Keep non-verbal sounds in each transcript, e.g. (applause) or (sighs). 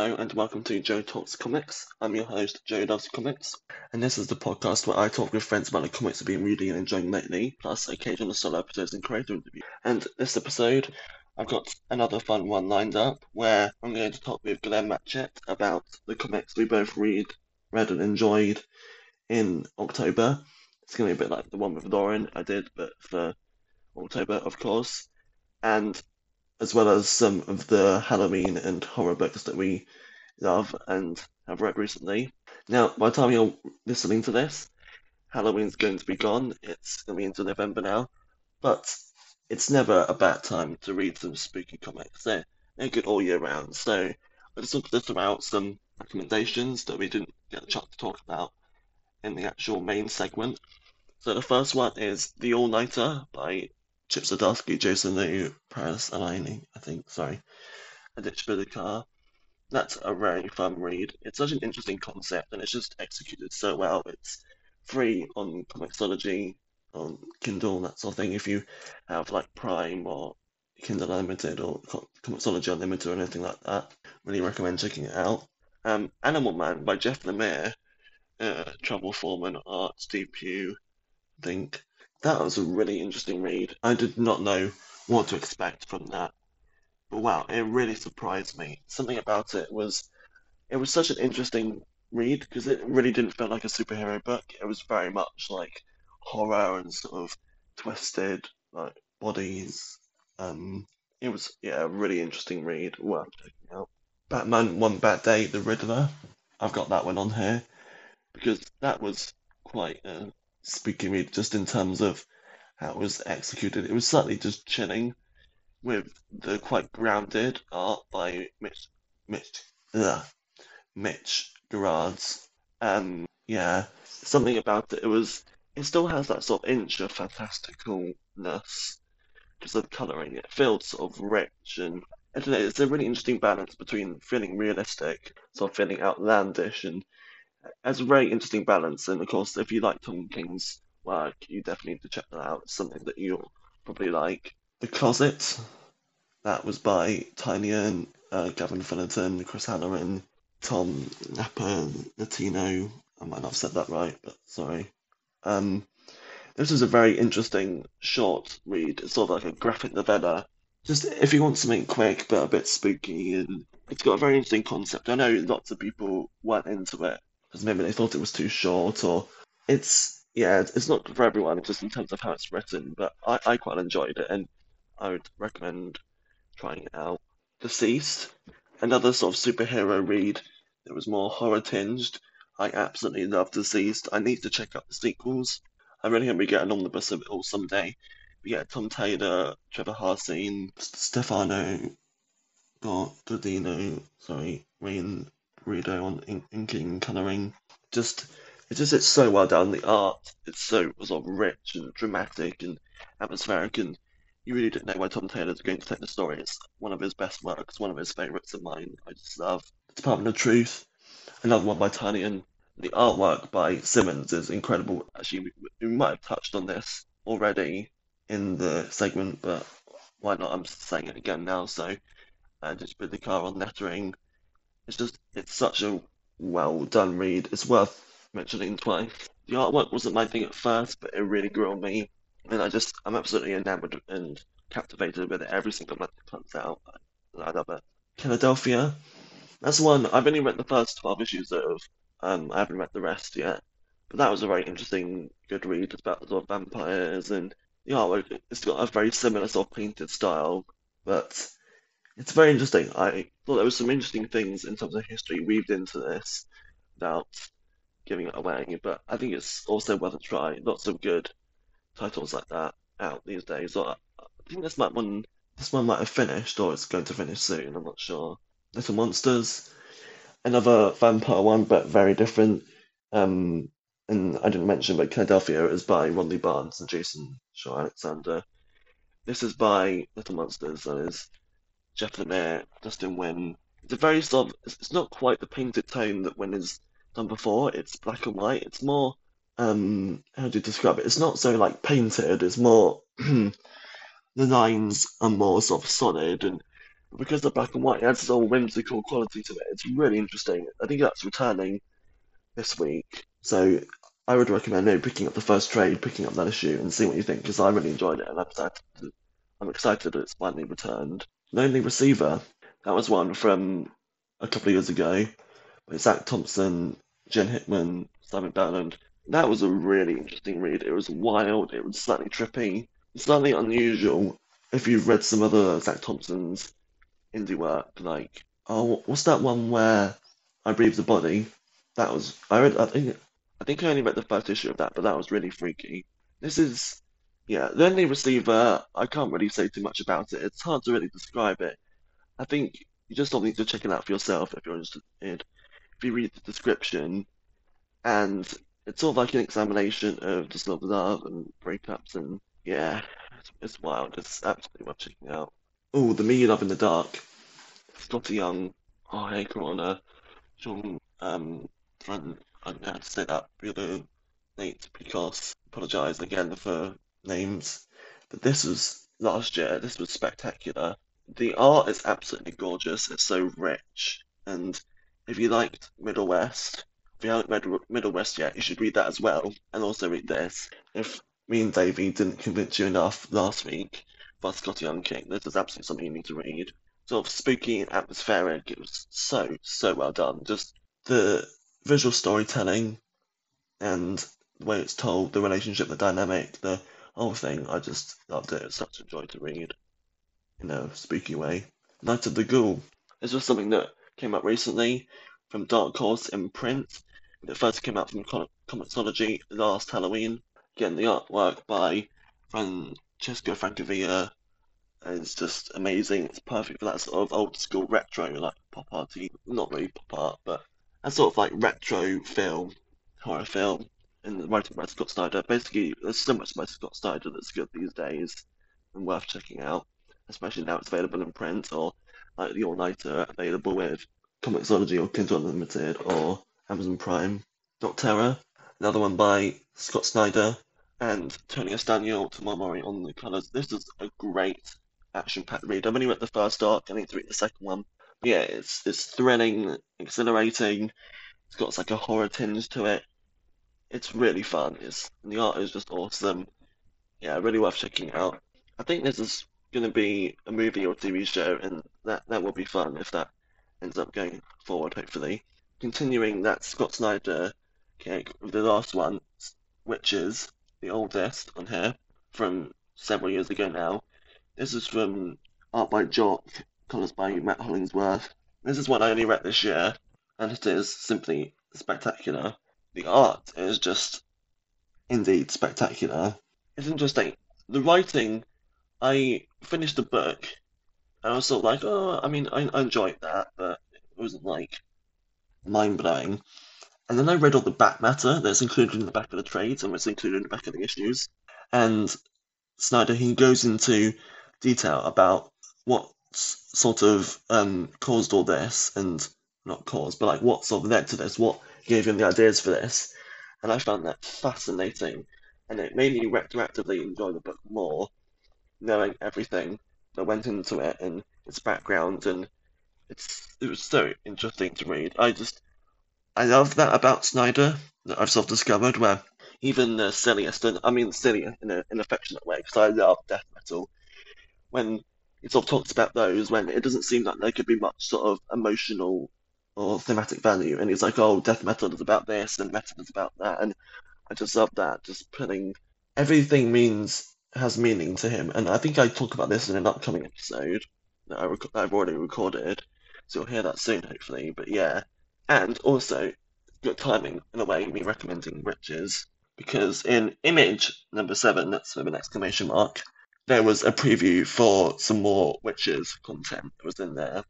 Hello and welcome to Joe Talks Comics. I'm your host, Joe Loves Comics, and this is the podcast where I talk with friends about the comics I've been reading and enjoying lately, plus occasional solo episodes and creator interviews. And this episode, I've got another fun one lined up where I'm going to talk with Glenn Matchett about the comics we both read, read and enjoyed in October. It's going to be a bit like the one with Lauren I did, but for October, of course. And as well as some of the Halloween and horror books that we love and have read recently. Now, by the time you're listening to this, Halloween's going to be gone. It's going to be into November now, but it's never a bad time to read some spooky comics. They're, they're good all year round. So I just wanted to throw out some recommendations that we didn't get a chance to talk about in the actual main segment. So the first one is The All Nighter by Chip Zdarsky, Jason Loo, Paris Alaini, I think, sorry, and Ditch. That's a very fun read. It's such an interesting concept and it's just executed so well. It's free on Comixology, on Kindle, and that sort of thing. If you have like Prime or Kindle Unlimited or Comixology Unlimited or anything like that, really recommend checking it out. Um, Animal Man by Jeff Lemire, uh, Travel Foreman art, Steve Pugh, I think. That was a really interesting read. I did not know what to expect from that. But wow, it really surprised me. Something about it was it was such an interesting read because it really didn't feel like a superhero book. It was very much like horror and sort of twisted like bodies. Um, it was yeah, a really interesting read. Worth checking out. Batman One Bad Day, The Riddler. I've got that one on here because that was quite a read just in terms of how it was executed. It was slightly just chilling with the quite grounded art by Mitch Mitch ugh, Mitch Gerads. Um yeah, something about it, it was it still has that sort of inch of fantasticalness because of colouring. It feels sort of rich and I don't know, it's a really interesting balance between feeling realistic, sort of feeling outlandish and has a very interesting balance. And of course, if you like Tom King's work, you definitely need to check that out. It's something that you'll probably like. The Closet, that was by Tynion, uh, Gavin Fullerton, Chris Halloran, Tom Napper, Latino. I might not have said that right, but sorry. Um, this is a very interesting short read. It's sort of like a graphic novella. Just if you want something quick but a bit spooky, and it's got a very interesting concept. I know lots of people weren't into it, because maybe they thought it was too short or it's yeah it's not for everyone just in terms of how it's written but I, I quite enjoyed it and I would recommend trying it out. DCeased, another sort of superhero read that was more horror tinged. I absolutely love DCeased. I need to check out the sequels. I really hope we get an omnibus of it all someday. We get Tom Taylor, Trevor Hardin, Stefano Gordino, sorry, Rain Rito on in- inking and colouring. Just it just it's so well done. The art it's so sort of rich and dramatic and atmospheric, and you really didn't know where Tom Taylor's going to take the story. It's one of his best works, one of his favourites of mine. I just love Department of Truth. Another one by and The artwork by Simmonds is incredible. Actually, we, we might have touched on this already in the segment, but why not? I'm saying it again now. So, uh, just put the car on lettering it's just it's such a well done read. It's worth mentioning twice. The artwork wasn't my thing at first, but it really grew on me, and I just I'm absolutely enamored and captivated with it every single month it comes out. I love it. Killadelphia. That's one I've only read the first twelve issues of. Um, I haven't read the rest yet, but that was a very interesting, good read. About sort of vampires and the artwork. It's got a very similar sort of painted style, but it's very interesting. I thought there was some interesting things in terms of history weaved into this without giving it away, but I think it's also worth a try. Lots of good titles like that out these days. I think this might one this one might have finished or it's going to finish soon, I'm not sure. Little Monsters. Another vampire one, but very different. Um, and I didn't mention, but Killadelphia is by Rodney Barnes and Jason Shawn Alexander. This is by Little Monsters, that is Jeff Lemire, Dustin Nguyen. It's a very sort of, it's not quite the painted tone that Nguyen has done before. It's black and white. It's more, um, how do you describe it? It's not so like painted. It's more, (clears throat) the lines are more sort of solid and because the black and white, it adds this whole whimsical quality to it. It's really interesting. I think that's returning this week. So I would recommend maybe picking up the first trade, picking up that issue, and seeing what you think, because I really enjoyed it, and I'm excited. I'm excited that it's finally returned. Lonely Receiver. That was one from a couple of years ago. With Zac Thompson, Jen Hickman, Simon Bowland. That was a really interesting read. It was wild. It was slightly trippy, slightly unusual. If you've read some other Zac Thompson's indie work, like oh, what's that one where I Breathed a Body? That was I read. I think I think I only read the first issue of that, but that was really freaky. This is yeah, the only receiver. I can't really say too much about it. It's hard to really describe it. I think you just don't need to check it out for yourself if you're interested. If you read the description, and it's sort of like an examination of just love, love and breakups, and yeah, it's, it's wild. It's absolutely worth checking out. Oh, The Me You Love in the Dark. Skottie Young. Oh, hey, Corona. Sean, um, friend, I'm gonna have to say that really Nate because apologise again for names. But this was last year. This was spectacular. The art is absolutely gorgeous. It's so rich, and if you liked Middle West, if you haven't read Middle West yet, you should read that as well, and also read this. If me and Davey didn't convince you enough last week by Skottie Young King, this is absolutely something you need to read. Sort of spooky and atmospheric. It was so so well done. Just the visual storytelling and the way it's told, the relationship, the dynamic, the whole thing. I just loved it. It's such a joy to read in a spooky way. Night of the Ghoul. This was something that came up recently from Dark Horse in print. It first came out from Comixology last Halloween. Again, the artwork by Francesco Francavilla is just amazing. It's perfect for that sort of old school retro, like pop arty, not really pop art, but a sort of like retro film, horror film, and writing by Scott Snyder. Basically, there's so much by Scott Snyder that's good these days and worth checking out, especially now it's available in print or like the All Nighter available with Comixology or Kindle Unlimited or Amazon Prime. Nocterra, another one by Scott Snyder and Tony Estaniel, Tomeu Morey on the colours. This is a great action-packed read. I've only read the first arc. I need to read the second one. But yeah, it's it's thrilling, exhilarating. It's got like a horror tinge to it. It's really fun. It's the art is just awesome. Yeah, really worth checking out. I think this is going to be a movie or TV show, and that that will be fun if that ends up going forward. Hopefully, continuing that Scott Snyder cake with the last one, which is the oldest on here from several years ago now. This is from art by Jock, colours by Matt Hollingsworth. This is one I only read this year, and it is simply spectacular. The art is just indeed spectacular. It's interesting. The writing, I finished the book, and I was sort of like, oh, I mean, I, I enjoyed that, but it wasn't like mind blowing. And then I read all the back matter that's included in the back of the trades and what's included in the back of the issues. And Snyder, he goes into detail about what sort of um, caused all this, and not caused, but like what sort of led to this, what gave him the ideas for this. And I found that fascinating, and it made me retroactively enjoy the book more, knowing everything that went into it and its background, and it's it was so interesting to read. I just I love that about Snyder that I've sort of discovered, where even the silliest, and I mean silly in, a, an affectionate way, because I love death metal, when he sort of talks about those, when it doesn't seem like there could be much sort of emotional or thematic value, and he's like, oh, death metal is about this, and metal is about that, and I just love that, just putting everything means has meaning to him, and I think I talk about this in an upcoming episode that, I rec- that I've already recorded, so you'll hear that soon, hopefully. But yeah, and also good timing in a way, me recommending Wytches. Because in image number seven, that's with an exclamation mark, there was a preview for some more Wytches content that was in there.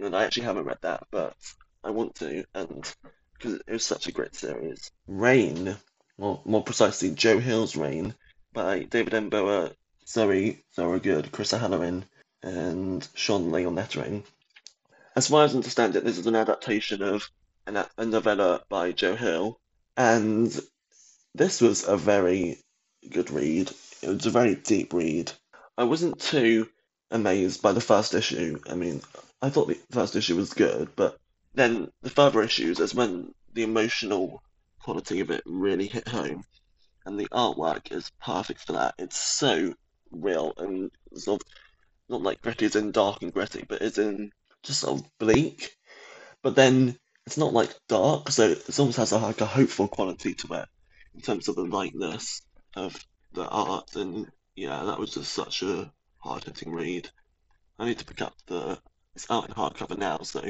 And I actually haven't read that, but I want to, and because it was such a great series. Rain, or more precisely, Joe Hill's Rain, by David M. Embauer, Zoe Thorogood, Chris O'Halloran, and Shawn Lee on lettering. As far as I understand it, this is an adaptation of an, a novella by Joe Hill, and this was a very good read. It was a very deep read. I wasn't too amazed by the first issue. I mean, I thought the first issue was good, but then the further issues is when the emotional quality of it really hit home, and the artwork is perfect for that. It's so real and sort of not like gritty as in dark and gritty, but it's in just sort of bleak. But then it's not like dark, so it almost has a, like a hopeful quality to it in terms of the lightness of the art. And yeah, that was just such a hard hitting read. I need to pick up the. It's out in hardcover now, so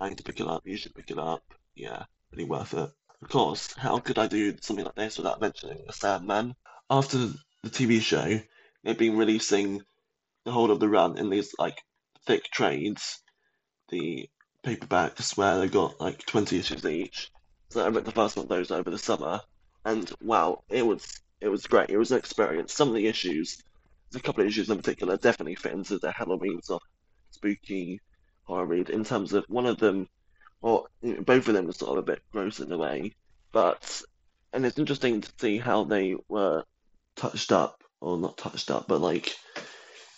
I need to pick it up. You should pick it up. Yeah, really worth it. Of course, how could I do something like this without mentioning the Sandman? After the TV show, they've been releasing the whole of the run in these like thick trades, the paperbacks where they got like 20 issues each. So I read the first one of those over the summer, and wow, it was it was great. It was an experience. Some of the issues, there's a couple of issues in particular, definitely fit into the Halloween sort of spooky horror read. In terms of one of them, or both of them were sort of a bit gross in a way, but and it's interesting to see how they were touched up, or not touched up, but like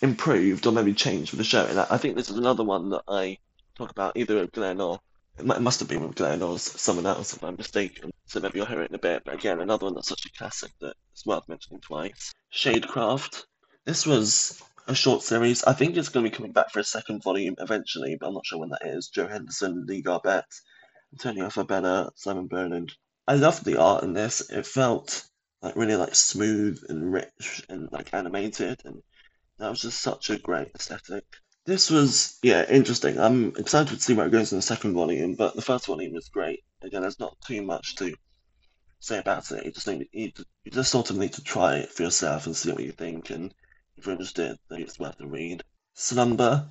improved or maybe changed for the show. And I, I think this is another one that I talk about either with Glenn or it, might, it must have been with Glenn or someone else if I'm mistaken. So maybe you'll hear it in a bit. But again, another one that's such a classic that it's worth mentioning twice. Shadecraft. This was a short series. I think it's going to be coming back for a second volume eventually, but I'm not sure when that is. Joe Henderson, Lee Garbett, Antonio Fabela, Simon Bernard. I loved the art in this. It felt like really like smooth and rich and like animated and that was just such a great aesthetic. This was, yeah, interesting. I'm excited to see where it goes in the second volume, but the first volume was great. Again, there's not too much to say about it. You just need, you, you just sort of need to try it for yourself and see what you think. And if you're interested, then it's worth a read. Slumber.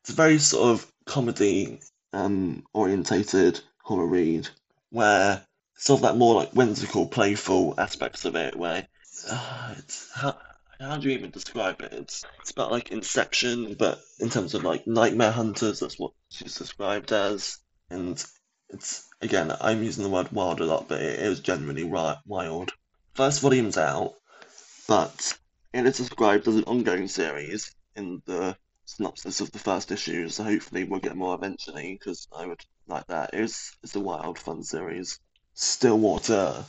It's a very sort of comedy um, orientated horror read where sort of that more like whimsical, playful aspects of it, where uh, it's how how do you even describe it? It's it's about like Inception, but in terms of like nightmare hunters, that's what she's described as. And it's again, I'm using the word wild a lot, but it is genuinely wild. First volume's out, but it is described as an ongoing series in the synopsis of the first issue, so hopefully we'll get more eventually, because I would like that. It's, it's a wild, fun series. Stillwater,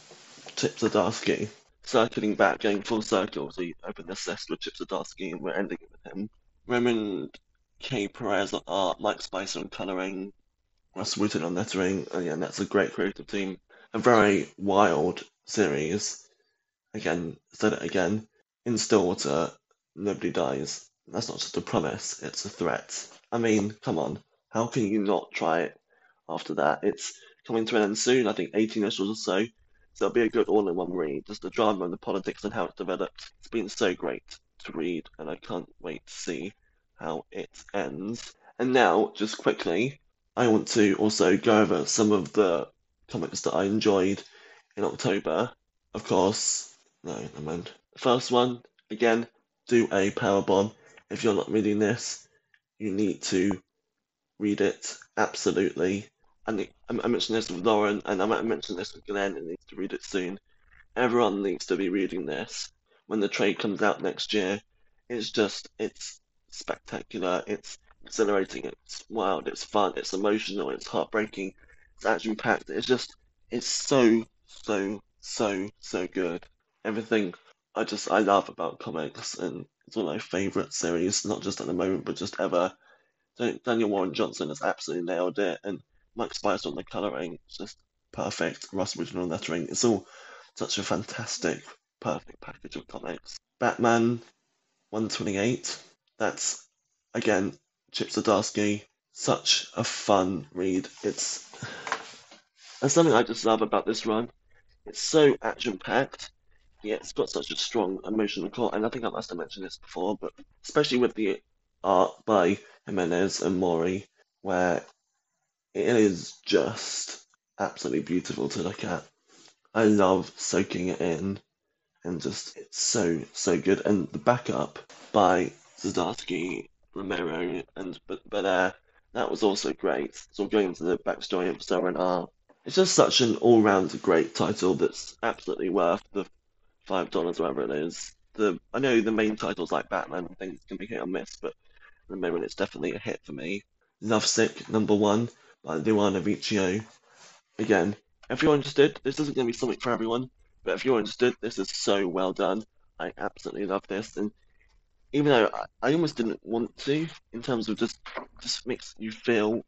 Chip Zdarsky circling back, going full circle. So you open this list with Chip Zdarsky and we're ending it with him. Raymond K. Perez on art, Mike Spicer on colouring, Rus Wooton on lettering. And yeah, that's a great creative team. A very wild series. Again, said it again. In Stillwater, nobody dies. That's not just a promise, it's a threat. I mean, come on. How can you not try it after that? It's coming to an end soon, I think 18 issues or so. So it'll be a good all-in-one read. Just the drama and the politics and how it developed. It's been so great to read, and I can't wait to see how it ends. And now, just quickly, I want to also go over some of the comics that I enjoyed in October. Of course, no, never mind. First one, again, do a power bomb. If you're not reading this, you need to read it absolutely. And I mentioned this with Lauren, and I might mention this with Glenn, and needs to read it soon. Everyone needs to be reading this when the trade comes out next year. It's just, it's spectacular, it's exhilarating, it's wild, it's fun, it's emotional, it's heartbreaking, it's action packed. It's just, it's so, so, so, so good. Everything I just, I love about comics, and it's one of my favourite series, not just at the moment, but just ever. Daniel Warren Johnson has absolutely nailed it, and Mike Spicer on the colouring, just perfect. Russ original lettering, it's all such a fantastic, perfect package of comics. Batman 128, that's again Chip Zdarsky, such a fun read. It's (sighs) there's something I just love about this run. It's so action packed. Yeah, it's got such a strong emotional core, and I think I must have mentioned this before, but especially with the art by Jimenez and Morey, where it is just absolutely beautiful to look at. I love soaking it in and just it's so so good. And the backup by Zdarsky, Romero, and Belair, that was also great. So going into the backstory of Soren R. It's just such an all-round great title that's absolutely worth the five dollars, whatever it is. the I know the main titles like Batman and things can be hit or miss, but at the moment it's definitely a hit for me. Lovesick number one by Luana Vecchio. Again, if you're interested, this isn't going to be something for everyone, but if you're interested, this is so well done. I absolutely love this, and even though I, I almost didn't want to, in terms of just just makes you feel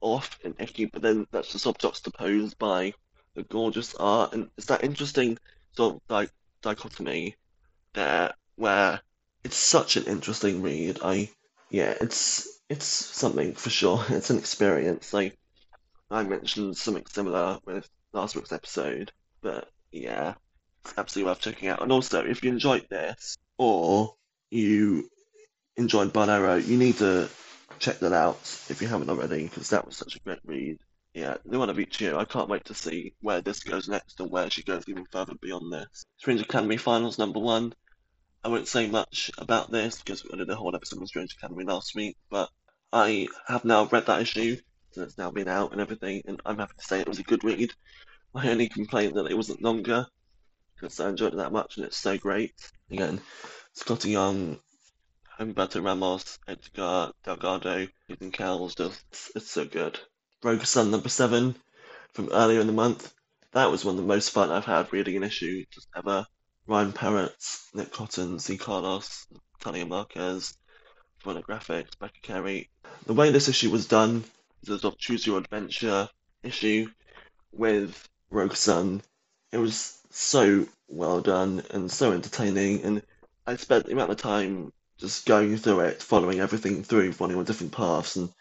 off and icky, but then that's just sort juxtaposed by the gorgeous art, and it's that interesting sort of like dichotomy there where it's such an interesting read. I yeah, it's it's something for sure. (laughs) It's an experience. Like I mentioned something similar with last week's episode, but yeah, it's absolutely worth checking out. And also, if you enjoyed this or you enjoyed Barn you need to check that out if you haven't already, because that was such a great read. Yeah, the one of each year. I can't wait to see where this goes next and where she goes even further beyond this. Strange Academy Finals number one. I won't say much about this because we did a whole episode of Strange Academy last week, but I have now read that issue, and it's now been out and everything, and I'm happy to say it was a good read. My only complaint that it wasn't longer, because I enjoyed it that much and it's so great. Again, Skottie Young, Humberto Ramos, Edgar Delgado, Ethan Kells, just, it's so good. Rogue Sun number seven from earlier in the month. That was one of the most fun I've had reading an issue just ever. Ryan Parrott, Nick Cotton, Z Carlos, Tania Marquez, Fiona Graphics, Becca Carey. The way this issue was done is a sort of choose your adventure issue with Rogue Sun. It was so well done and so entertaining and I spent the amount of time just going through it, following everything through, following on different paths, and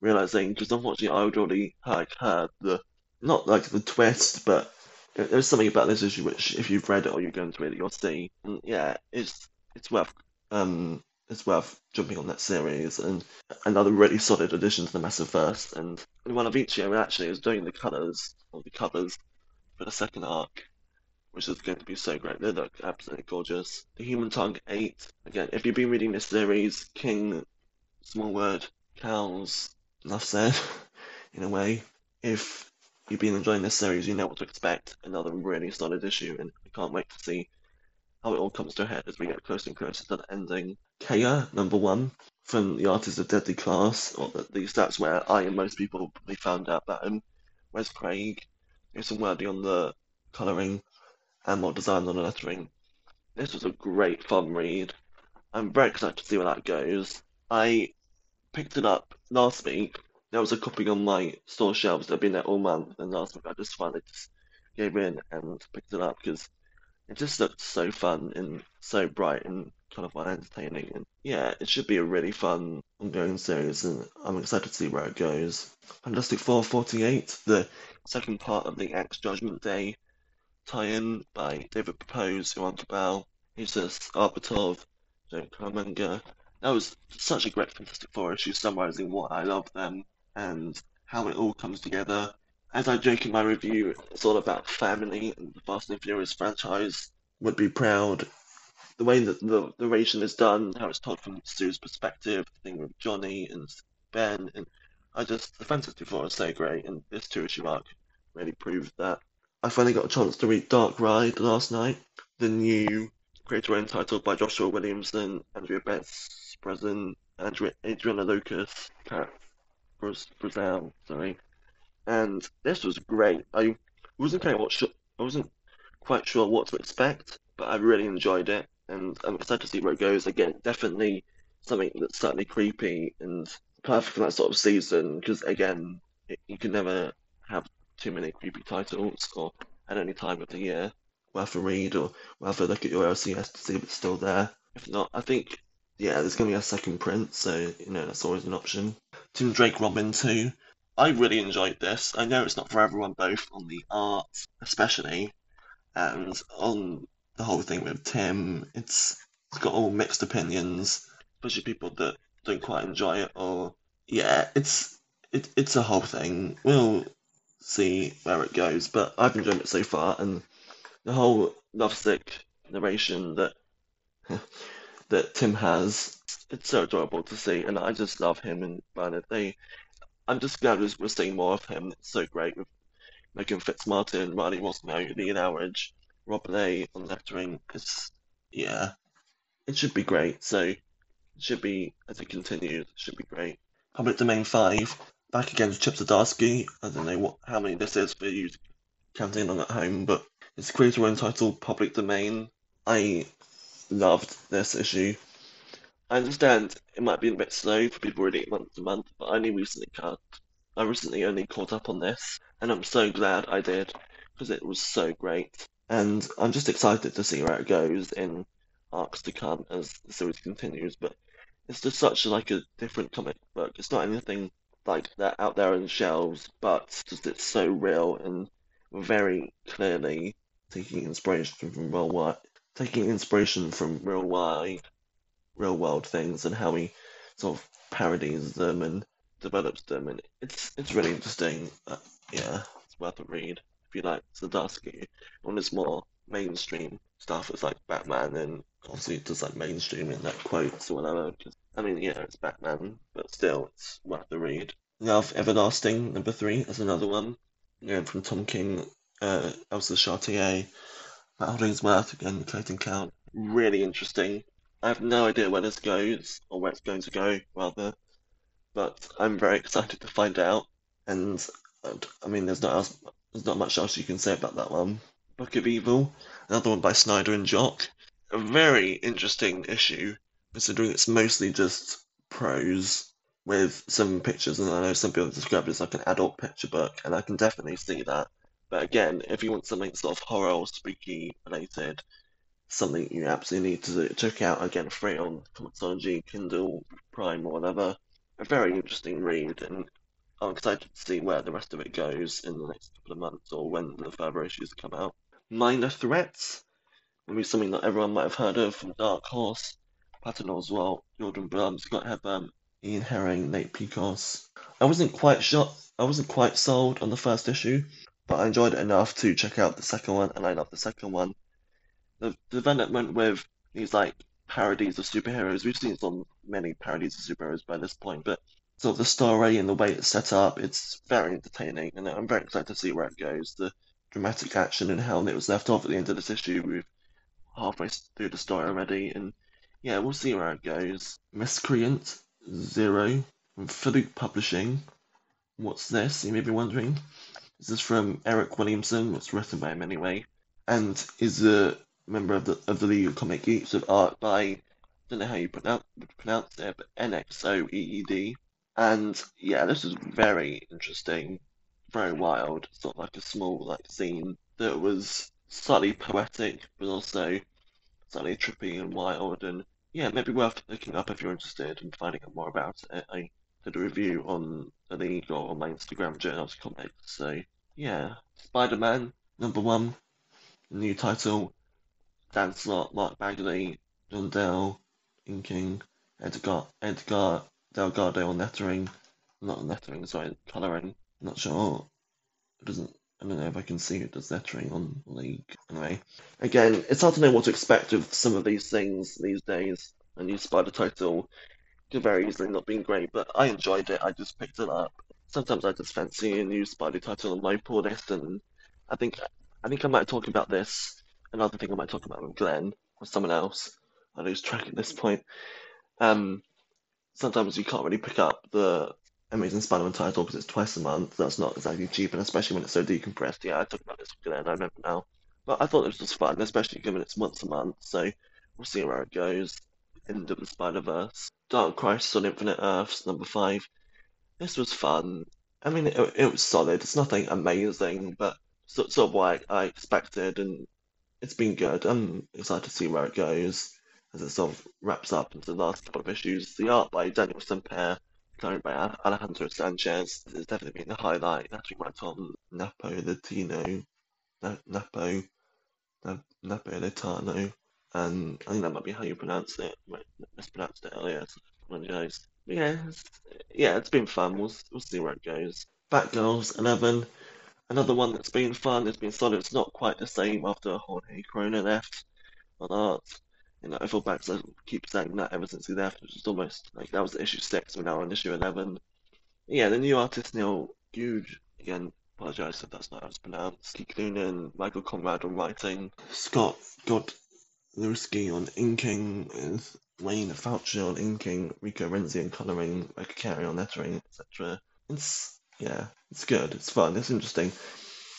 realizing because unfortunately I would already like heard the not like the twist, but there's something about this issue which, if you've read it or you're going to read it, you'll see. And yeah, it's it's worth um it's worth jumping on that series and another really solid addition to the Massive-Verse. And one of each year actually is doing the colours or the covers for the second arc which is going to be so great. They look absolutely gorgeous. The Human Target 8. Again, if you've been reading this series, King, Small Word, Cowles, enough said, (laughs) in a way. If you've been enjoying this series, you know what to expect. Another really solid issue, and I can't wait to see how it all comes to a head as we get closer and closer to the ending. Kaya, number one, from the Artist of Deadly Class, or at least that's where I and most people probably found out about him. Wes Craig? Some wording on the colouring and more design on the lettering. This was a great fun read. I'm very excited to see where that goes. I picked it up last week. There was a copy on my store shelves that had been there all month, and last week I just finally just gave in and picked it up because it just looked so fun and so bright and kind of entertaining. And yeah, it should be a really fun ongoing series, and I'm excited to see where it goes. Fantastic Four 48, the second part of the X Judgment Day tie-in by David Pepose, Iwan Cabal, Jesus Aburtov, Joe Caramagna. That was such a great Fantastic Four issue summarizing what I love them and how it all comes together. As I joke in my review, it's all about family and the Fast and Furious franchise would be proud. The way that the narration is done, how it's told from Sue's perspective, the thing with Johnny and Ben, and I just, the Fantastic Four is so great, and this two issue arc really proved that. I finally got a chance to read Dark Ride last night, the new creator owned title by Joshua Williamson, Andrea Betts, Present, Andrea, Adriano Lucas, Kat Brazil, sorry. And this was great. I wasn't quite what I wasn't quite sure what to expect, but I really enjoyed it, and I'm excited to see where it goes. Again, definitely something that's slightly creepy and perfect for that sort of season, because again, it, you can never have too many creepy titles or at any time of the year worth a read or worth a look at your LCS to see if it's still there. If not, I think yeah, there's gonna be a second print, so you know that's always an option. Tim Drake Robin too. I really enjoyed this. I know it's not for everyone, both on the art, especially, and on the whole thing with Tim. It's, it's got all mixed opinions, especially people that don't quite enjoy it. Or yeah, it's it, it's a whole thing. We'll see where it goes. But I've enjoyed it so far, and the whole lovesick narration that (laughs) that Tim has, it's so adorable to see, and I just love him and Bernard. They, I'm just glad we're seeing more of him. It's so great with Meghan Fitzmartin, Riley Rossmo, Lee Loughridge, Rob Leigh on lettering. It's yeah, it should be great. So it should be as it continues, it should be great. Public Domain Five back again with Chip Zdarsky. I don't know what how many this is for you to counting on at home, but it's a creator-owned title, Public Domain. I loved this issue. I understand it might be a bit slow for people reading it month to month, but I only recently cut. I recently only caught up on this, and I'm so glad I did because it was so great. And I'm just excited to see where it goes in arcs to come as the series continues. But it's just such like a different comic book. It's not anything like that out there on the shelves, but just it's so real and very clearly taking inspiration from real wide, taking inspiration from real wide real world things and how he sort of parodies them and develops them, and it's it's really interesting. Yeah, it's worth a read if you like Zdarsky. When it's more mainstream stuff, it's like Batman, and obviously it does like mainstream in like quotes or whatever. Cause, I mean, yeah, it's Batman, but still, it's worth a read. Love Everlasting, number three, is another one. Again, from Tom King, uh, Elsa Charretier, Matt Hollingsworth, again, Clayton Count. Really interesting. I have no idea where this goes, or where it's going to go, rather. But I'm very excited to find out. And I mean, there's not else, there's not much else you can say about that one. Book of Evil, another one by Snyder and Jock. A very interesting issue, considering it's mostly just prose with some pictures, and I know some people describe it as like an adult picture book, and I can definitely see that. But again, if you want something sort of horror or spooky related, something you absolutely need to check out again free on Comixology, Kindle, Prime, or whatever. A very interesting read, and I'm excited to see where the rest of it goes in the next couple of months or when the further issues come out. Minor Threats will be something that everyone might have heard of from Dark Horse, Patton Oswalt, Jordan Blum, Scott Hepburn, Ian Herring, Nate Piekos. I wasn't quite shot. I wasn't quite sold on the first issue, but I enjoyed it enough to check out the second one, and I love the second one the development with these like parodies of superheroes. We've seen some many parodies of superheroes by this point, but sort of the story and the way it's set up, it's very entertaining, and I'm very excited to see where it goes. The dramatic action and how it was left off at the end of this issue. We've halfway through the story already, and yeah, we'll see where it goes. Miscreant Zero Philip Publishing. What's this? You may be wondering. This is from Eric Williamson. It's written by him anyway, and is a member of the of the League of Comic Geeks with art by I don't know how you pronounce pronounce it, but NXOEED. And yeah, this is very interesting, very wild, sort of like a small like scene that was slightly poetic, but also slightly trippy and wild. And yeah, maybe worth looking up if you're interested and finding out more about it. I did a review on League or on my Instagram Joe Loves Comics. So yeah, Spider Man number one, new title Dan Slott, Mark Bagley, John Dell, inking, Edgar Edgar Delgado on lettering, not on lettering, sorry, colouring. Not sure. It doesn't. I don't know if I can see it does lettering on League. Anyway, again, it's hard to know what to expect of some of these things these days. A new Spider title very easily not be great, but I enjoyed it. I just picked it up. Sometimes I just fancy a new Spider title on my pull list, and I think I think I might talk about this another thing I might talk about with Glenn or someone else. I lose track at this point. Um, sometimes you can't really pick up the Amazing Spider-Man title because it's twice a month. That's not exactly cheap, and especially when it's so decompressed. Yeah, I talked about this with Glenn. I remember now. But I thought it was just fun, especially given it's once a month. So we'll see where it goes. End of the Spider Verse. Dark Crisis on Infinite Earths, number five. This was fun. I mean, it, it was solid. It's nothing amazing, but sort, sort of what I, I expected, and it's been good. I'm excited to see where it goes as it sort of wraps up into the last couple of issues. The art by Daniel Sampere, colored by Alejandro Sanchez, has definitely been the highlight. Actually, went on Napolitano, Napo, Napolitano, and I think that might be how you pronounce it. I mispronounced it earlier, so apologize. yeah, it's, yeah, it's been fun. We'll, we'll see where it goes. Batgirls 11 Another one that's been fun, it's been solid, it's not quite the same after Jorge Corona left on art. You know, I feel I keep saying that ever since he left, which is almost like that was issue six, we're now on issue 11. Yeah, the new artist, Neil Googe, again, apologise if that's not how it's pronounced. Keith Noonan, Michael Conrad on writing, Scott God Lewski on inking, Wayne Faucher on inking, Rico Renzi on colouring, Carey on lettering, etc. It's yeah, it's good. It's fun. It's interesting.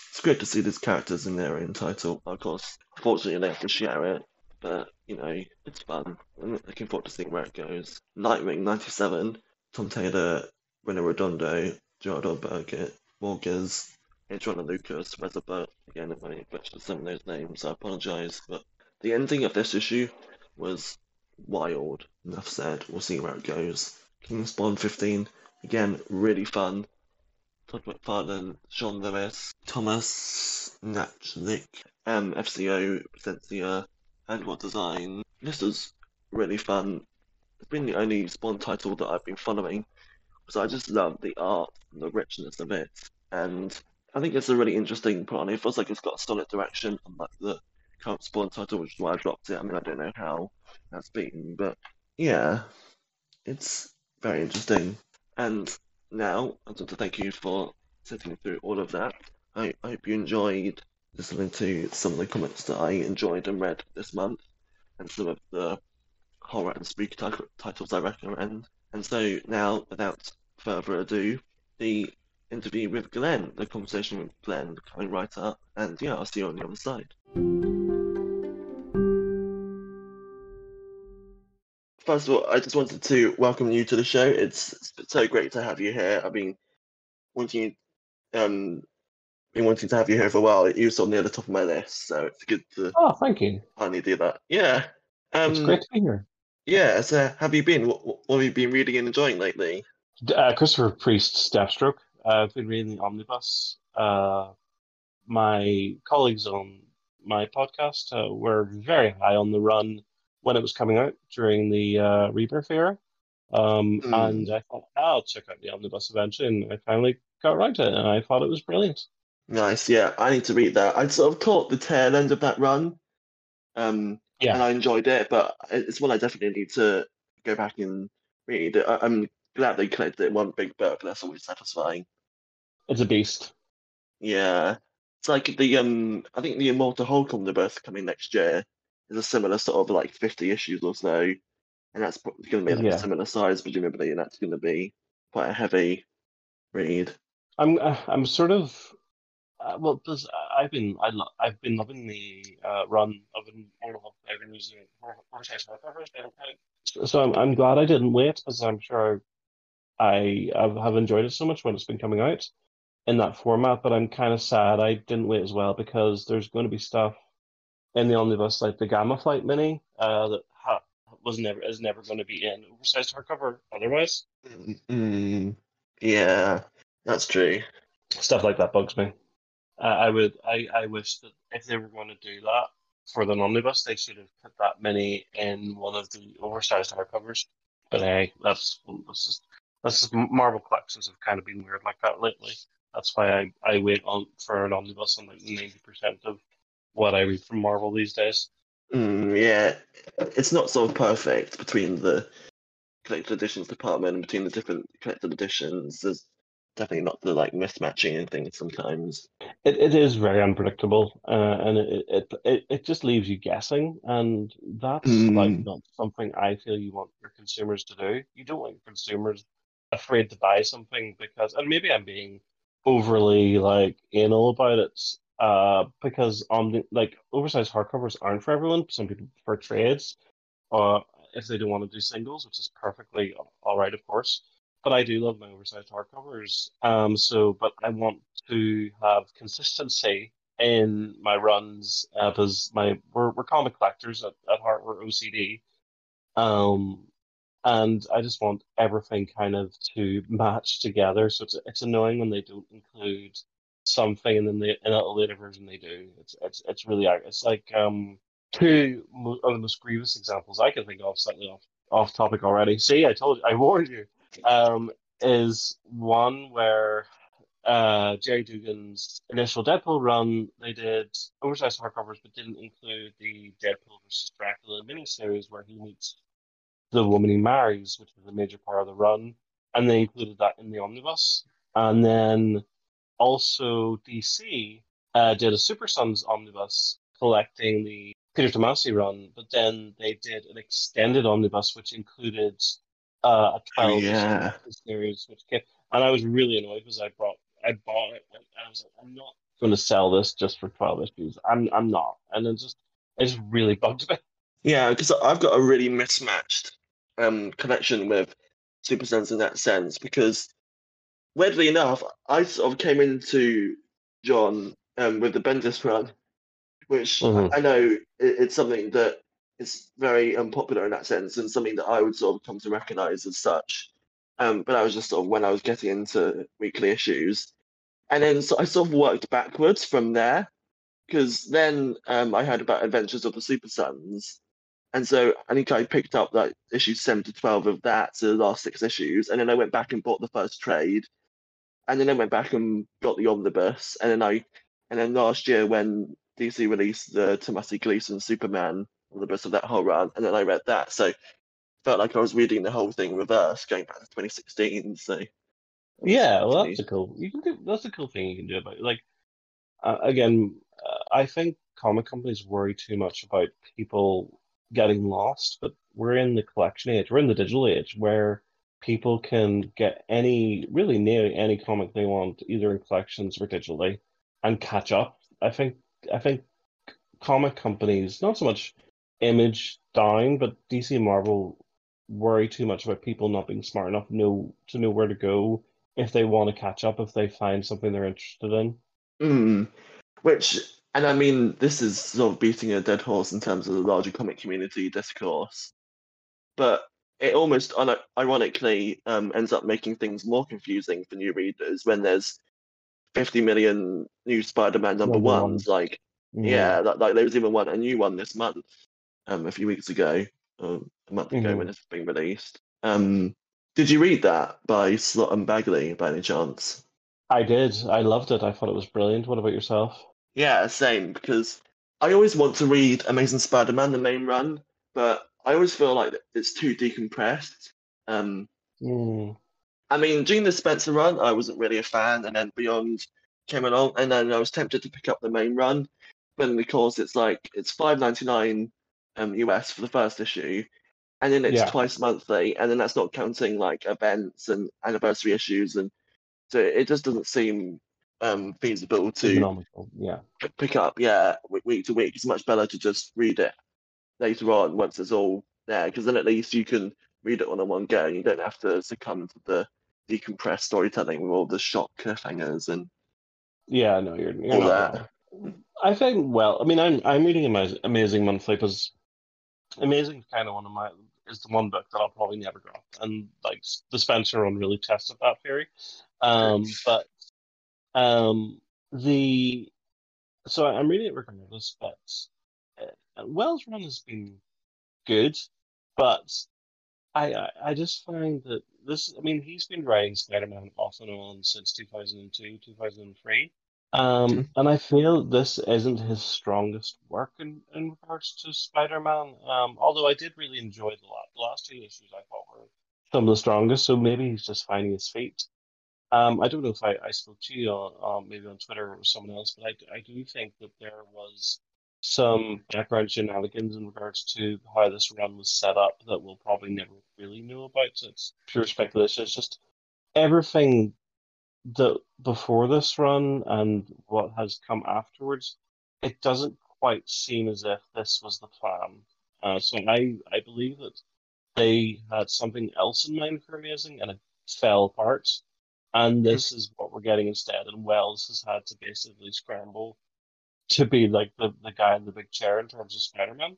It's great to see these characters in their own title. Of course, fortunately they have to share it, but you know, it's fun. I'm looking forward to seeing where it goes. Nightwing '97, Tom Taylor, Rene Redondo, Gerardo Burgett, Morges, Adriano Lucas, Weatherbert. Again, if I butchered some of those names, I apologise. But the ending of this issue was wild. Enough said. We'll see where it goes. Kingspawn 15, again, really fun. Todd McFarlane, Sean Lewis, Thomas Nachlik, um, FCO, Plascencia, and What Design. This is really fun. It's been the only Spawn title that I've been following because I just love the art and the richness of it. And I think it's a really interesting plot. It feels like it's got a solid direction, unlike the current Spawn title, which is why I dropped it. I mean, I don't know how that's been, but yeah, it's very interesting. And now, I want to thank you for sitting through all of that. I, I hope you enjoyed listening to some of the comments that I enjoyed and read this month, and some of the horror and spooky titles I recommend. And so now, without further ado, the interview with Glenn, the conversation with Glenn coming right up, and yeah, I'll see you on the other side. First of all, I just wanted to welcome you to the show. It's, so great to have you here. I've been wanting um been wanting to have you here for a while. You're sort of near the top of my list, so it's good to Oh, thank you. finally do that. Yeah. Um, It's great to be here. Yeah. So, have you been? What, what have you been reading and enjoying lately? Uh, Christopher Priest's Deathstroke. Uh, I've been reading the Omnibus. Uh, my colleagues on my podcast uh, were very high on the run when it was coming out during the uh, Rebirth era. Um, Hmm. and I thought, I'll check out the Omnibus eventually, and I finally got around to it, and I thought it was brilliant. Nice. Yeah, I need to read that. I sort of caught the tail end of that run, um, Yeah. and I enjoyed it, but it's one I definitely need to go back and read. I, I'm glad they collected it in one big book. That's always satisfying. It's a beast. Yeah, it's like the um, I think the Immortal Hulk omnibus coming next year is a similar sort of like 50 issues or so, and that's going to be like Yeah. a similar size presumably, and that's going to be quite a heavy read. I'm uh, I'm sort of uh, well, there's, I've been I lo I've been loving the uh, run of an I've been using so I'm I'm glad I didn't wait because I'm sure I I've, have enjoyed it so much when it's been coming out in that format. But I'm kind of sad I didn't wait as well because there's going to be stuff in the omnibus like the Gamma Flight Mini uh, that ha was never is never going to be in oversized hardcover otherwise. Mm, yeah, that's true. Stuff like that bugs me. Uh, I would, I, I wish that if they were going to do that for the omnibus, they should have put that many in one of the oversized hardcovers. But hey, that's that's just that's just Marvel collections have kind of been weird like that lately. That's why I, I wait on for an omnibus on like ninety percent of what I read from Marvel these days. Mm, yeah, it's not of perfect between the collected editions department and between the different collected editions. There's definitely not the like mismatching and things sometimes. It it is very unpredictable, uh, and it, it it it just leaves you guessing, and that's like Mm. not something I feel you want your consumers to do. You don't want your consumers afraid to buy something because, and maybe I'm being overly like anal about it, uh, because on the like oversized hardcovers aren't for everyone. Some people prefer trades, uh, if they don't want to do singles, which is perfectly all right, of course. But I do love my oversized hardcovers. Um, so, but I want to have consistency in my runs uh, because my we're we're comic collectors at, at heart. We're OCD. Um, and I just want everything kind of to match together. So it's it's annoying when they don't include something and then they in a later version they do. It's it's it's really it's like um two of the most grievous examples I can think of, slightly off off topic already. See, I told you, I warned you. Um, is one where uh Gerry Duggan's initial Deadpool run, they did oversized hardcovers, but didn't include the Deadpool versus Dracula miniseries where he meets the woman he marries, which was a major part of the run, and they included that in the omnibus. And then also DC uh, did a Super Sons omnibus collecting the Peter Tomasi run, but then they did an extended omnibus which included uh, a Oh, 12 yeah. series, which came, and I was really annoyed because I brought, I bought it, and I was like, I'm not going to sell this just for 12 issues. I'm, I'm not, and it just, it just really bugged me. Yeah, because I've got a really mismatched um connection with Super Sons in that sense. Because weirdly enough, I sort of came into Jon um with the Bendis run, which Mhm. I know it's something that is very unpopular in that sense, and something that I would sort of come to recognize as such. Um, but I was just sort of when I was getting into weekly issues, and then so I sort of worked backwards from there, because then um, I heard about Adventures of the Super Sons, and so I think I picked up like issue seven to twelve of that, so the last six issues, and then I went back and bought the first trade, and then I went back and got the omnibus, and then I, and then last year when DC released the Tomasi Gleason Superman omnibus of that whole run, and then I read that, so felt like I was reading the whole thing reverse, going back to 2016. So Yeah, well, that's a cool. You can do. That's a cool thing you can do about it. Like, uh, again, uh, I think comic companies worry too much about people getting lost, but we're in the collection age. We're in the digital age where people can get any, really nearly any comic they want, either in collections or digitally, and catch up. I think. I think comic companies, not so much image down, but DC and Marvel worry too much about people not being smart enough know to know where to go if they want to catch up, if they find something they're interested in. Mm. Which, and I mean, this is sort of beating a dead horse in terms of the larger comic community discourse, but it almost ironically um, ends up making things more confusing for new readers when there's 50 million new Spider-Man number Number one. ones. Like, Mhm. yeah, like, like there was even one, a new one this month, um, a few weeks ago, a month ago when Mhm. it's been released. Um, did you read that by Slott and Bagley by any chance? I did. I loved it. I thought it was brilliant. What about yourself? Yeah, same, because I always want to read Amazing Spider-Man, the main run, but I always feel like it's too decompressed. Um, Mm. I mean, during the Spencer run, I wasn't really a fan, and then Beyond came along, and then I was tempted to pick up the main run, but course it's like it's five ninety nine um US for the first issue, and then it's Yeah. twice monthly, and then that's not counting like events and anniversary issues, and so it just doesn't seem um feasible to Yeah. pick up, yeah, week to week. It's much better to just read it later on once it's all there, because then at least you can read it on a one go, and you don't have to succumb to the decompressed storytelling with all the shock cliffhangers and Yeah, no, you're you're all that. I think well, I mean, I'm I'm reading Amaz- Amazing Monthly because Amazing is kind of one of my is the one book that I'll probably never drop, and like the Spencer one really tested that theory. Um, but um, the so I'm reading it regardless, but uh, Wells' run has been good, but I, I I just find that this. I mean, he's been writing Spider-Man off and on since 2002, 2003. Um, Mhm. and I feel this isn't his strongest work in, in regards to Spider-Man. Um, although I did really enjoy the, la the last two issues, I thought were some of the strongest. So maybe he's just finding his feet. Um, I don't know if I, I spoke to you on um, maybe on Twitter or someone else, but I, I do think that there was some background shenanigans in regards to how this run was set up that we'll probably never really know about. So it's pure speculation. It's just everything that before this run and what has come afterwards, it doesn't quite seem as if this was the plan. Uh, so I, I believe that they had something else in mind for Amazing and it fell apart. And this is what we're getting instead. And Wells has had to basically scramble to be like the, the guy in the big chair in terms of Spider-Man.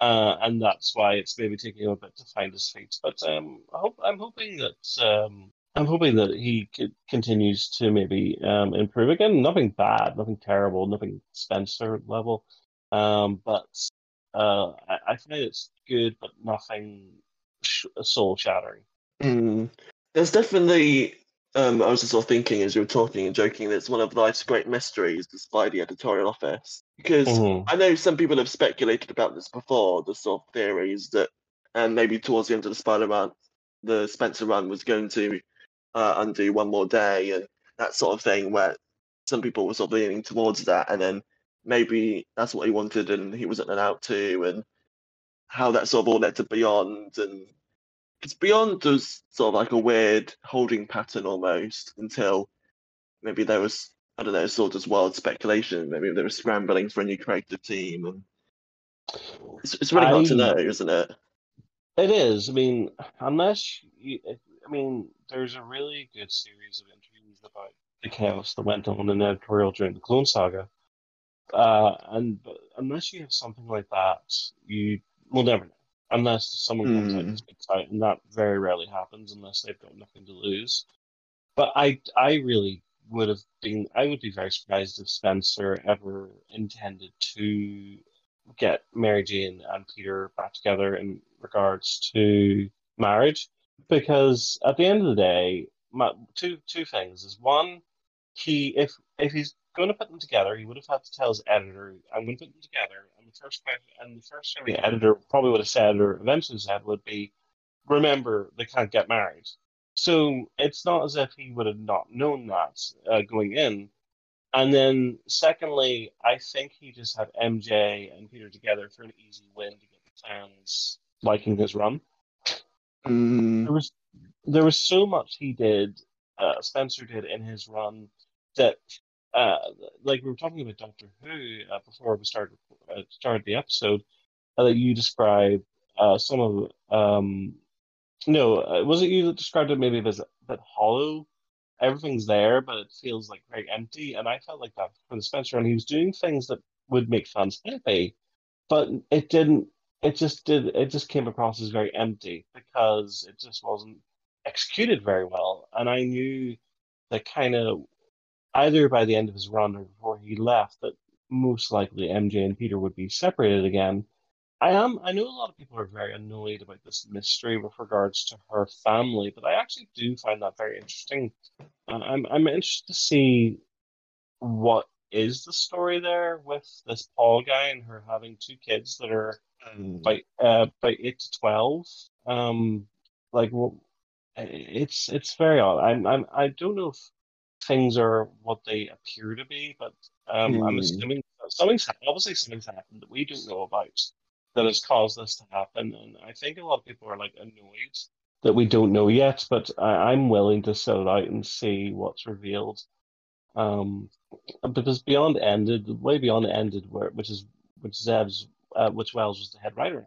Uh, and that's why it's maybe taking him a bit to find his feet. But um, I hope I'm hoping that um, I'm hoping that he continues to maybe um, improve again. Nothing bad, nothing terrible, nothing Spencer level. Um, but uh, I, I find it's good, but nothing sh soul shattering. Mm. There's definitely. Um, I was just sort of thinking as you were talking and joking that it's one of life's great mysteries, despite the editorial office. Because Mhm. I know some people have speculated about this before, the sort of theories that and maybe towards the end of the Spider-Man, the Spencer run was going to uh, undo one more day and that sort of thing, where some people were sort of leaning towards that, and then maybe that's what he wanted and he wasn't allowed to, and how that sort of all led to Beyond and because Beyond was sort of like a weird holding pattern almost until maybe there was I don't know sort of wild speculation. Maybe they were scrambling for a new creative team, and it's, it's really hard to know, isn't it? It is. I mean, unless you, I mean, there's a really good series of interviews about the chaos that went on in editorial during the Clone Saga. Uh, and unless you have something like that, you will never know. Unless someone comes mm. out and speaks out, and that very rarely happens unless they've got nothing to lose. But I, I really would have been, I would be very surprised if Spencer ever intended to get Mary Jane and Peter back together in regards to marriage, because at the end of the day, my, two two things is one, he if if he's going to put them together, he would have had to tell his editor, "I'm going to put them together." And the first question, and the first thing the editor probably would have said, or eventually said, would be, "Remember, they can't get married." So it's not as if he would have not known that uh, going in. And then, secondly, I think he just had MJ and Peter together for an easy win to get the fans liking his run. Mm. There was there was so much he did, uh, Spencer did in his run that, uh, like we were talking about Doctor Who uh, before we started uh, started the episode, uh, that you described uh, some of um, no, uh, was it you that described it maybe as a bit hollow? Everything's there, but it feels like very empty. And I felt like that for the Spencer, and he was doing things that would make fans happy, but it didn't. It just did. It just came across as very empty because it just wasn't executed very well. And I knew that kind of either by the end of his run or before he left that most likely MJ and Peter would be separated again. I am. I know a lot of people are very annoyed about this mystery with regards to her family, but I actually do find that very interesting. Uh, I'm I'm interested to see what is the story there with this Paul guy and her having two kids that are mm. by uh by eight to twelve. Um, like well, it's it's very odd. I'm I'm I don't know if things are what they appear to be, but um, mm. I'm hmm. assuming something's obviously something's happened that we don't know about that has caused this to happen. And I think a lot of people are like annoyed that we don't know yet, but I, am willing to set it out and see what's revealed. Um, because Beyond ended, way Beyond ended, where which is which Zeb's, uh, which Wells was the head writer on,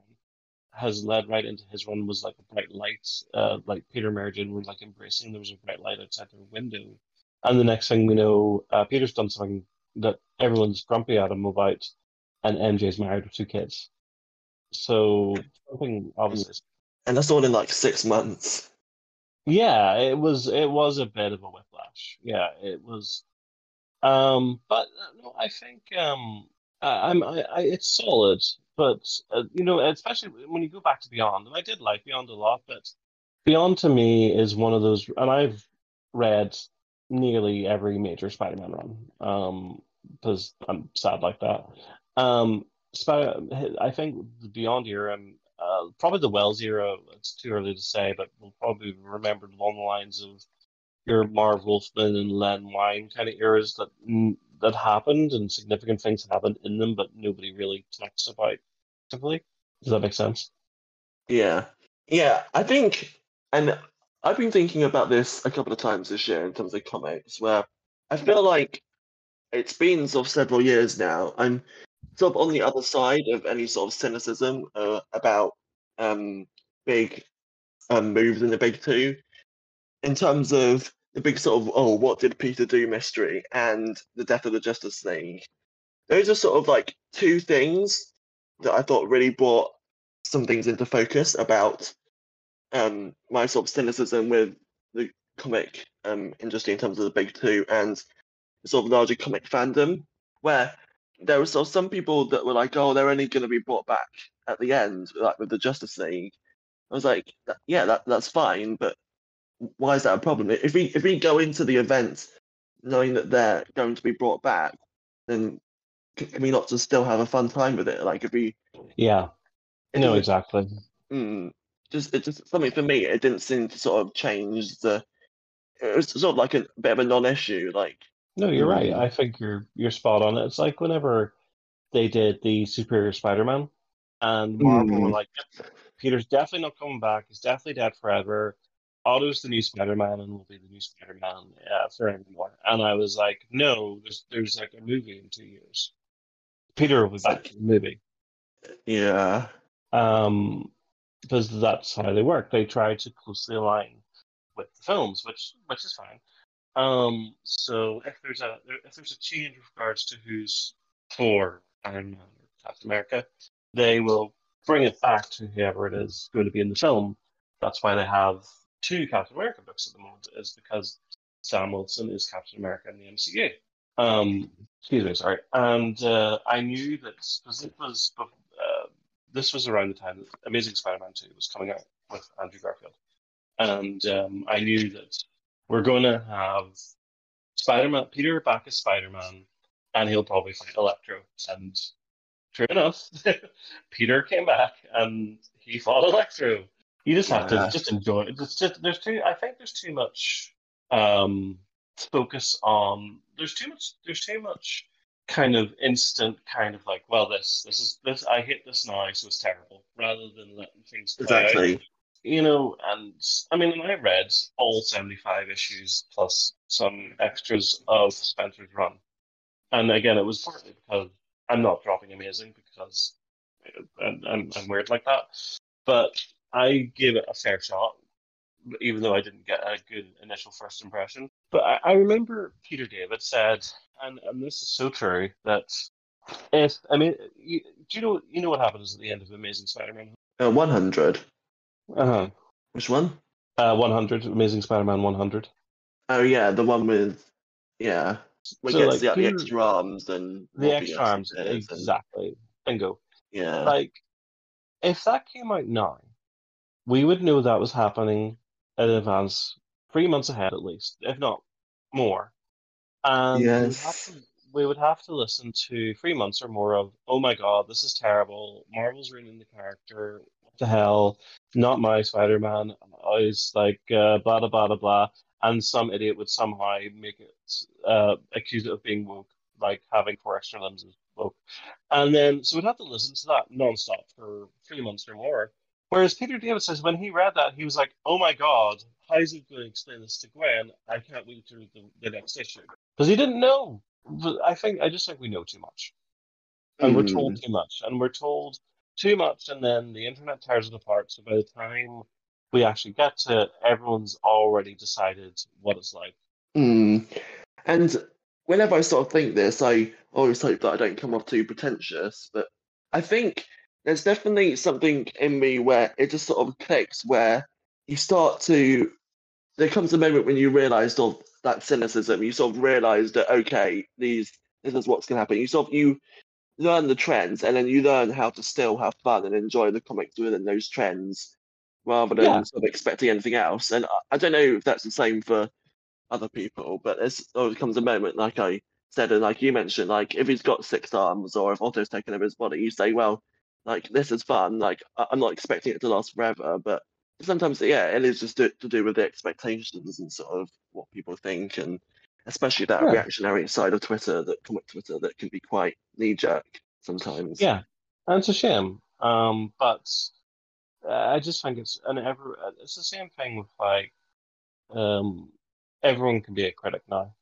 has led right into his run was like a bright light, uh, like Peter Mergen were like embracing. There was a bright light outside their window, and the next thing we know, uh, Peter's done something that everyone's grumpy at him about, and MJ's married with two kids. So something obviously. And that's all in like six months. Yeah, it was it was a bit of a whiplash. Yeah, it was. Um, but uh, no, I think um, I, I'm I, I it's solid, but uh, you know, especially when you go back to Beyond, and I did like Beyond a lot, but Beyond to me is one of those, and I've read nearly every major Spider-Man run, um, because I'm sad like that. Um, so I think Beyond era, and uh, probably the Wells era. It's too early to say, but we'll probably be remembered along the lines of your Marv Wolfman and Len Wein kind of eras that that happened and significant things happened in them, but nobody really talks about. Simply, does that make sense? Yeah, yeah. I think, and I've been thinking about this a couple of times this year in terms of comics, where I feel like it's been sort of several years now. I'm sort of on the other side of any sort of cynicism uh, about um, big um, moves in the big two, in terms of the big sort of oh, what did Peter do mystery and the death of the Justice League. Those are sort of like two things that I thought really brought some things into focus about um, my sort of cynicism with the comic um, industry in terms of the big two and the sort of larger comic fandom, where there were still some people that were like, "Oh, they're only going to be brought back at the end, like with the Justice League." I was like, "Yeah, that that's fine, but why is that a problem? If we if we go into the event knowing that they're going to be brought back, then can we not just still have a fun time with it? Like if we, yeah, no, exactly. Mm, just it just something for me. It didn't seem to sort of change the. It was sort of like a bit of a non-issue. Like no, you're right. Mm. I think you're you're spot on. It's like whenever they did the Superior Spider-Man, and Marvel were Mm. like, "Peter's definitely not coming back. He's definitely dead forever. Otto's the new Spider-Man and will be the new Spider-Man uh, forevermore." And I was like, "No, there's there's like a movie in two years. Peter was back in the movie." Yeah. um, because that's how they work. They try to closely align with the films, which which is fine. Um, so if there's a if there's a change with regards to who's for Iron Man or Captain America, they will bring it back to whoever it is going to be in the film. That's why they have two Captain America books at the moment, is because Sam Wilson is Captain America in the MCU. Um, excuse me, sorry. And uh, I knew that because it was this was around the time that Amazing Spider-Man 2 was coming out with Andrew Garfield. And um, I knew that we're going to have Spider-Man, Peter back as Spider-Man, and he'll probably fight Electro. And true enough, (laughs) Peter came back and he fought Electro. You just have Yeah. to just enjoy it. It's just there's too. I think there's too much um, focus on. There's too much. There's too much kind of instant kind of like, well, this this is this. I hate this now, so it's terrible. Rather than letting things play out Exactly. you know, and I mean, and I read all 75 issues plus some extras of Spencer's run. And again, it was partly because I'm not dropping Amazing because I'm, I'm, I'm weird like that. But I gave it a fair shot, even though I didn't get a good initial first impression. But I, I remember Peter David said, and, and this is so true, that if, I mean, you, do you know, you know what happens at the end of Amazing Spider-Man? Uh, 100. Uh-huh. Which one? Uh, 100, Amazing Spider-Man 100. Oh, yeah, the one with. Yeah. We So, get like, like, the extra arms and. The extra arms, appears and- exactly. Bingo. Yeah. Like, if that came out now, we would know that was happening in advance, three months ahead at least, if not more. And we, would have Yes. to, we would have to listen to three months or more of, oh my god, this is terrible. Marvel's ruining the character. What the hell? Not my Spider Man. Is like uh, blah blah blah blah blah. And some idiot would somehow make it uh, accuse it of being woke, like having four extra limbs is woke. And then, so we'd have to listen to that nonstop for three months or more. Whereas Peter David says when he read that, he was like, "Oh my god, how is he going to explain this to Gwen? I can't wait to read the, the next issue because he didn't know." I think I just think we know too much, and we're Mm. told too much, and we're told too much, and then the internet tears it apart. So by the time we actually get to it, everyone's already decided what it's like. Mm. And whenever I sort of think this, I always hope that I don't come off too pretentious, but I think there's definitely something in me where it just sort of clicks where you start to there comes a moment when you realise of that cynicism, you sort of realise that okay, these this is what's gonna happen. You sort of you learn the trends and then you learn how to still have fun and enjoy the comics within those trends rather than Yeah. sort of expecting anything else. And I- I don't know if that's the same for other people, but there's always comes a moment, like I said, and like you mentioned, like if he's got six arms or if Otto's taken over his body, you say, well, like this is fun. Like I- I'm not expecting it to last forever, but sometimes, yeah, it is just to, to do with the expectations and sort of what people think, and especially that Yeah. reactionary side of Twitter, that comic Twitter, that can be quite knee jerk sometimes. Yeah, and it's a shame. Um, but uh, I just think it's and every it's the same thing with like um, everyone can be a critic now.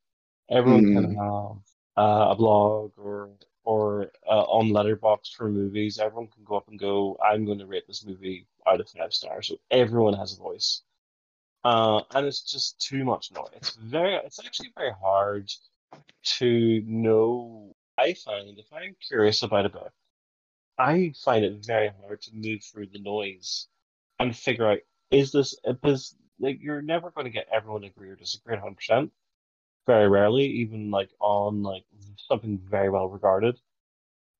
Everyone can have uh, a blog or or uh, on Letterboxd for movies. Everyone can go up and go, I'm going to rate this movie out of five stars. So everyone has a voice. Uh, and it's just too much noise. It's very, it's actually very hard to know. I find if I'm curious about a book, I find it very hard to move through the noise and figure out is this because like you're never going to get everyone to agree or disagree 100 percent. Very rarely, even like on like something very well regarded,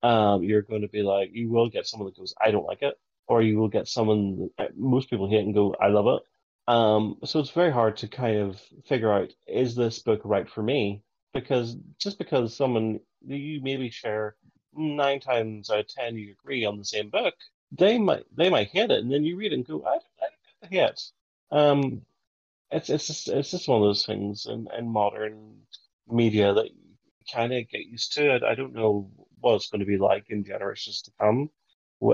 um, you're going to be like you will get someone that goes I don't like it, or you will get someone that most people hate and go I love it. Um, so it's very hard to kind of figure out is this book right for me? Because just because someone you maybe share nine times out of ten you agree on the same book, they might they might hate it, and then you read it and go, I, I don't get the hate. Um, it's it's just it's just one of those things in, in modern media that you kind of get used to it. I don't know what it's going to be like in generations to come,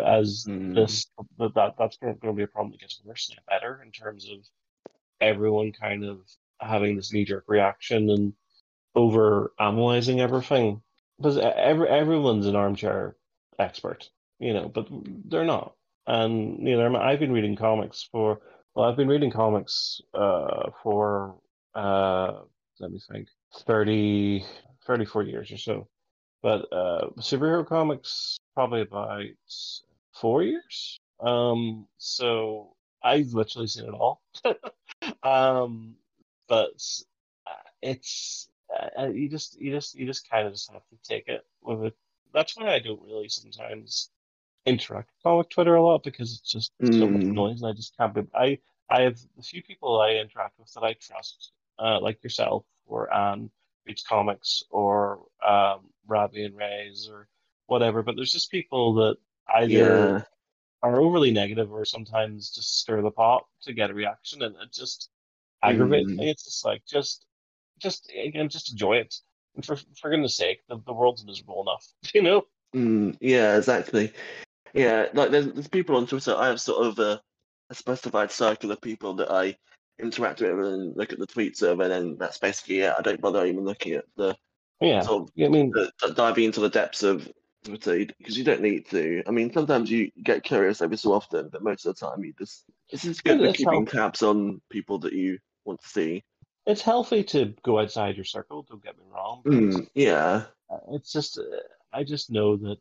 as Mm. this that that that's going to be a problem that gets worse and better in terms of everyone kind of having this knee jerk reaction and over analyzing everything because every everyone's an armchair expert, you know, but they're not. And you know, I've been reading comics for well, I've been reading comics uh, for uh, let me think, 30, 34 years or so. But uh, superhero comics probably about four years. Um, so I've literally seen it all. (laughs) um, but uh, it's uh, you just you just you just kind of just have to take it with it. That's why I don't really sometimes interact with comic Twitter a lot because it's just so much Mm. noise, and I just can't be. I I have a few people I interact with that I trust, uh, like yourself or Anne reads comics or um, Robbie and Ray's or whatever. But there's just people that either Yeah. are overly negative or sometimes just stir the pot to get a reaction, and it just aggravates Mm. me. It's just like just just again just enjoy it. And for for goodness sake, the, the world's miserable enough, (laughs) you know. Mm. Yeah, exactly. Yeah, like there's, there's people on Twitter. I have sort of a, a specified circle of people that I interact with and look at the tweets of, and then that's basically it. I don't bother even looking at the Yeah, sort of I mean, the, the diving into the depths of Twitter because you don't need to. I mean, sometimes you get curious every so often, but most of the time you just it's just good that's keeping how- tabs on people that you want to see. it's healthy to go outside your circle. Don't get me wrong. but Mm, yeah. uh, it's just uh, I just know that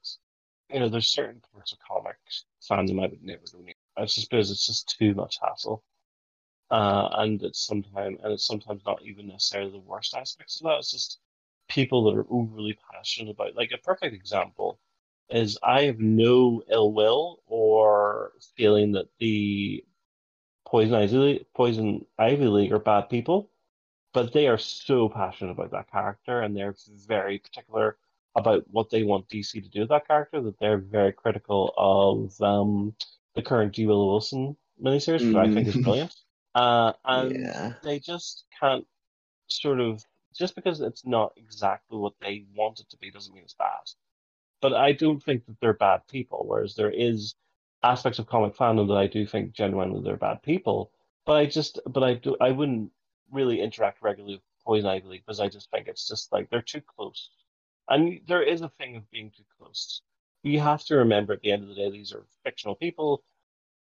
you know there's certain parts of comics fandom I would never near. I suppose it's just too much hassle, uh, and it's sometimes and it's sometimes not even necessarily the worst aspects of that. It's just people that are overly passionate about. Like a perfect example is I have no ill will or feeling that the Poison Ivy Poison Ivy League are bad people but they are so passionate about that character and they're very particular about what they want DC to do with that character that they're very critical of um, the current G. Willow Wilson miniseries, which I think is Mm. brilliant. Uh, and Yeah. they just can't sort of just because it's not exactly what they want it to be doesn't mean it's bad. But I don't think that they're bad people, whereas there is aspects of comic fandom that I do think genuinely they're bad people. But I just but I do I wouldn't really interact regularly with Poison Ivy League because I just think it's just like they're too close. And there is a thing of being too close. You have to remember at the end of the day, these are fictional people.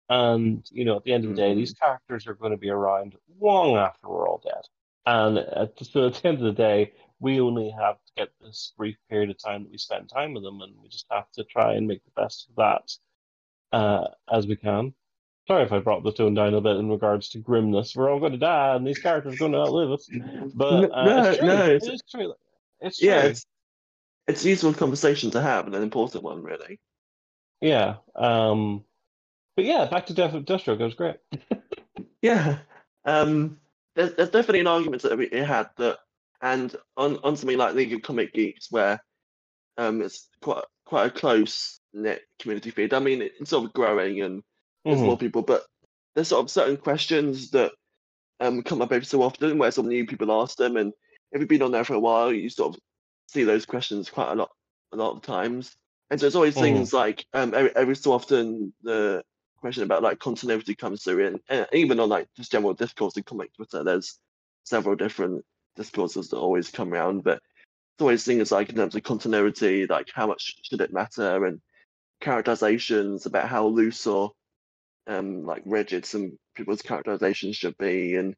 And, you know, at the end of the day, Mhm. these characters are going to be around long after we're all dead. And at, so at the end of the day, we only have to get this brief period of time that we spend time with them, and we just have to try and make the best of that uh, as we can. Sorry if I brought the tone down a bit in regards to grimness. We're all going to die, and these characters are going to outlive us. But (laughs) uh, no, it's true. no, It it's, true. It's true. yeah, it's it's a useful conversation to have and an important one, really. Yeah. Um, but yeah, back to Death Deathstroke. It was great. (laughs) Yeah. Um, there's, there's definitely an argument that we had that, and on, on something like League of Comic Geeks, where um, it's quite quite a close knit community feed. I mean, it's sort of growing and there's Mhm. more people, but there's sort of certain questions that um, come up every so often where some new people ask them, and if you've been on there for a while, you sort of see those questions quite a lot, a lot of times. And so it's always Mhm. things like um, every, every so often the question about like continuity comes through, and, and even on like just general discourse in comic Twitter, there's several different discourses that always come around, but it's always things like in terms of continuity, like how much should it matter, and characterizations about how loose or um, like rigid some people's characterizations should be, and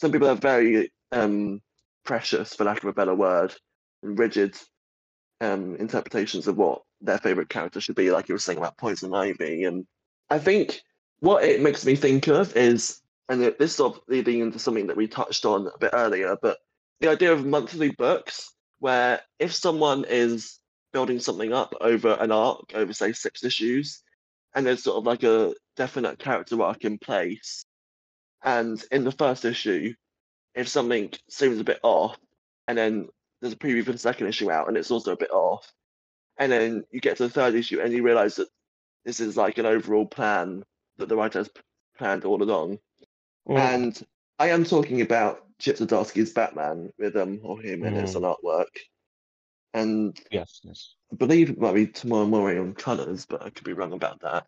some people are very um, precious, for lack of a better word, rigid um, interpretations of what their favorite character should be, like you were saying about Poison Ivy. And I think what it makes me think of is, and this sort of leading into something that we touched on a bit earlier, but the idea of monthly books, where if someone is building something up over an arc, over say six issues, and there's sort of like a definite character arc in place, and in the first issue, if something seems a bit off, and then there's a preview for the second issue out, and it's also a bit off, and then you get to the third issue and you realize that this is like an overall plan that the writer has planned all along. Mhm. And I am talking about Chip Zdarsky's Batman with um Jorge Jimenez on artwork. and Yes, yes. I believe it might be Tomeu Morey on colours, but I could be wrong about that.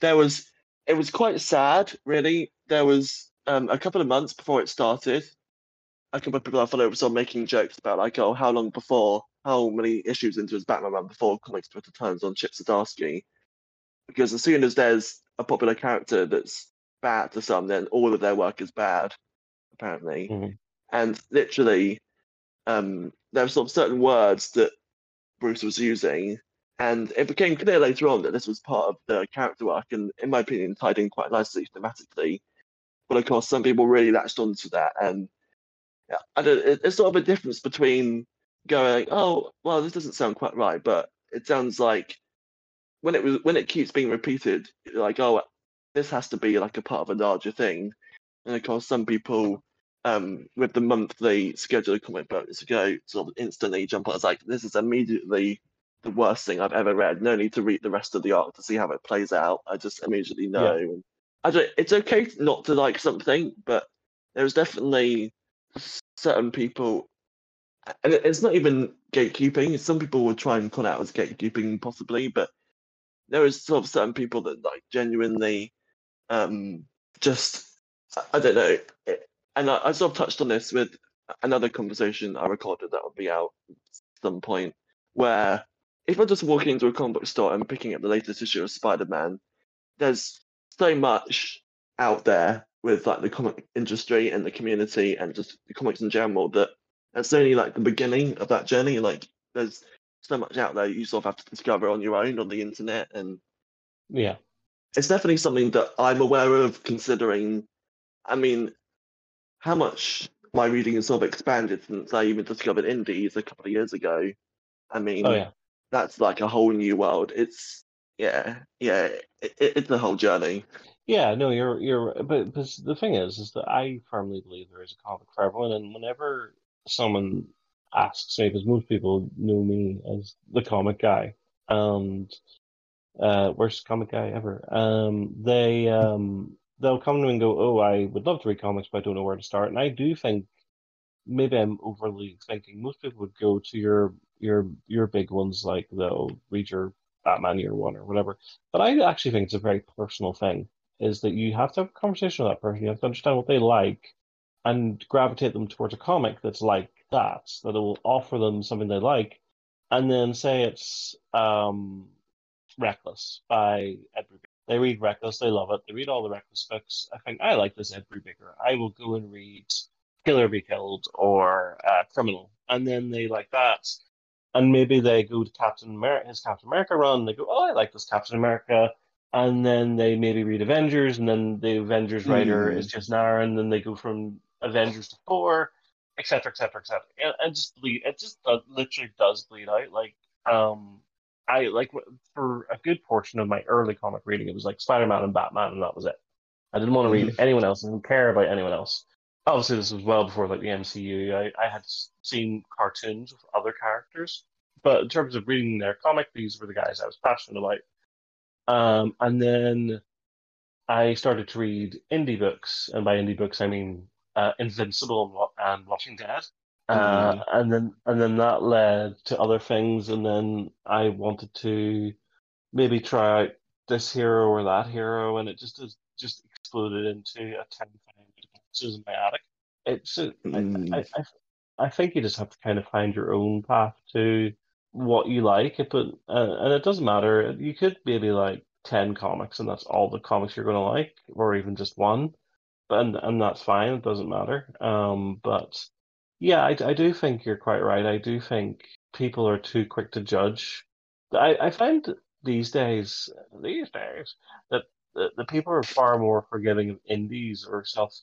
There was it was quite sad, really. There was um, a couple of months before it started. A couple of people I follow of making jokes about like, oh, how long before, how many issues into his Batman run before comics Twitter turns on Chip Zdarsky? Because as soon as there's a popular character that's bad to some, then all of their work is bad, apparently. Mhm. And literally, um, there were sort of certain words that Bruce was using, and it became clear later on that this was part of the character arc, and in my opinion, tied in quite nicely thematically. But of course, some people really latched onto that, and I don't. It, it's sort of a difference between going, "Oh, well, this doesn't sound quite right," but it sounds like when it was when it keeps being repeated, like, "Oh, this has to be like a part of a larger thing." And of course, some people um, with the monthly schedule of comic books go sort of instantly jump on. It's like this is immediately the worst thing I've ever read. No need to read the rest of the arc to see how it plays out. I just immediately know. I don't. It's okay not to like something, but there's definitely certain people, and it's not even gatekeeping. Some people would try and call out as gatekeeping, possibly, but there is sort of certain people that like genuinely, um, just I- don't know. And I, I sort of touched on this with another conversation I recorded that will be out at some point, where if I'm just walking into a comic book store and picking up the latest issue of Spider Man, there's so much out there with like the comic industry and the community and just the comics in general that that's only like the beginning of that journey. Like there's so much out there you sort of have to discover on your own on the internet and Yeah. it's definitely something that I'm aware of considering I mean how much my reading has sort of expanded since I even discovered indies a couple of years ago. I mean Oh yeah. that's like a whole new world. It's yeah, yeah, it, it, it's a whole journey. Yeah, no, you're you're but, but the thing is is that I firmly believe there is a comic for everyone and whenever someone asks me, because most people know me as the comic guy, and uh worst comic guy ever. Um they um they'll come to me and go, Oh, I would love to read comics, but I don't know where to start. And I do think maybe I'm overly thinking. Most people would go to your your your big ones like they'll read your Batman Year One or whatever. But I actually think it's a very personal thing, is that you have to have a conversation with that person. You have to understand what they like and gravitate them towards a comic that's like that, that will offer them something they like, and then say it's um Reckless by Ed Brubaker. They read Reckless, they love it. They read all the Reckless books. I think I like this Ed Brubaker. I will go and read Killer Be Killed or uh, Criminal, and then they like that, and maybe they go to Captain America, his Captain America run. They go, oh, I like this Captain America, and then they maybe read Avengers, and then the Avengers writer Hmm. is Jason Aaron, and then they go from Avengers to Thor, etc., etc., etc., and, and just bleed. It just does, literally does bleed out. Like, um, I like for a good portion of my early comic reading, it was like Spider Man and Batman, and that was it. I didn't want to read Mhm. anyone else. I didn't care about anyone else. Obviously, this was well before like the MCU. I, I had seen cartoons with other characters, but in terms of reading their comic, these were the guys I was passionate about. Um, and then I started to read indie books, and by indie books I mean uh, Invincible and, Wa- and Walking Dead. Uh, Mm. and then and then that led to other things, and then I wanted to maybe try out this hero or that hero, and it just just exploded into a ten boxes in my attic. It's uh, I, Mm. I I I think you just have to kind of find your own path to what you like, but uh, and it doesn't matter. You could maybe like ten comics, and that's all the comics you're going to like, or even just one, and, and that's fine. It doesn't matter. Um, but yeah, I, I do think you're quite right. I do think people are too quick to judge. I, I find these days, these days, that the, the people are far more forgiving of indies or self,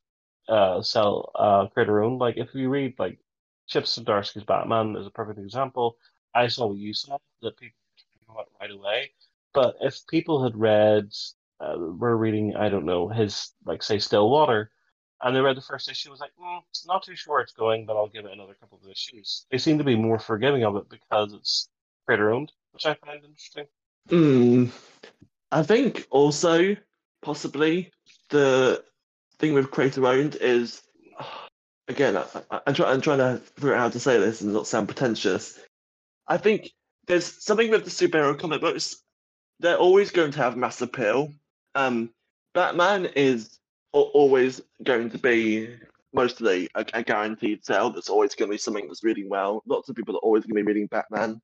uh, sell, uh, creator owned. Like if you read like Chip Zdarsky's Batman is a perfect example. I saw what you saw that people were talking about right away. But if people had read, uh, were reading, I don't know, his like say Stillwater and they read the first issue, was like, mm, not too sure it's going, but I'll give it another couple of issues. They seem to be more forgiving of it because it's creator owned, which I find interesting. Mm. I think also possibly the thing with creator owned is (sighs) again I, try, I'm trying to figure out how to say this and not sound pretentious. I think there's something with the superhero comic books. They're always going to have mass appeal. Um, Batman is always going to be mostly a, a guaranteed sell. That's always going to be something that's reading well. Lots of people are always going to be reading Batman.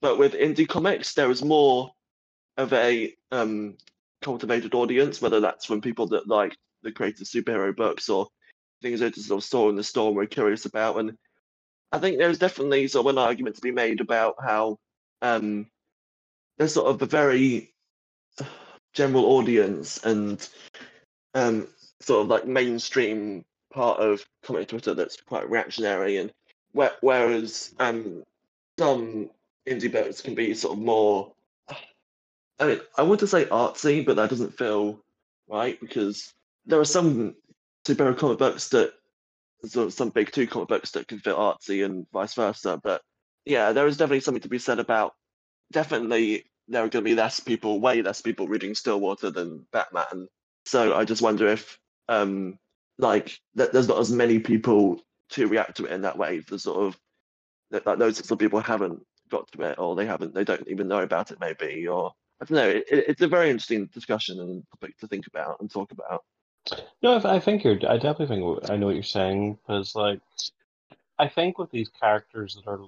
But with indie comics, there is more of a um, cultivated audience, whether that's from people that like the creative superhero books or things they just sort of saw in the store and were curious about. And I think there's definitely sort of an argument to be made about how um, there's sort of a very (sighs) general audience and um, sort of like mainstream part of comic Twitter that's quite reactionary, and whereas um, some indie books can be sort of more. (sighs) I mean, I want to say artsy, but that doesn't feel right because there are some superhero comic books that some big two comic books that can feel artsy and vice versa. But yeah, there is definitely something to be said about. Definitely, there are going to be less people, way less people reading Stillwater than Batman. So I just wonder if um, like there's not as many people to react to it in that way. The sort of that, that those sorts of people haven't got to it, or they haven't, they don't even know about it, maybe, or I don't know. It, it's a very interesting discussion and topic to think about and talk about. No, I think you're. I definitely think I know what you're saying because, like, I think with these characters that are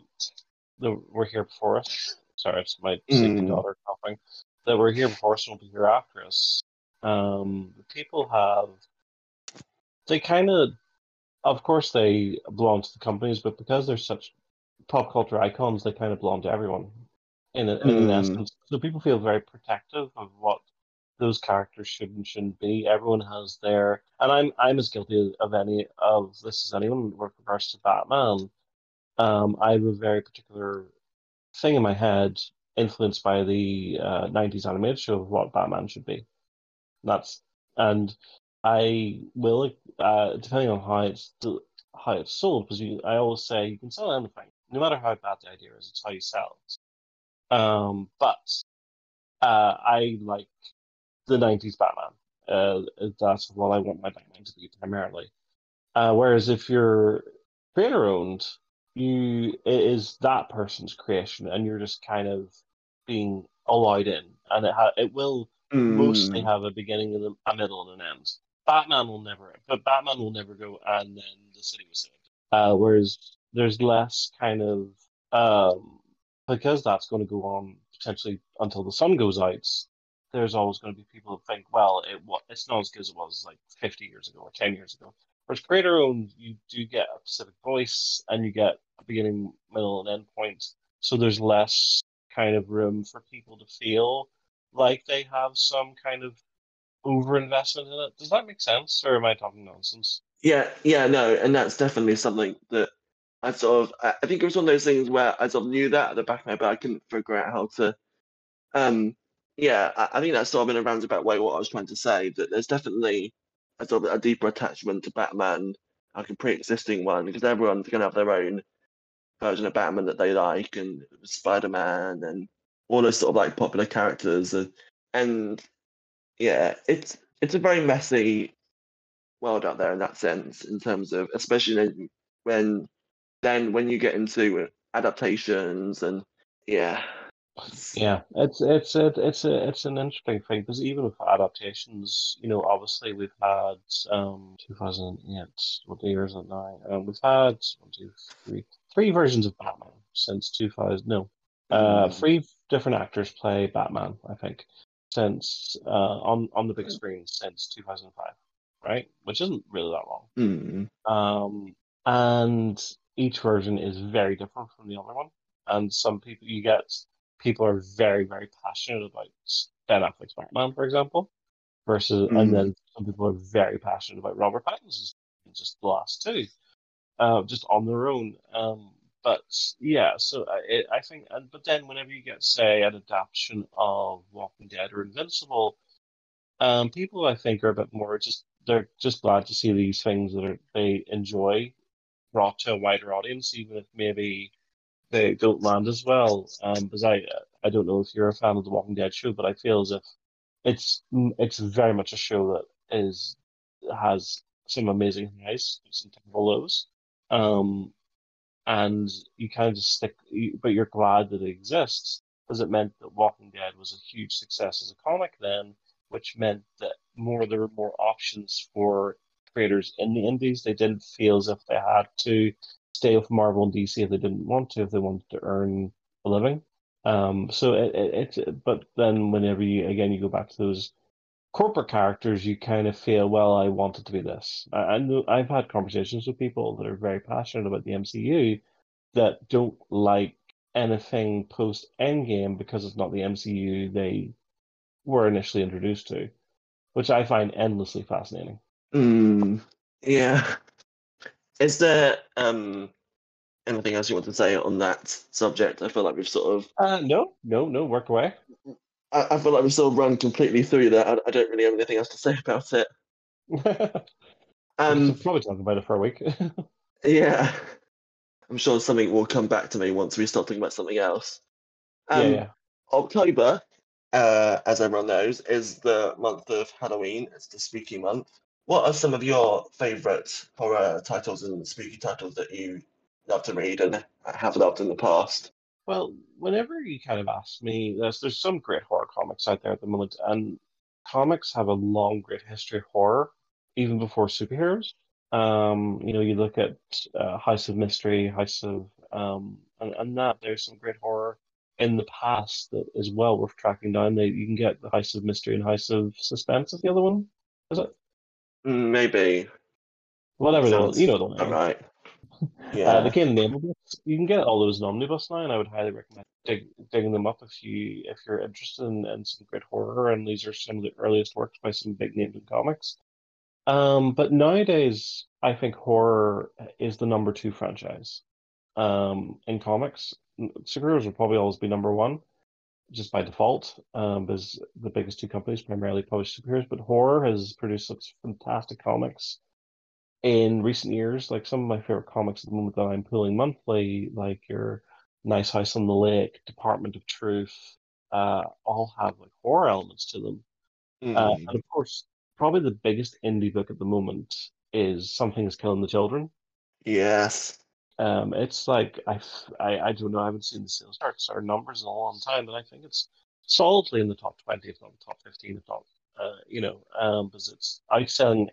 that were here before us. Sorry, it's my mm. daughter coughing. That were here before us and will be here after us. Um, people have they kind of, of course, they belong to the companies, but because they're such pop culture icons, they kind of belong to everyone in, a, in mm. an essence. So people feel very protective of what those characters should and shouldn't be. Everyone has their, and I'm I'm as guilty of any of this as anyone with regards to Batman. Um, I have a very particular thing in my head, influenced by the uh, '90s animated show of what Batman should be. That's and I will, uh, depending on how it's how it's sold, because you, I always say you can sell anything, no matter how bad the idea is. It's how you sell it. Um, but uh, I like the '90s Batman. Uh, that's what I want my Batman to be primarily. Uh, whereas if you're creator owned, you it is that person's creation, and you're just kind of being allowed in, and it ha- it will mm. mostly have a beginning, and a middle, and an end. Batman will never, but Batman will never go, and then the city was saved. Uh, whereas there's less kind of um, because that's going to go on potentially until the sun goes out. There's always going to be people who think, well, it it's not as good as it was like 50 years ago or 10 years ago. Whereas creator owned, you do get a specific voice and you get a beginning, middle, and end point. So there's less kind of room for people to feel like they have some kind of overinvestment in it. Does that make sense, or am I talking nonsense? Yeah, yeah, no, and that's definitely something that I sort of. I think it was one of those things where I sort of knew that at the back of my head, but I couldn't figure out how to. Um, yeah, I, I think that's sort of in a roundabout way what I was trying to say. That there's definitely a sort of a deeper attachment to Batman, like a pre-existing one, because everyone's gonna have their own version of Batman that they like, and Spider Man, and all those sort of like popular characters, and, and yeah, it's it's a very messy world out there in that sense, in terms of especially when then when you get into adaptations and yeah. Yeah, it's it's it, it's a it's an interesting thing because even with adaptations, you know, obviously we've had um 2008, what year is it now? Um, we've had one, two, three, three versions of Batman since 2000. No, uh, mm. three different actors play Batman, I think since uh, on on the big screen since 2005, right? Which isn't really that long. Mm. Um, and each version is very different from the other one. And some people you get people are very very passionate about Ben Affleck's Batman, for example, versus mm. and then some people are very passionate about Robert Pattinson's just the last two, uh, just on their own. Um, but yeah, so I, I think, and but then whenever you get, say, an adaptation of Walking Dead or Invincible, um, people I think are a bit more just they're just glad to see these things that are, they enjoy brought to a wider audience, even if maybe they don't land as well. Um, because I I don't know if you're a fan of the Walking Dead show, but I feel as if it's it's very much a show that is has some amazing highs, some terrible lows. Um, and you kind of just stick, but you're glad that it exists because it meant that Walking Dead was a huge success as a comic then, which meant that more there were more options for creators in the indies. They didn't feel as if they had to stay with Marvel and DC if they didn't want to, if they wanted to earn a living. Um, so it, it, it, but then whenever you again you go back to those corporate characters, you kind of feel, well, I want it to be this. I, I know I've had conversations with people that are very passionate about the MCU that don't like anything post Endgame because it's not the MCU they were initially introduced to, which I find endlessly fascinating. Mm, yeah. Is there um anything else you want to say on that subject? I feel like we've sort of uh, no, no, no, work away. I, I feel like we've sort of run completely through that. I, I don't really have anything else to say about it. (laughs) um, probably talk about it for a week. (laughs) yeah, I'm sure something will come back to me once we start talking about something else. Um, yeah, yeah. October, uh, as everyone knows, is the month of Halloween. It's the spooky month. What are some of your favourite horror titles and spooky titles that you love to read and have loved in the past? Well, whenever you kind of ask me, there's there's some great horror comics out there at the moment, and comics have a long, great history of horror, even before superheroes. Um, you know, you look at uh, House of Mystery, House of, um, and, and that there's some great horror in the past that is well worth tracking down. That you can get the House of Mystery and House of Suspense is the other one, is it? Mm, maybe. Whatever Sounds, the you know the one. All right. (laughs) Yeah. Uh, the Cain and books, you can get all those in omnibus now, and I would highly recommend dig, digging them up if you if you're interested in, in some great horror. And these are some of the earliest works by some big names in comics. Um, but nowadays, I think horror is the number two franchise um, in comics. Superheroes will probably always be number one, just by default, um, because the biggest two companies primarily publish superheroes. But horror has produced such fantastic comics in recent years, like some of my favorite comics at the moment that I'm pulling monthly, like your Nice House on the Lake, Department of Truth, uh, all have like horror elements to them. Mm. Uh, mm-hmm. and of course, probably the biggest indie book at the moment is Something is Killing the Children. Yes. Um, it's like I, I, I don't know. I haven't seen the sales charts or numbers in a long time, but I think it's solidly in the top twenty, if not the top fifteen, if not, uh, you know, um, because it's outselling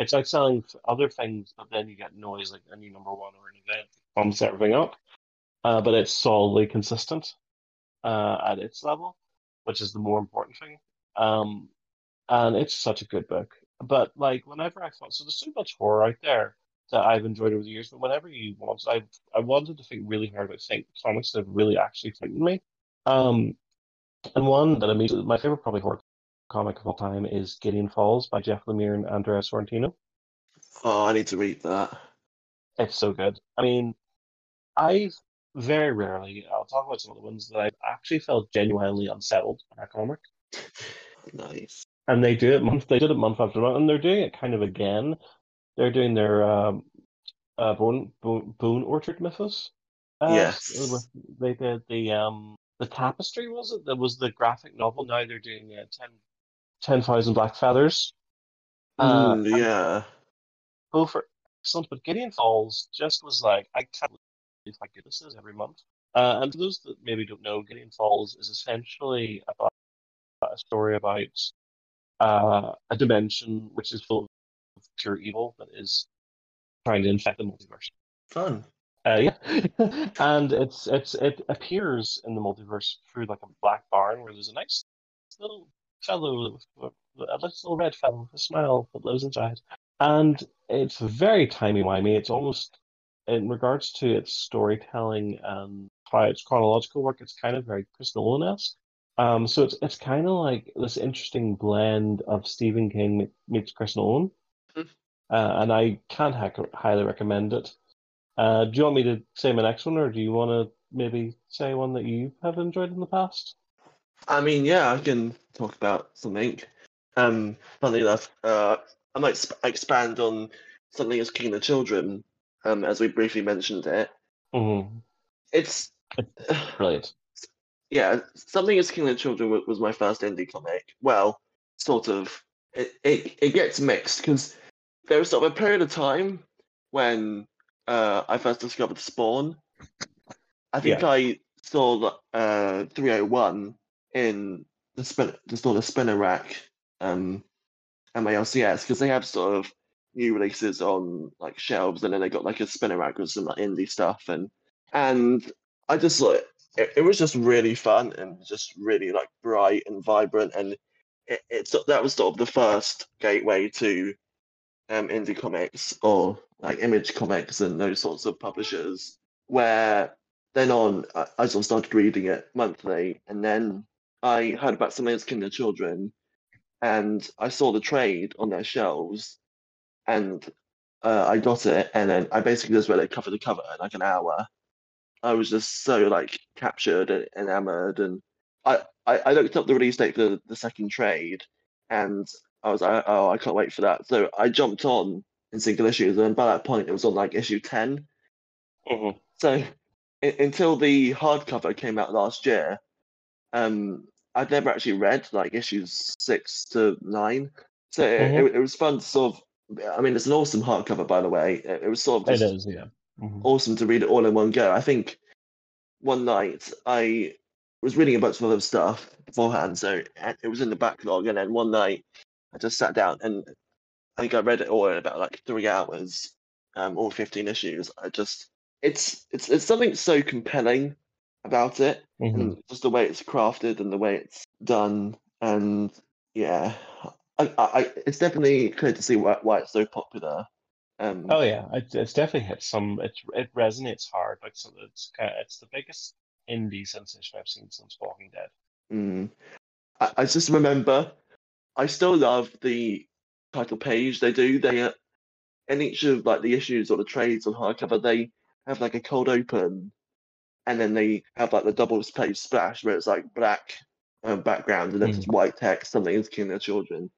it's like selling other things, but then you get noise like a new number one or an event bumps everything up. Uh, but it's solidly consistent uh, at its level, which is the more important thing. Um, and it's such a good book. But like whenever I thought, so there's so much horror out there that I've enjoyed over the years. But whenever you want, I I wanted to think really hard about think comics that have really actually frightened me. Um, and one that I mean, my favorite probably horror comic of all time is Gideon Falls by Jeff Lemire and Andrea Sorrentino. Oh, I need to read that. It's so good. I mean, I've very rarely, I'll talk about some of the ones that I've actually felt genuinely unsettled by a comic. (laughs) nice. And they do it month, they did it month after month, and they're doing it kind of again. They're doing their um, uh, Bone, Bone, Bone Orchard Mythos. Uh, yes. They did the um the tapestry was it that was the graphic novel. Now they're doing uh, 10 Ten Thousand Black Feathers. Uh, mm, yeah. Go for excellent, but Gideon Falls just was like I can't believe how good this is every month. Uh, and for those that maybe don't know, Gideon Falls is essentially about a story about uh, a dimension which is full of pure evil that is trying to infect the multiverse. Fun. Uh, yeah, (laughs) and it's it's it appears in the multiverse through like a black barn where there's a nice little fellow, a little red fellow with a smile that lives inside. And it's very timey-wimey. It's almost, in regards to its storytelling and how its chronological work, it's kind of very Chris Nolan-esque. Um, so it's it's kind of like this interesting blend of Stephen King meets Chris Nolan, mm-hmm. uh, and I can't ha- highly recommend it. Uh, do you want me to say my next one, or do you want to maybe say one that you have enjoyed in the past? I mean, yeah, I can talk about something. Um, funny enough, uh, I might sp- expand on something is Killing the Children, um, as we briefly mentioned it. Mm-hmm. It's (sighs) brilliant. Yeah, something is Killing the Children was, was my first indie comic. Well, sort of. It it, it gets mixed because there was sort of a period of time when uh, I first discovered Spawn. I think Yeah. I saw uh, 301 in the spin, the sort of spinner rack um, at my LCS because they have sort of new releases on like shelves, and then they got like a spinner rack with some like indie stuff, and and I just like it, it was just really fun and just really like bright and vibrant, and it, it's that was sort of the first gateway to um, indie comics or like image comics and those sorts of publishers where then on I, I sort of started reading it monthly and then I heard about something is Killing the Children and I saw the trade on their shelves and uh, I got it and then I basically just read it cover to cover in like an hour. I was just so like captured and enamored and I, I, I looked up the release date for the, the second trade and I was like, oh, I can't wait for that. So I jumped on in single issues, and by that point, it was on like issue 10. Mhm. So i- until the hardcover came out last year, um, I'd never actually read like issues six to nine. So it, Mhm. it, it was fun to sort of. I mean, it's an awesome hardcover, by the way. It, it was sort of It is, yeah. Mhm. awesome to read it all in one go. I think one night I was reading a bunch of other stuff beforehand, so it was in the backlog, and then one night I just sat down and I think I read it all in about like three hours, um, all fifteen issues. I just it's it's it's something so compelling about it, Mhm. and just the way it's crafted and the way it's done, and yeah, I, I, I it's definitely clear to see why, why it's so popular. Um, Oh yeah, it, it's definitely hit some. It it resonates hard. Like so, it's kind of, it's the biggest indie sensation I've seen since Walking Dead. Mm. I, I just remember, I still love the title page they do. They uh, in each of like the issues or the trades on hardcover, they have like a cold open, and then they have like the double page splash where it's like black uh, background and then just white text, something is killing their children.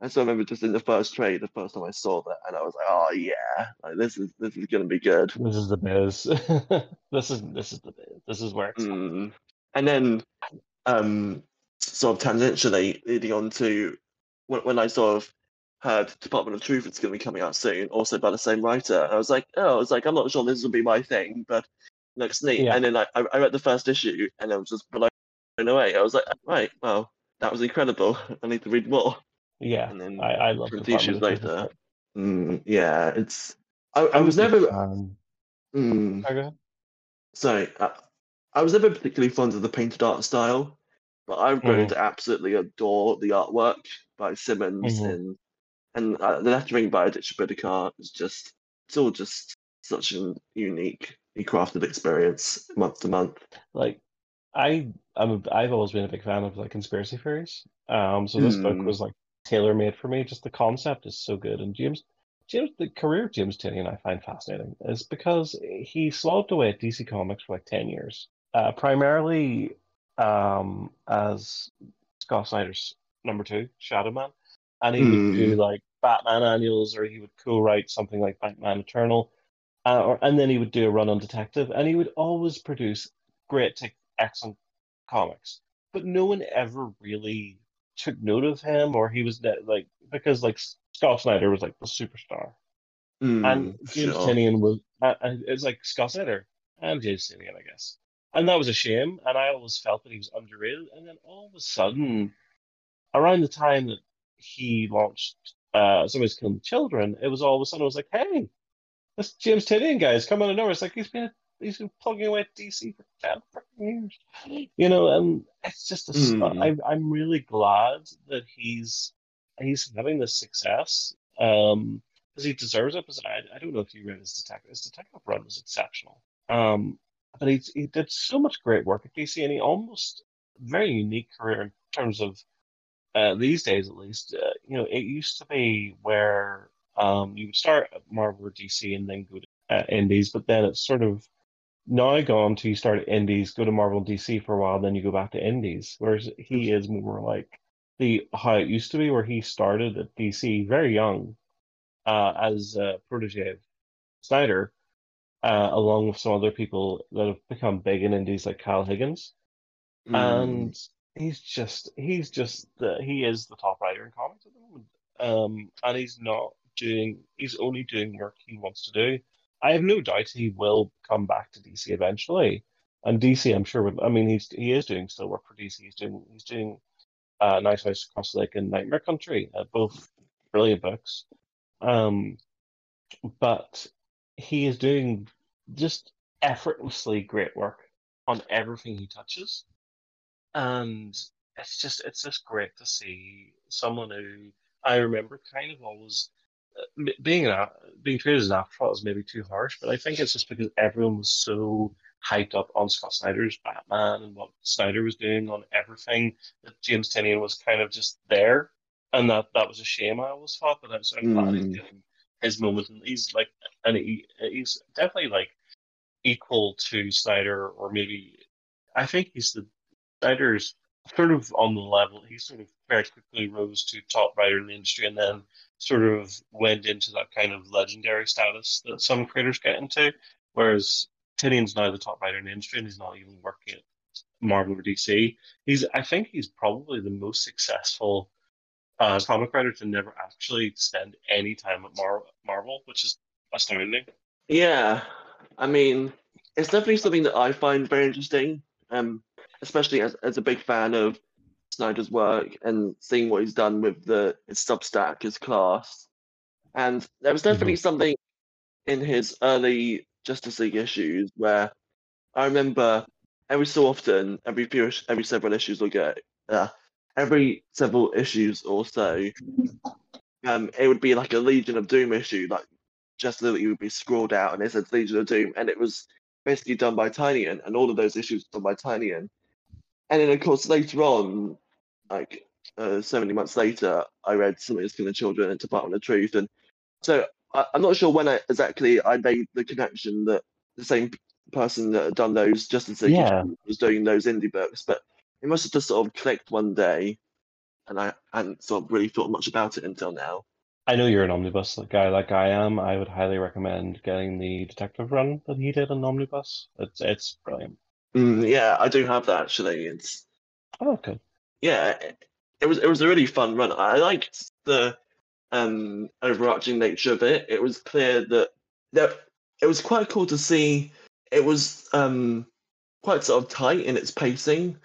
And so I remember just in the first trade, the first time I saw that, and I was like, oh yeah, like this is this is gonna be good. This is the biz. (laughs) this is this is the biz. This is where it's. Mm. And then, um, sort of tangentially leading on to when, when I sort of heard Department of Truth is going to be coming out soon, also by the same writer, I was like, oh, I was like, I'm not sure this will be my thing, but looks neat. Yeah. And then I, I I read the first issue and I was just blown away. I was like, right, well, that was incredible. (laughs) I need to read more. Yeah, And then I I love the issues of Truth as later, mm, yeah, it's. I, I was never. fan- Mm, sorry, I, I was never particularly fond of the painted art style, but I've grown Mhm. to absolutely adore the artwork by Simmonds Mhm. and and uh, the lettering by Aditya Bidikar is just it's all just such a unique, crafted experience month to month. Like, I I'm a, I've always been a big fan of like conspiracy theories. Um, so this book Hmm. was like tailor made for me. Just the concept is so good, and James James the career of James Tynion I find fascinating is because he slogged away at DC Comics for like ten years, uh, primarily um as Scott Snyder's number two, Shadow Man, and he would do Hmm. like Batman annuals, or he would co-write something like Batman Eternal, uh, or and then he would do a run on Detective, and he would always produce great, to excellent comics. But no one ever really took note of him, or he was that like because like Scott Snyder was like the superstar, Hmm, and James sure. Tynion was uh, uh, it's like Scott Snyder and James Tynion, I guess. And that was a shame, and I always felt that he was underrated. And then all of a sudden, around the time that he launched uh, Somebody's Killing Children, it was all of a sudden, I was like, hey, this James Tynion guy is coming out of. It's like he's been he's been plugging away at DC for 10 freaking years. You know, and it's just a, s- Hmm. I, I'm really glad that he's he's having this success. Um, because he deserves it. Because I, I don't know if you read his detective his detective run was exceptional. Um, but he he did so much great work at DC, and he almost very unique career in terms of uh, these days at least. Uh, you know, it used to be where um you would start at Marvel or DC and then go to uh, Indies, but then it's sort of now gone to you start at Indies, go to Marvel and DC for a while, then you go back to Indies. Whereas he is more like the how it used to be, where he started at DC very young, uh, as a protege of Snyder, uh, along with some other people that have become big in Indies like Kyle Higgins. Hmm. And he's just he's just the he is the top writer in comics at the moment. Um, and he's not doing he's only doing work he wants to do. I have no doubt he will come back to DC eventually. And DC, I'm sure, would, I mean, he's he is doing still work for DC. He's doing he's doing uh, Nice House Across the Lake and Nightmare Country, uh, both brilliant books. Um, but he is doing just effortlessly great work on everything he touches, and it's just it's just great to see someone who I remember kind of always uh, being an being treated as an afterthought is maybe too harsh, but I think it's just because everyone was so hyped up on Scott Snyder's Batman and what Snyder was doing on everything that James Tynion was kind of just there, and that that was a shame. I always thought, but I'm, so glad he's Mm. getting his moment, and he's like, and he he's definitely like equal to Snyder, or maybe I think he's the Snyder's sort of on the level. He sort of very quickly rose to top writer in the industry, and then sort of went into that kind of legendary status that some creators get into. Whereas Tynion's now the top writer in the industry, and he's not even working at Marvel or DC. He's, I think, he's probably the most successful uh, comic writer to never actually spend any time at Mar- Marvel, which is astounding. Yeah, I mean, it's definitely something that I find very interesting, um, especially as, as a big fan of Snyder's work and seeing what he's done with the his Substack, his class. And there was definitely something in his early Justice League issues where I remember every so often, every few, every several issues will get, uh, every several issues or so, um, it would be like a Legion of Doom issue, like just literally would be scrawled out and it said Legion of Doom, and it was basically done by Tynion, and all of those issues done by Tynion. And then, of course, later on, like uh, so many months later, I read Somebody's Killing the Children and Department of Truth, and so I, I'm not sure when I, exactly I made the connection that the same person that had done those Justice League Yeah. was doing those indie books, but it must have just sort of clicked one day, and I hadn't sort of really thought much about it until now. I know you're an omnibus guy like I am. I would highly recommend getting the detective run that he did on Omnibus. It's it's brilliant. Mm, yeah, I do have that actually. It's Oh, okay. yeah, it, it was it was a really fun run. I liked the um overarching nature of it. It was clear that that it was quite cool to see. It was um quite sort of tight in its pacing.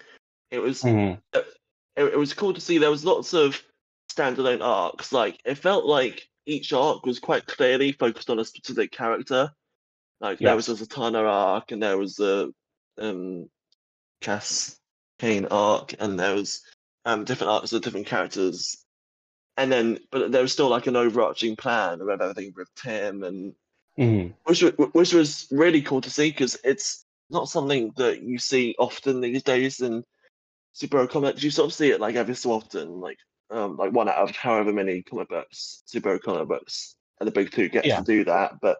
It was Mhm. it, it was cool to see there was lots of standalone arcs. Like it felt like each arc was quite clearly focused on a specific character. Like there was a Zatanna arc, and there was a um Cass Cain arc, and there was um different arcs of different characters. And then, but there was still like an overarching plan of everything with Tim, and Mhm. which which was really cool to see because it's not something that you see often these days in superhero comics. You sort of see it like every so often, like um like one out of however many comic books, superhero comic books, and the big two get Yeah. to do that, but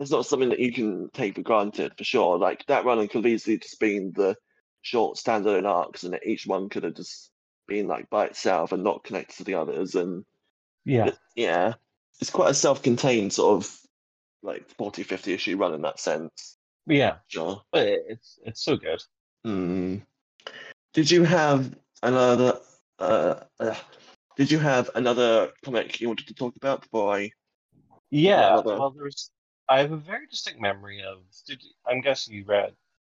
it's not something that you can take for granted for sure. Like that run could have easily just been the short standalone arcs, and each one could have just been like by itself and not connected to the others. And Yeah. it- yeah, it's quite a self-contained sort of like 40, 50 issue run in that sense. Yeah. Sure. But it's it's so good. Hmm. Did you have another? Uh, uh, did you have another comic you wanted to talk about before I? Yeah. another- Well, there's I have a very distinct memory of. Did you- I'm guessing you read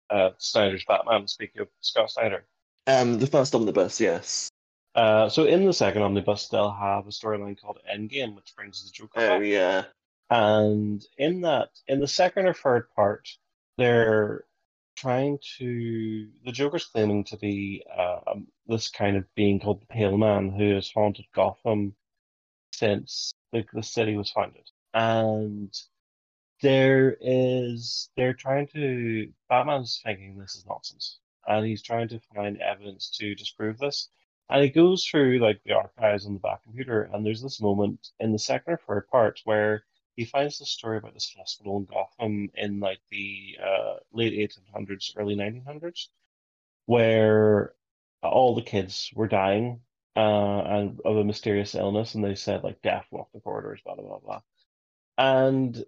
uh, Snyder's Batman. Speaking of Scott Snyder. Um, the first omnibus, yes. Uh, so in the second omnibus, they'll have a storyline called Endgame, which brings the Joker Oh back. yeah. And in that, in the second or third part, they're trying to. The Joker's claiming to be um, this kind of being called the Pale Man who has haunted Gotham since the, the city was founded. And there is. They're trying to. Batman's thinking this is nonsense. And he's trying to find evidence to disprove this. And he goes through like the archives on the back computer, and there's this moment in the second or third part where he finds the story about this hospital in Gotham in like the uh, late 1800s, early 1900s, where all the kids were dying uh, and of a mysterious illness, and they said like death walked the corridors, blah blah blah blah. And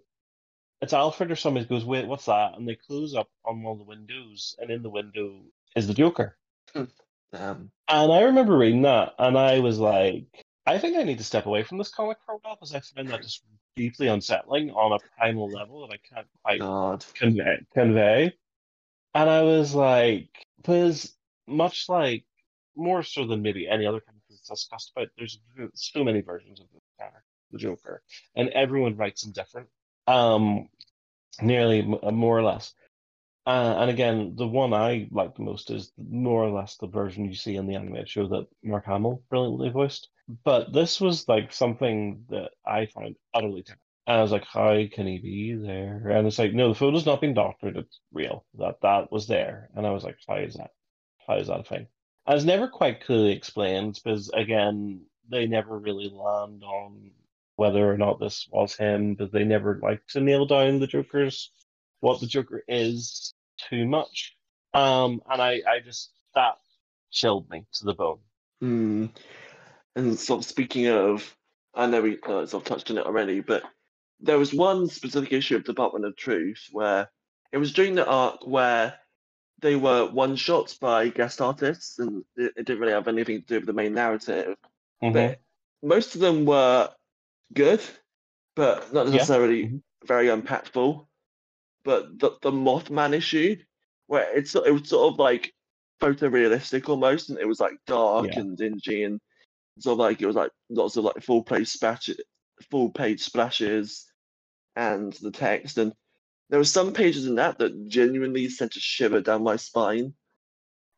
it's Alfred or somebody goes, wait, what's that? And they close up on one of the windows, and in the window is the Joker. (laughs) Um, And I remember reading that, and I was like, I think I need to step away from this comic for a while because I find that just deeply unsettling on a primal level that I can't quite God. convey. convey. And I was like, because much like more so than maybe any other character that's discussed about, there's so many versions of the character, the Joker, and everyone writes them different. Um, nearly more or less. Uh, and again, the one I like the most is more or less the version you see in the animated show that Mark Hamill brilliantly voiced. But this was like something that I find utterly terrible. And I was like, how can he be there? And it's like, no, the photo's not been doctored. It's real. That that was there. And I was like, how is that? How is that a thing? I was never quite clearly explained because again, they never really land on whether or not this was him, but they never like to nail down the Joker's what the Joker is too much. Um, and I, I just that chilled me to the bone. Mm. And sort of speaking of, I know we uh, sort of touched on it already, but there was one specific issue of Department of Truth where it was during the arc where they were one shots by guest artists and it, it didn't really have anything to do with the main narrative. Mhm. But most of them were good, but not Yeah. necessarily Mhm. very impactful. But the the Mothman issue, where it's it was sort of like photorealistic almost, and it was like dark Yeah. and dingy, and of like it was like lots of like full page splashes, full page splashes, and the text, and there were some pages in that that genuinely sent a shiver down my spine.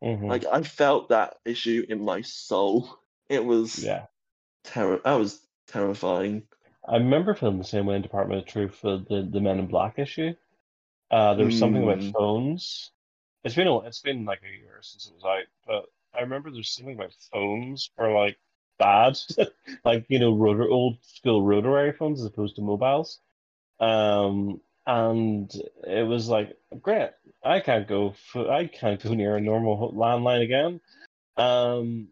Mhm. Like I felt that issue in my soul. It was yeah. terror. That was terrifying. I remember feeling the same way in Department of Truth for the, the Men in Black issue. Uh, there was something about Mm. phones. It's been a, it's been like a year since it was out, but I remember there's something about phones or like bad, (laughs) like you know, rotor, old school rotary phones as opposed to mobiles. Um, and it was like, great, I can't go, f- I can't go (laughs) near a normal landline again. Um,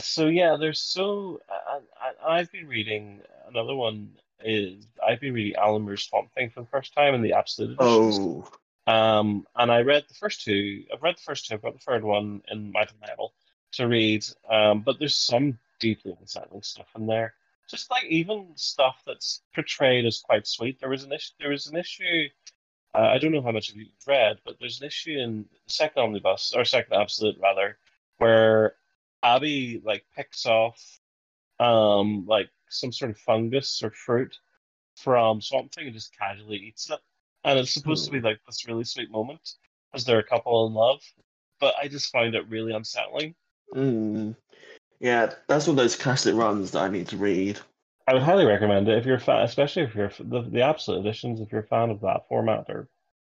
so yeah, there's so I, I, I've been reading another one is I've been reading Alan Moore's Swamp Thing for the first time in the Absolute editions. Oh, Um, and I read the first two. I've read the first two. I've got the third one in my Bible to read. Um, but there's some deeply unsettling stuff in there. Just like even stuff that's portrayed as quite sweet. There was an issue. There was an issue. Uh, I don't know how much of you read, but there's an issue in second omnibus or second absolute rather, where Abby like picks off um like some sort of fungus or fruit from Swamp Thing and just casually eats it. And it's supposed to be like this really sweet moment because they're a couple in love. But I just find it really unsettling. mm. Yeah. That's one of those classic runs that I need to read. I would highly recommend it if you're a fan, especially if you're the, the absolute editions. If you're a fan of that format, they're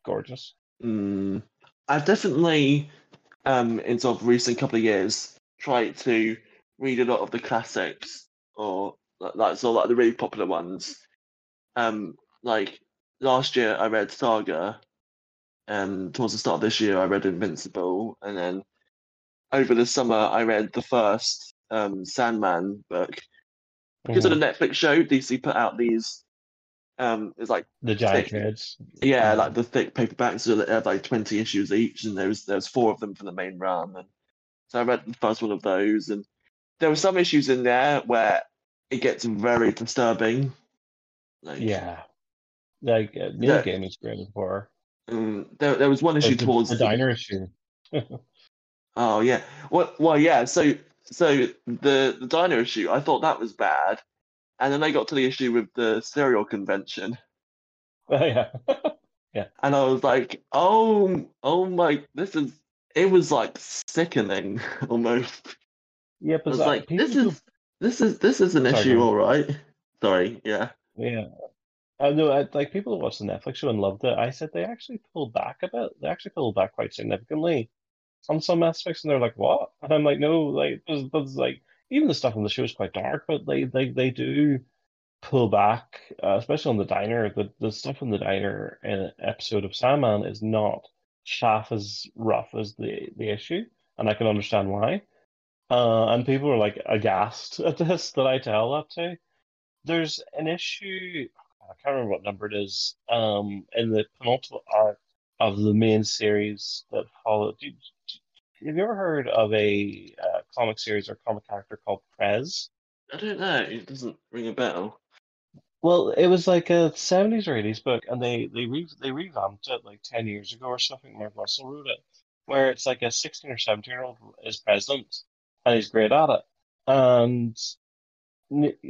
gorgeous. Mm. I've definitely, um, in sort of recent couple of years, tried to read a lot of the classics or like, of like the really popular ones. Um, like last year I read Saga, and towards the start of this year I read Invincible, and then over the summer I read the first um, Sandman book. Because of the Netflix show, DC put out these. Um, it's like The giant thick- heads. yeah, like the thick paperbacks that have like twenty issues each, and there was there was four of them for the main run, and so I read the first one of those, and there were some issues in there where it gets very disturbing. Like, Yeah. Like uh, Neil Yeah. Gaiman's great at horror. um, there there was one issue the, towards the diner issue. (laughs) Oh yeah, well, well yeah. So so the the diner issue, I thought that was bad, and then they got to the issue with the cereal convention, (laughs) Oh yeah. (laughs) Yeah. And I was like, oh oh my, this is. It was like sickening (laughs) almost. yeah, I but was that- like, this is this is this is an Sorry, issue, all right. Sorry, yeah. Yeah. I know, I, like people who watched the Netflix show and loved it. I said they actually pulled back a bit. They actually pulled back quite significantly on some aspects, and they're like, "What?" And I'm like, "No, like, there's, there's like even the stuff on the show is quite dark, but they they they do pull back, uh, especially on the diner. The the stuff in the diner in an episode of Sandman is not half as rough as the the issue, and I can understand why. Uh, and people are like aghast (laughs) at this that I tell that to. There's an issue. I can't remember what number it is. Um, in the penultimate arc of the main series that followed. Have you ever heard of a uh, comic series or comic character called Prez? I don't know. It doesn't ring a bell. Well, it was like a 70s or 80s book, and they they re they revamped it like 10 years ago or something. Mark Russell wrote it, where it's like a 16 or 17 year old is president, and he's great at it. And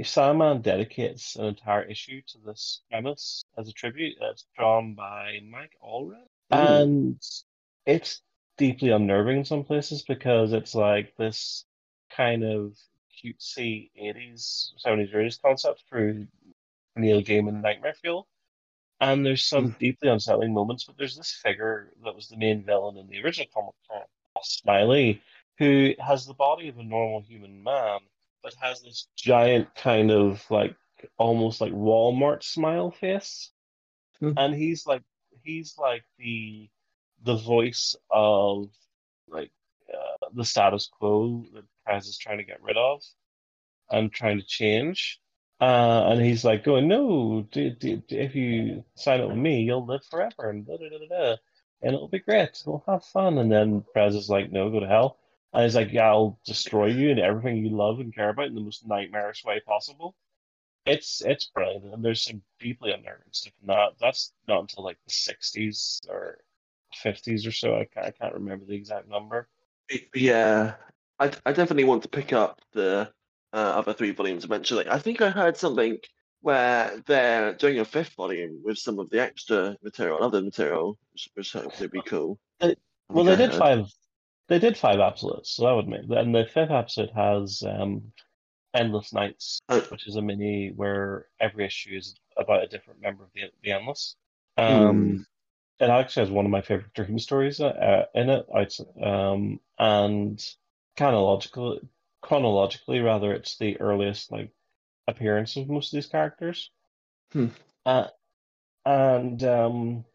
Sandman dedicates an entire issue to this premise as a tribute. It's drawn by Mike Allred, Mm. and it's deeply unnerving in some places because it's like this kind of cutesy 80s, 70s, 80s concept through Neil Gaiman Nightmare Fuel. And there's some Mm. deeply unsettling moments, but there's this figure that was the main villain in the original comic, Boss Smiley, who has the body of a normal human man, but has this giant kind of like almost like Walmart smile face. Hmm. And he's like he's like the the voice of like uh, the status quo that Prez is trying to get rid of and trying to change. Uh, and he's like going, no, d d d- if you sign up with me, you'll live forever and da da da da and it'll be great. We'll have fun. And then Prez is like, no, go to hell. And he's like, yeah, I'll destroy you and everything you love and care about in the most nightmarish way possible. It's it's brilliant, and there's some deeply unnerving stuff in that. That's not until like the 60s or 50s or so. I can't, I can't remember the exact number. Yeah, I, I definitely want to pick up the uh, other three volumes eventually. I think I heard something where they're doing a fifth volume with some of the extra material, other material, which, which hopefully be cool. Well, they did five. They did five episodes, so that would make. And the fifth episode has um, Endless Nights, Oh, which is a mini where every issue is about a different member of the the Endless. hmm. Um, it actually has one of my favorite dream stories uh, in it. Um, and chronological, chronologically, rather, it's the earliest like appearance of most of these characters. Hmm. Uh, and um,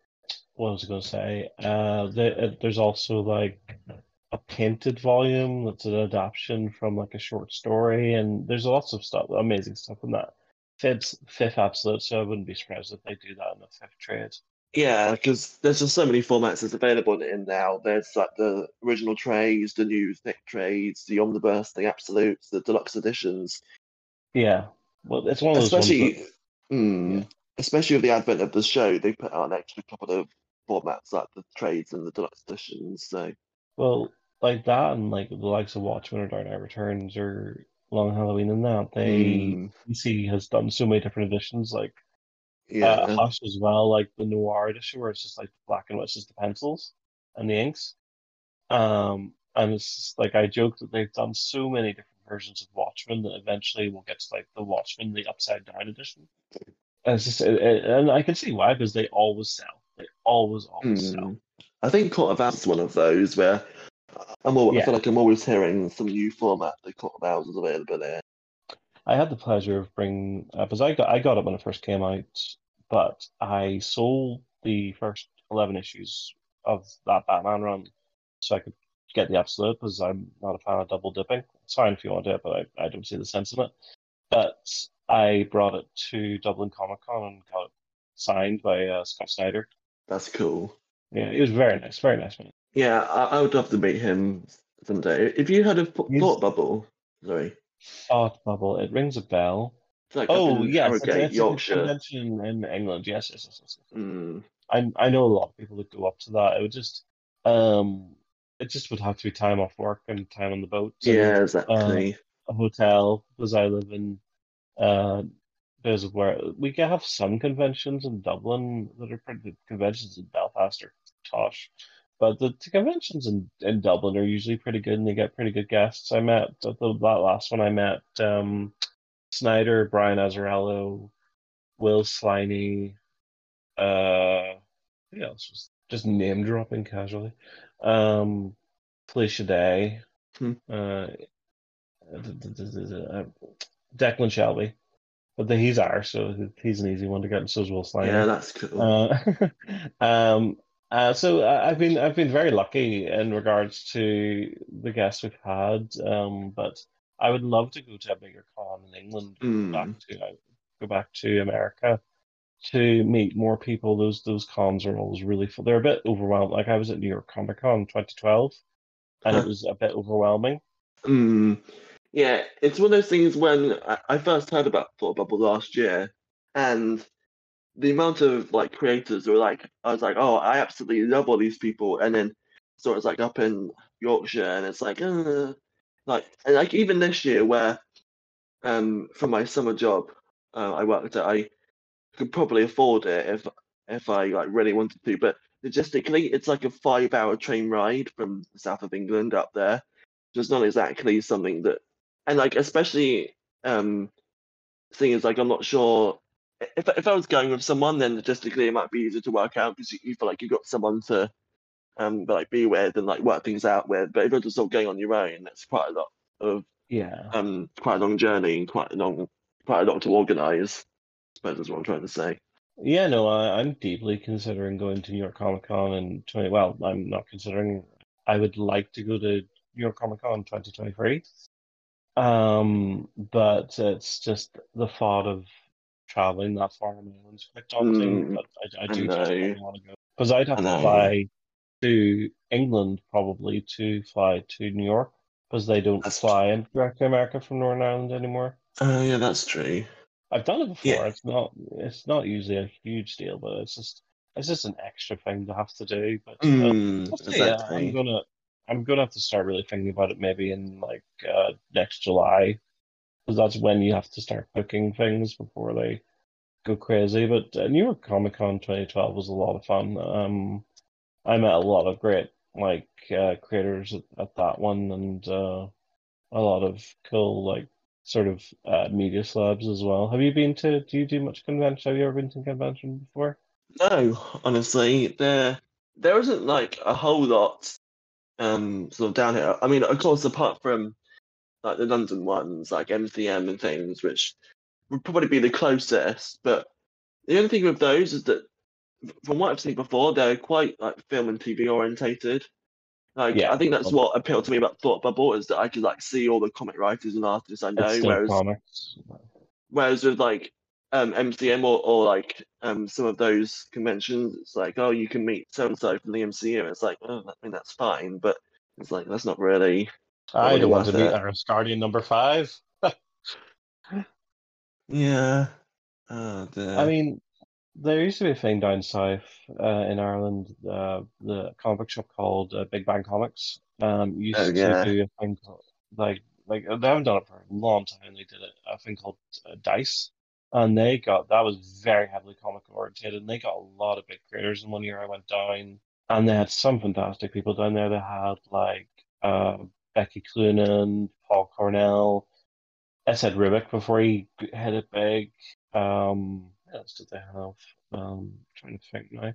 what was I going to say? Uh, the, uh, there's also like a painted volume that's an adaptation from like a short story, and there's lots of stuff, amazing stuff in that. Fifth, fifth episode, so I wouldn't be surprised if they do that in the fifth trade. Yeah, because there's just so many formats that's available in now. There's like the original trades, the new thick trades, the omnibus, the absolutes, the deluxe editions. Yeah, well, it's one of those ones that, Especially, mm, yeah. especially with the advent of the show, they put out an extra couple of formats like the trades and the deluxe editions. So Well, like that, and like the likes of Watchmen or Dark Knight Returns or Long Halloween, and that they mm, DC has done so many different editions, like uh, yeah, Hush as well, like the Noir edition, where it's just like black and white, it's just the pencils and the inks. Um, and it's just, like I joke that they've done so many different versions of Watchmen that eventually we'll get to like the Watchmen, the upside down edition. And it's just, it, it- and I can see why, because they always sell. They always, always sell. mm. I think Court of Owls is one of those where I'm all, I feel like I'm always hearing some new format that Court of Owls is available there. I had the pleasure of bringing because I got I got it when it first came out, but I sold the first eleven issues of that Batman run so I could get the absolute because I'm not a fan of double dipping. It's fine if you want to do it, but I, I don't see the sense in it. But I brought it to Dublin Comic Con and got it signed by uh, Scott Snyder. That's cool. Yeah, it was very nice, very nice man. Yeah, I, I would love to meet him someday. If you heard of P- He's- Thought Bubble, sorry, Thought Bubble, it rings a bell. Like Oh in yes, Harrogate, it's a Yorkshire. convention in England. Yes, yes, yes, yes. yes. Mm, I I know a lot of people that go up to that. It would just um it just would have to be time off work and time on the boat and yeah, exactly. a hotel because I live in uh there's where we can have some conventions in Dublin that are pretty conventions in Belfast are tosh. But the, the conventions in, in Dublin are usually pretty good and they get pretty good guests. I met the that last one I met um Snyder, Brian Azzarello, Will Sliney, uh who else was just name dropping casually. Um, Felicia Day, Hmm. uh, uh, Declan Shalvey, but the, he's Irish, so he's an easy one to get, and so is Will Yeah, that's cool. Uh, (laughs) um, uh, so I've been I've been very lucky in regards to the guests we've had, um, but I would love to go to a bigger con in England, go back Mm, to uh, go back to America to meet more people. Those those cons are always really full. They're a bit overwhelmed. Like I was at New York Comic Con 2012, and it was a bit overwhelming. mm. Yeah, it's one of those things when I, I first heard about Thought Bubble last year, and the amount of like creators who were like, I was like, oh, I absolutely love all these people, and then so it's like up in Yorkshire, and it's like, uh, like, and like even this year where, um, for my summer job, uh, I worked at, I could probably afford it if if I like really wanted to, but logistically, it's like a five-hour train ride from the south of England up there, so it's not exactly something that, and like especially um, seeing as like I'm not sure if if I was going with someone, then logistically it might be easier to work out because you, you feel like you've got someone to um like be with and like work things out with. But if you're just sort of going on your own, that's quite a lot of Yeah. um quite a long journey and quite a long quite a lot to organise. I suppose is what I'm trying to say. Yeah, no, I, I'm deeply considering going to New York Comic Con in 20, well, I'm not considering, I would like to go to New York Comic Con 2023. Um, but it's just the thought of traveling that far on my own is quite daunting. Mm, But I, I I do really want to go because I'd have to fly to England probably to fly to New York because they don't That's fly in direct to America from Northern Ireland anymore. oh yeah, that's true. I've done it before. Yeah. It's not it's not usually a huge deal, but it's just it's just an extra thing to have to do. But uh, Mm, we'll see. Uh, I'm gonna I'm gonna have to start really thinking about it maybe in like uh, next July because that's when you have to start booking things before they go crazy. But uh, New York Comic Con 2012 was a lot of fun. Um, I met a lot of great like uh, creators at, at that one, and uh, a lot of cool like sort of uh, media slabs as well. Have you been to? Do you do much convention? Have you ever been to a convention before? No, honestly, there there isn't like a whole lot um sort of down here. I mean, of course, apart from like the London ones, like MCM and things, which would probably be the closest. But the only thing with those is that, from what I've seen before, they're quite like film and TV orientated. Like Yeah, I think that's what appealed to me about Thought Bubble is that I could like see all the comic writers and artists I know, whereas comics. whereas with like um MCM or, or like um some of those conventions, it's like oh you can meet so and so from the MCU. It's like oh I mean that's fine, but it's like that's not really I don't want to meet. Iris Guardian number five. (laughs) Yeah. Oh I mean, there used to be a thing down south uh, in Ireland, uh, the comic shop called uh, Big Bang Comics. Um, Oh used to do a thing called, like like they haven't done it for a long time. They did it, a thing called uh, Dice, and they got that was very heavily comic oriented, and they got a lot of big creators. And one year I went down, and they had some fantastic people down there. They had like uh, Becky Cloonan, Paul Cornell. Esad Ribic before he hit it big. Um, else did they have? Um, trying to think now.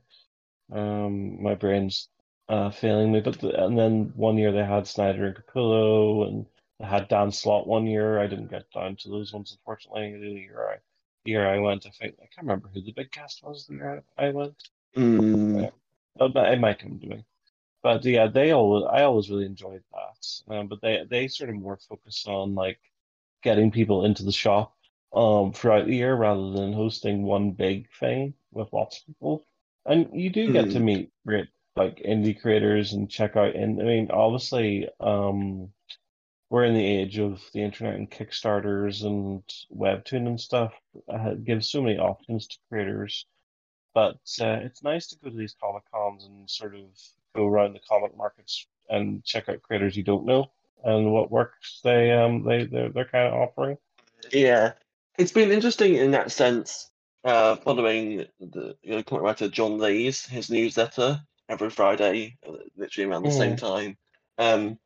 Um, my brain's uh, failing me. But the, and then one year they had Snyder and Capullo, and they had Dan Slott one year. I didn't get down to those ones, unfortunately. The year I, the year I went, I think I can't remember who the big cast was the year I went. Mm, but but it might come to me. But yeah, they always I always really enjoyed that. Um, but they they sort of more focus on like getting people into the shop um throughout the year rather than hosting one big thing with lots of people. And you do get to mm, meet great like indie creators and check out and I mean obviously um we're in the age of the internet and Kickstarters and Webtoon and stuff uh, gives so many options to creators. But uh, it's nice to go to these Comic Cons and sort of go around the comic markets and check out creators you don't know and what works they um they they're, they're kind of offering. yeah. It's been interesting in that sense, uh, following the you know, comic writer John Lees his newsletter every Friday, uh, literally around the same Mm, time. Um,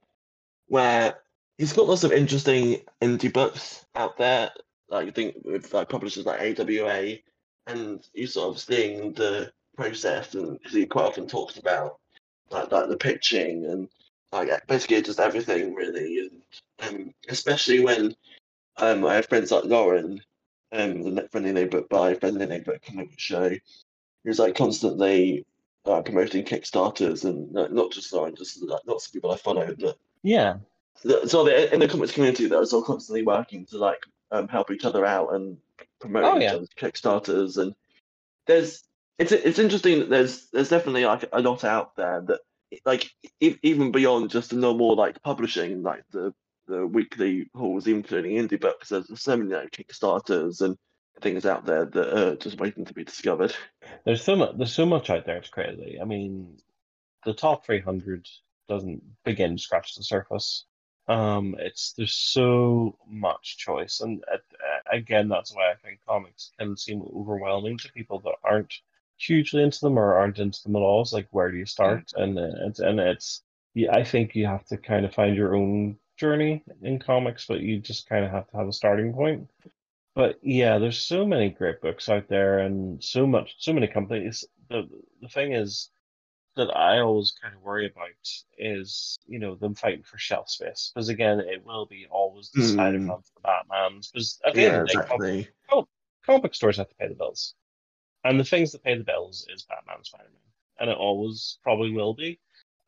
where he's got lots of interesting indie books out there. Like I think with like publishers like AWA, and you sort of seeing the process, and because he quite often talks about like like the pitching and like basically just everything really, and um, especially when um I have friends like Lauren, um the friendly neighborhood by friendly neighborhood comic book show, who's like constantly uh, promoting Kickstarters and uh, not just Lauren, just like lots of people I follow that yeah. so the, in the comics community, they're all constantly working to like um, help each other out and promote Oh each yeah. other's Kickstarters. And there's it's it's interesting that there's there's definitely like a lot out there that like e- even beyond just the normal like publishing, like the the weekly hauls, including indie books. There's so many you know, Kickstarters and things out there that are just waiting to be discovered. There's so much. There's so much out there. It's crazy. I mean, the top 300 doesn't begin to scratch the surface. Um, it's there's so much choice, and uh, again, that's why I think comics can seem overwhelming to people that aren't hugely into them or aren't into them at all. It's like, where do you start? And uh, it's and it's yeah, I think you have to kind of find your own journey in comics, but you just kind of have to have a starting point. But yeah, there's so many great books out there, and so much, so many companies. The the thing is that I always kind of worry about is you know them fighting for shelf space because again, it will be always decided mm. on the Batman's because at the yeah, end of the day, exactly. comic, comic stores have to pay the bills, and the things that pay the bills is Batman, Spider Man, and it always probably will be.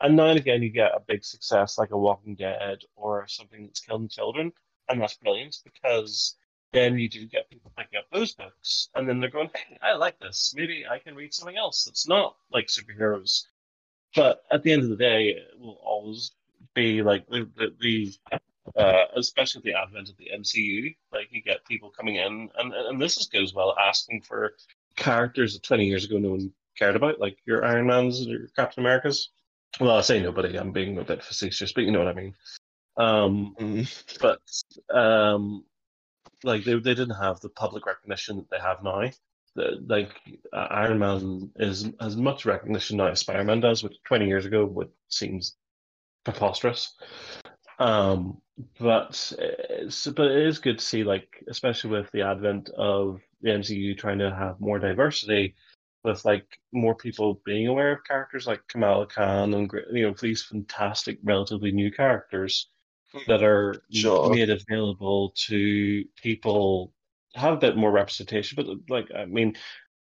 And now and again, you get a big success like a Walking Dead or something that's killing children, and that's brilliant because then you do get people picking up those books, and then they're going, "Hey, I like this. Maybe I can read something else that's not like superheroes." But at the end of the day, it will always be like the the, the uh, especially the advent of the MCU. Like you get people coming in, and and this is goes well asking for characters that twenty years ago no one cared about, like your Iron Man's, your Captain Americas. Well, I say nobody. I'm being a bit facetious, but you know what I mean. Um, mm. But um, like they they didn't have the public recognition that they have now. The, like uh, Iron Man is as much recognition now as Spider Man does, which 20 years ago would seems preposterous. Um, but it's, but it is good to see, like especially with the advent of the MCU trying to have more diversity with like more people being aware of characters like Kamala Khan and you know these fantastic, relatively new characters hmm. that are sure. made available to people have a bit more representation. But like, I mean,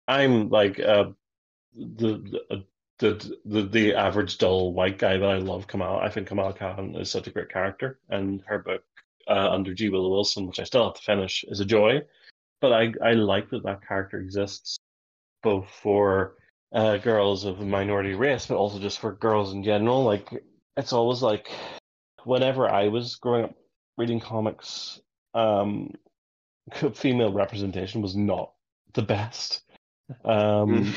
I'm like uh, the the, the the the average dull white guy, but I love Kamala. I think Kamala Khan is such a great character, and her book uh, under G. Willow Wilson, which I still have to finish, is a joy. But I I like that that character exists both for uh, girls of minority race, but also just for girls in general. Like it's always like whenever I was growing up reading comics, um, (laughs) female representation was not the best. Um, mm.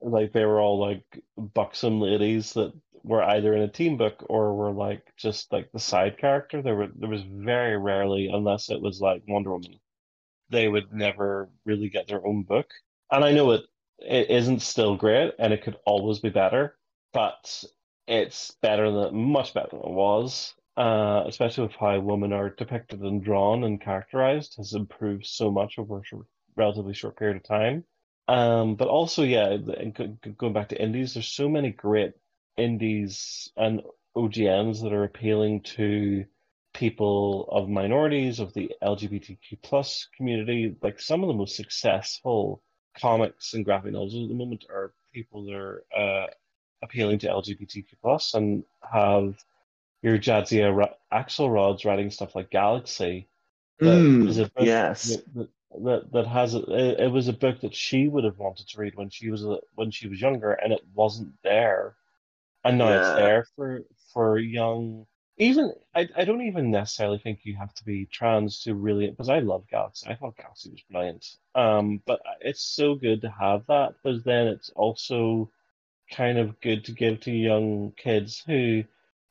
like they were all like buxom ladies that were either in a team book or were like just like the side character. There were there was very rarely, unless it was like Wonder Woman, they would never really get their own book and I know it it isn't still great, and it could always be better, but it's better than much better than it was. Uh, especially with how women are depicted and drawn and characterized has improved so much over a relatively short period of time. Um, but also, yeah, going back to indies, there's so many great indies and OGMs that are appealing to people of minorities, of the LGBTQ plus community. Like some of the most successful comics and graphic novels at the moment are people that are uh, appealing to LGBTQ plus and have your Jadzia Ra- Axelrod's writing stuff like Galaxy. Mm, yes. That, that, that has a, it was a book that she would have wanted to read when she was a, when she was younger, and it wasn't there, and now yeah. it's there for for young even I, I don't even necessarily think you have to be trans to really because I love Galaxy. I thought Galaxy was brilliant. Um, but it's so good to have that. But then it's also kind of good to give to young kids who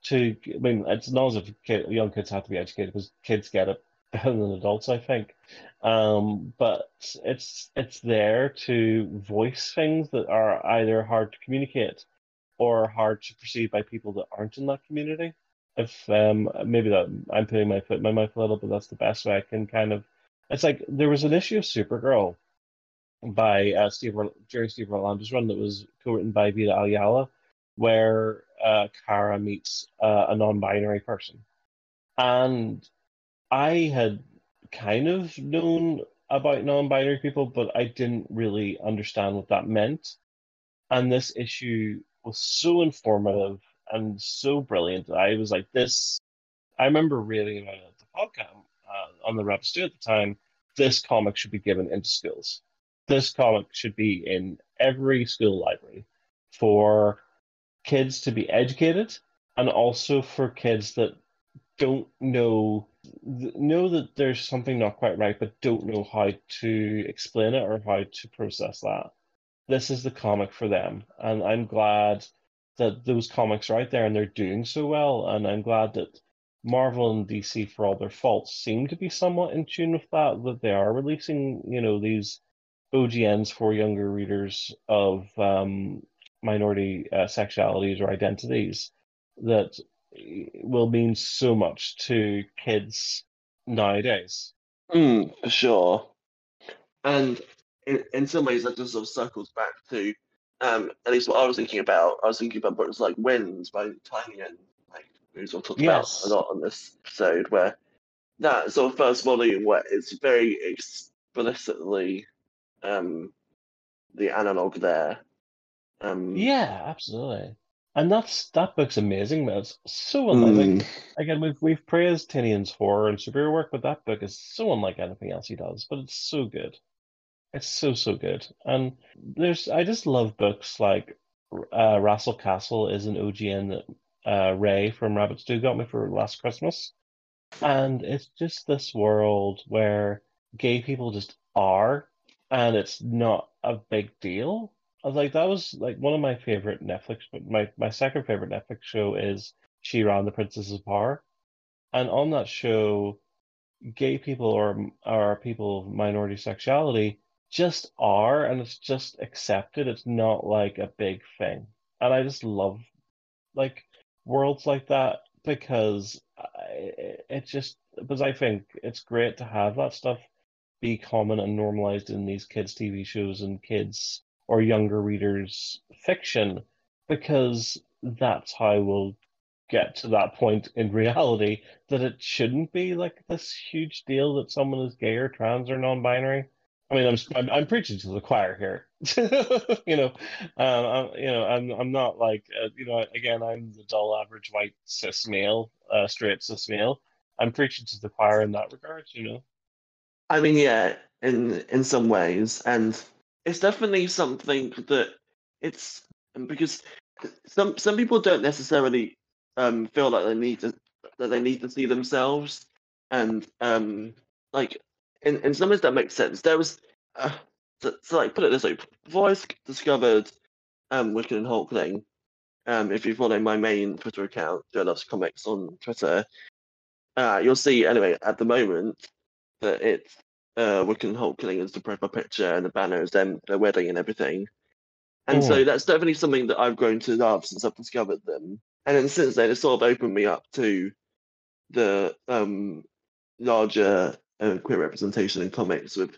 to I mean it's not as if kid, young kids have to be educated because kids get it better than adults, I think. Um, but it's it's there to voice things that are either hard to communicate or hard to perceive by people that aren't in that community if um maybe that I'm putting my foot in my mouth a little, but that's the best way I can kind of. It's like there was an issue of Supergirl by uh, Steve Jerry Steve Orlando's run that was co-written by Vita Ayala, where uh, Kara meets uh, a non-binary person, and I had kind of known about non-binary people, but I didn't really understand what that meant. And this issue was so informative and so brilliant. I was like, this. I remember reading about it at the podcast uh, on the Rabbit Stew at the time. This comic should be given into schools. This comic should be in every school library for kids to be educated and also for kids that don't know know that there's something not quite right, but don't know how to explain it or how to process that. This is the comic for them, and I'm glad that those comics are out there and they're doing so well, and I'm glad that Marvel and DC, for all their faults, seem to be somewhat in tune with that. That they are releasing, you know, these OGNs for younger readers of um, minority uh, sexualities or identities that will mean so much to kids nowadays. Mm, for sure. And in, in some ways, that just sort of circles back to um, at least what I was thinking about. I was thinking about books like Winds by Tynion, like we sort of talked Yes. about a lot on this episode, where that sort of first volume where it's very explicitly um, the analog there. Um, Yeah, absolutely. And that's that book's amazing, man. It's so unlike mm, again we've we've praised Tynion's horror and superhero work, but that book is so unlike anything else he does. But it's so good. It's so so good. And there's I just love books like uh, Rassel Castle is an OGN uh, Ray from Rabbit Stew got me for last Christmas. And it's just this world where gay people just are, and it's not a big deal. Like, that was like one of my favorite Netflix, but my, my second favorite Netflix show is She-Ra and the Princess of Power. And on that show, gay people or or people of minority sexuality just are, and it's just accepted. It's not like a big thing. And I just love like worlds like that because it just because I think it's great to have that stuff be common and normalized in these kids' TV shows and kids or younger readers' fiction because that's how we'll get to that point in reality that it shouldn't be like this huge deal that someone is gay or trans or non-binary. I mean, I'm I'm, I'm preaching to the choir here, (laughs) you know. Um, I'm, you know, I'm I'm not like uh, you know. Again, I'm the dull average white cis male, uh, straight cis male. I'm preaching to the choir in that regard, you know. I mean, yeah, in in some ways, and it's definitely something that it's because some some people don't necessarily um feel like they need to that they need to see themselves, and um like in in some ways that makes sense. There was uh, so, so like put it this way, before I discovered um Wiccan and Hulkling, um if you follow my main Twitter account, Joe Loves Comics on Twitter, uh you'll see anyway at the moment that it's uh, Wiccan and Hulkling is the profile picture and the banner is them, their wedding and everything. And so Mm. that's definitely something that I've grown to love since I've discovered them. And then since then, it's sort of opened me up to the um, larger uh, queer representation in comics, with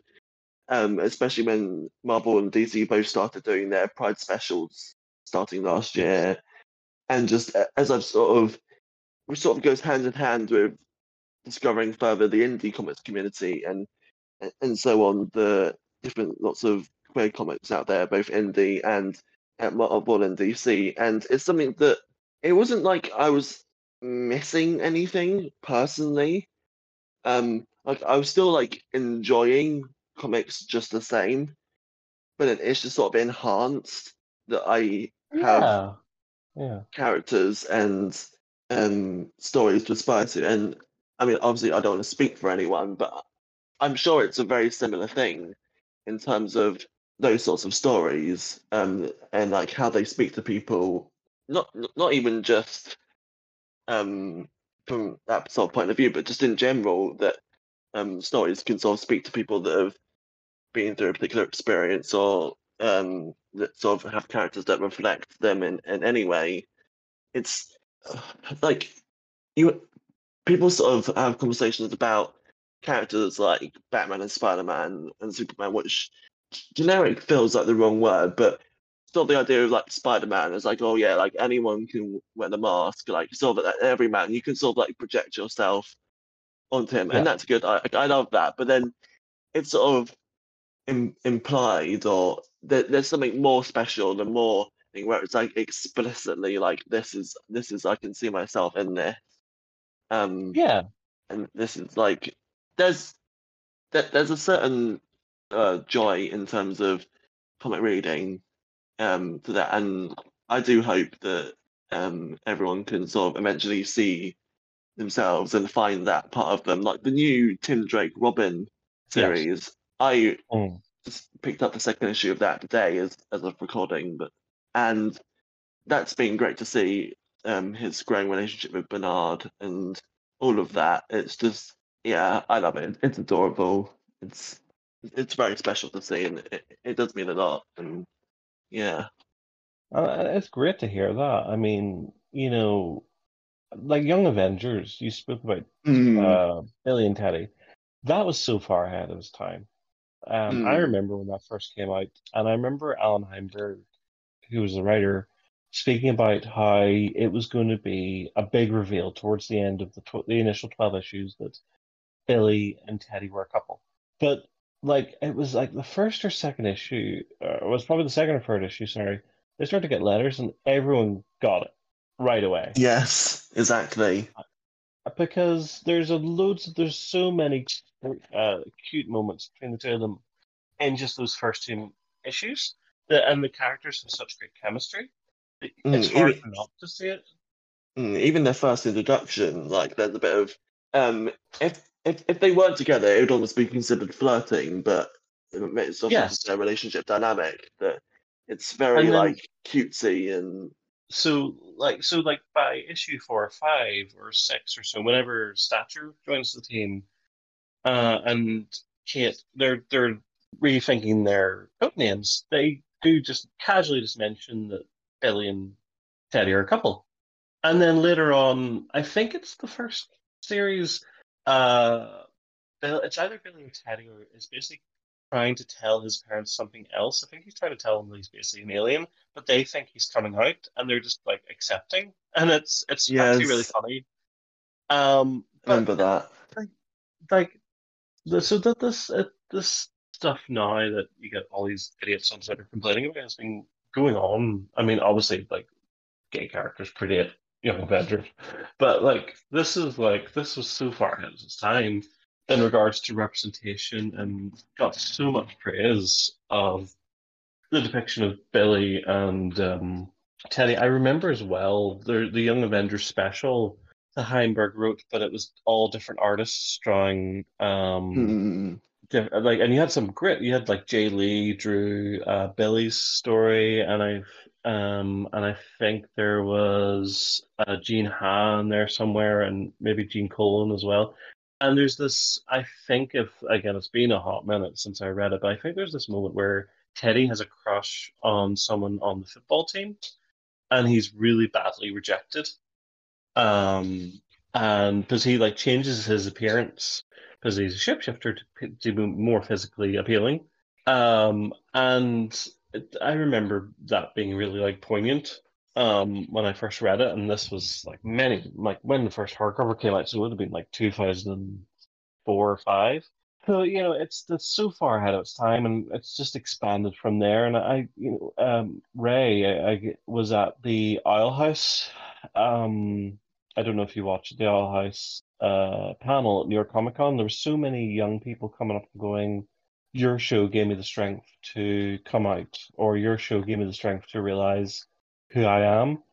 um, especially when Marvel and DC both started doing their Pride specials starting last year, and just as I've sort of, which sort of goes hand in hand with discovering further the indie comics community and and- and so on the different lots of queer comics out there, both indie and at Marvel and DC. And it's something that it wasn't like I was missing anything personally. Um, like I was still like enjoying comics just the same, but it, it's just sort of enhanced that I have Yeah, yeah, characters and um stories to aspire to. And I mean, obviously, I don't want to speak for anyone, but I'm sure it's a very similar thing in terms of those sorts of stories, um, and like how they speak to people. Not not even just um from that sort of point of view, but just in general that um stories can sort of speak to people that have been through a particular experience or um that sort of have characters that reflect them in, in any way. It's uh, like you people sort of have conversations about characters like Batman and Spider Man and Superman, which generic feels like the wrong word, but still the idea of like Spider Man is like, oh yeah, like anyone can wear the mask, like sort of like every man, you can sort of like project yourself onto him, yeah, and that's good. I I love that, but then it's sort of Im- implied or there, there's something more special and more thing where it's like explicitly like this is this is I can see myself in this. Um, yeah. and this is like there's there, there's a certain uh, joy in terms of comic reading um to that and I do hope that um everyone can sort of eventually see themselves and find that part of them. Like the new Tim Drake Robin series, yes. I mm. just picked up the second issue of that today as as of recording, but and that's been great to see um, his growing relationship with Bernard and all of that. It's just yeah, I love it. It's adorable. It's it's very special to see, and it, it does mean a lot. And yeah, uh, it's great to hear that. I mean, you know, like Young Avengers, you spoke about mm. uh, Billy and Teddy. That was so far ahead of its time. Um, mm. I remember when that first came out, and I remember Allan Heinberg, who was the writer, speaking about how it was going to be a big reveal towards the end of the tw- the initial twelve issues that Billy and Teddy were a couple. But like it was like the first or second issue, uh, it was probably the second or third issue. Sorry, they started to get letters, and everyone got it right away. Yes, exactly. Because there's a loads, there's so many uh, cute moments between the two of them in just those first two issues, that, and the characters have such great chemistry. It's mm, hard even, not to see it. Mm, even their first introduction, like there's a bit of um, if if if they weren't together, it would almost be considered flirting, but it's also yes. their relationship dynamic that it's very then, like cutesy and so like so like by issue four or five or six or so, whenever Stature joins the team, uh, and Kate, they're they're rethinking their code names. They do just casually just mention that Billy and Teddy are a couple, and then later on, I think it's the first series. Uh, it's either Billy or Teddy, or it's basically trying to tell his parents something else. I think he's trying to tell them that he's basically an alien, but they think he's coming out, and they're just like accepting, (laughs) and it's it's yes. actually really funny. Um, but, remember that. Like, like so that this uh, this stuff now that you get all these idiots on Twitter complaining about has been going on. I mean, obviously, like gay characters predate young Avengers, but like this is like this was so far ahead of its time in regards to representation and got so much praise of the depiction of Billy and um, Teddy. I remember as well the the Young Avengers special the Heinberg wrote, but it was all different artists drawing. Um, mm. diff- like, and you had some grit. You had like Jae Lee drew uh, Billy's story, and I um, and I think there was uh, Gene Ha in there somewhere, and maybe Gene Colan as well. And there's this, I think, if again, it's been a hot minute since I read it, but I think there's this moment where Teddy has a crush on someone on the football team, and he's really badly rejected. Um, and because he like changes his appearance because he's a shapeshifter to, to be more physically appealing. Um, and I remember that being really like poignant um when I first read it, and this was like many like when the first hardcover came out, so it would have been like two thousand four or five. So you know, it's it's so far ahead of its time, and it's just expanded from there. And I, you know, um, Ray, I, I was at the Owl House. Um, I don't know if you watched the Owl House uh panel at New York Comic Con. There were so many young people coming up and going. Your show gave me the strength to come out, or your show gave me the strength to realize who I am.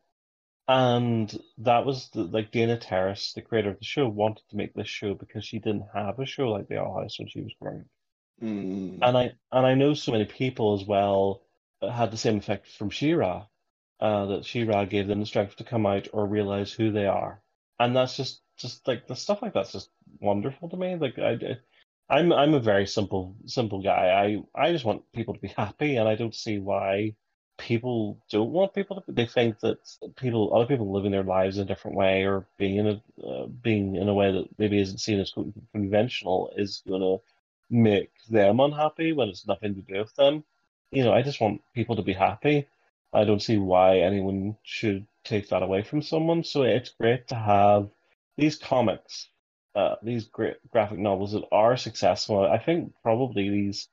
And that was the, like Dana Terrace, the creator of the show, wanted to make this show because she didn't have a show like The Owl House when she was growing. Mm. And I and I know so many people as well had the same effect from She-Ra, uh, that She-Ra gave them the strength to come out or realize who they are, and that's just just like the stuff like that's just wonderful to me. Like I, I'm I'm a very simple simple guy. I I just want people to be happy, and I don't see why people don't want people to. They think that people, other people, living their lives in a different way or being in a uh, being in a way that maybe isn't seen as conventional is going to make them unhappy when it's nothing to do with them. You know, I just want people to be happy. I don't see why anyone should take that away from someone. So it's great to have these comics, uh, these great graphic novels that are successful. I think probably these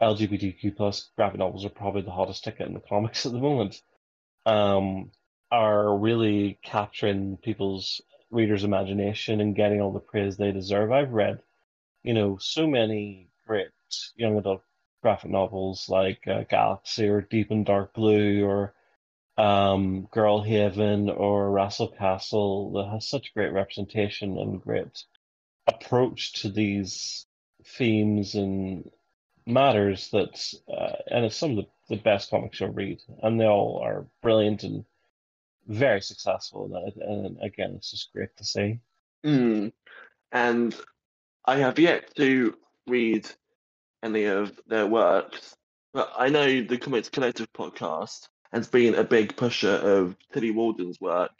LGBTQ plus graphic novels are probably the hottest ticket in the comics at the moment. Um, are really capturing people's readers' imagination and getting all the praise they deserve. I've read, you know, so many great young adult graphic novels like uh, Galaxy or Deep and Dark Blue or um, Girl Haven or Russell Castle that has such great representation and great approach to these themes and matters that, uh, and it's some of the, the best comics you'll read, and they all are brilliant and very successful. And, and again, it's just great to see. Mm. And I have yet to read any of their works, but I know the Comics Collective podcast has been a big pusher of Tillie Walden's work,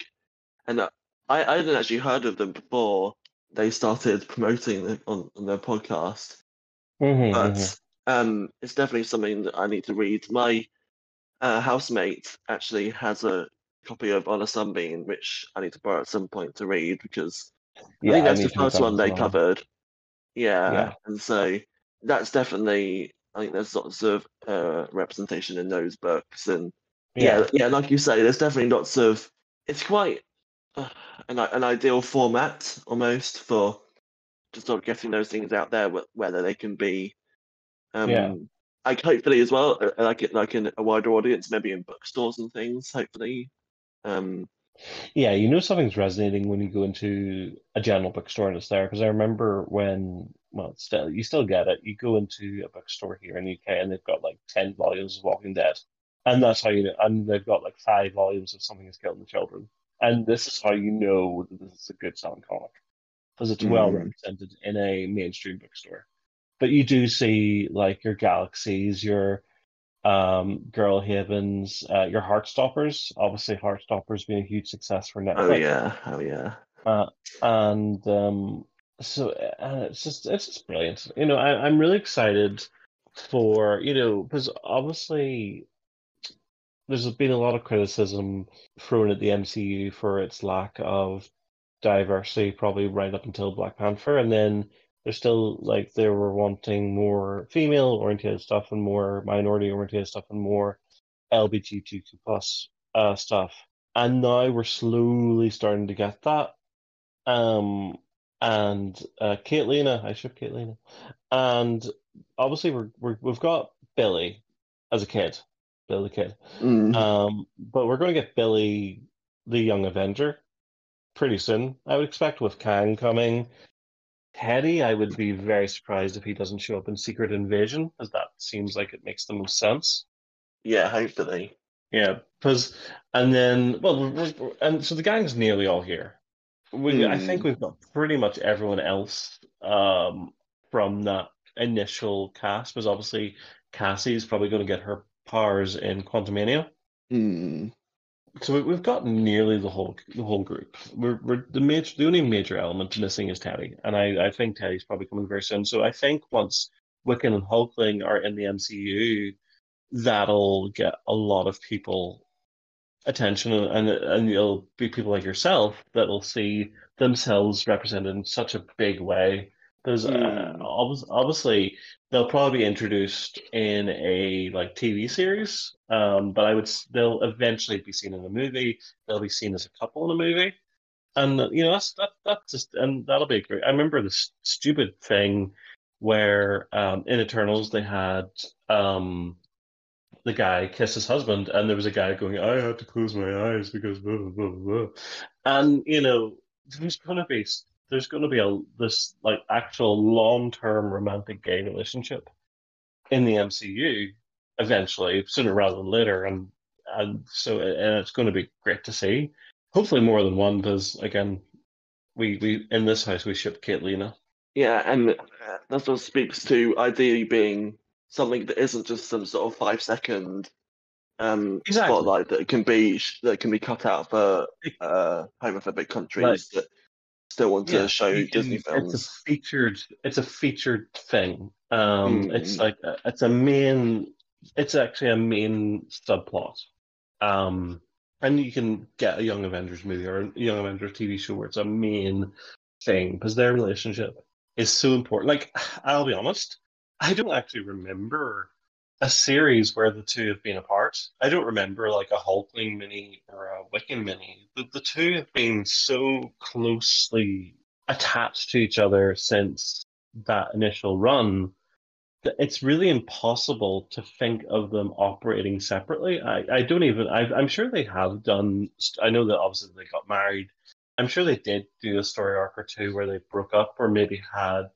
and I, I hadn't actually heard of them before they started promoting it on, on their podcast. Mm-hmm, but mm-hmm. Um, it's definitely something that I need to read. My uh, housemate actually has a copy of On a Sunbeam, which I need to borrow at some point to read because Yeah, I think that's need the first one they well. covered. Yeah, Yeah. and so that's definitely I think there's lots of uh, representation in those books, and yeah, yeah, like you say, there's definitely lots of. It's quite uh, an an ideal format almost for just sort of getting those things out there, wh- whether they can be, um, Yeah. like hopefully as well, uh, like it like in a wider audience, maybe in bookstores and things. Hopefully, um, Yeah, you know something's resonating when you go into a general bookstore and it's there. Because I remember when, well, still you still get it. You go into a bookstore here in the UK and they've got like ten volumes of Walking Dead, and that's how you know. And they've got like five volumes of Something Is Killing the Children, and this is how you know that this is a good selling comic because it's well Mm. represented in a mainstream bookstore. But you do see like your Galaxies, your um, Girl Havens, uh, your Heartstoppers. Obviously, Heartstoppers being a huge success for Netflix. oh yeah, oh yeah, Uh, and um, so and it's just it's just brilliant. You know, I, I'm really excited for you know because obviously there's been a lot of criticism thrown at the MCU for its lack of diversity, probably right up until Black Panther, and then there's still like they were wanting more female oriented stuff and more minority oriented stuff and more LGBTQ plus uh, stuff. And now we're slowly starting to get that. Um, and uh, Caitlina, I ship Caitlina, and obviously we're, we're we've got Billy as a kid, Billy the kid. Mm. Um, but we're going to get Billy the Young Avenger pretty soon. I would expect with Kang coming. Teddy, I would be very surprised if he doesn't show up in Secret Invasion, as that seems like it makes the most sense. yeah, hopefully. Yeah, because and then well, we're, we're, and so the gang's nearly all here. We, I think Hmm. we've got pretty much everyone else um, from that initial cast. Because obviously Cassie's probably going to get her powers in Quantumania. Hmm. So we, we've got nearly the whole the whole group. We're, we're the major the only major element missing is Teddy, and I, I think Teddy's probably coming very soon. So I think once Wiccan and Hulkling are in the MCU, that'll get a lot of people attention, and and it'll be people like yourself that'll see themselves represented in such a big way. Because uh, Hmm. obviously they'll probably be introduced in a like TV series, um, but I would they'll eventually be seen in a movie. They'll be seen as a couple in a movie, and uh, you know that's that that's just and that'll be great. I remember this stupid thing where um, in Eternals they had um, the guy kiss his husband, and there was a guy going, "I had to close my eyes because blah blah blah." blah." And you know, there's gonna be there's gonna be a this like actual long term romantic gay relationship in the MCU eventually, sooner rather than later, and and so and it's going to be great to see. Hopefully, more than one, because again, we we in this house we ship Caitlina. Yeah, and uh, that's what speaks to ideally being something that isn't just some sort of five second um, Exactly. spotlight that can be that can be cut out for uh, homophobic countries that still want to show you can- Disney It's a films. featured. It's a featured thing. Um, it's Mm. like a, it's a main. It's actually a main subplot. Um, and you can get a Young Avengers movie or a Young Avengers TV show where it's a main thing because their relationship is so important. Like, (sighs) I'll be honest, I don't actually remember a series where the two have been apart. I don't remember like a Hulkling mini or a Wiccan mini. The, the two have been so closely attached to each other since that initial run. That it's really impossible to think of them operating separately. I, I don't even, I, I'm sure they have done, I know that obviously they got married. I'm sure they did do a story arc or two where they broke up or maybe had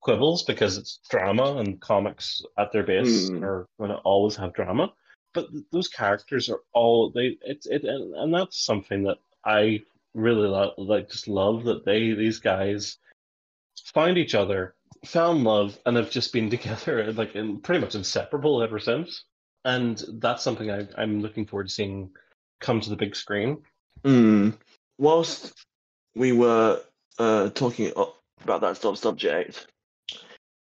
quibbles because it's drama and comics at their base Mm. are going to always have drama. But th- those characters are all they. It's it, and, and that's something that I really lo- like. Just love that they these guys find each other, found love, and have just been (laughs) together like in pretty much inseparable ever since. And that's something I, I'm looking forward to seeing come to the big screen. Mm. Whilst we were uh, talking about that of subject,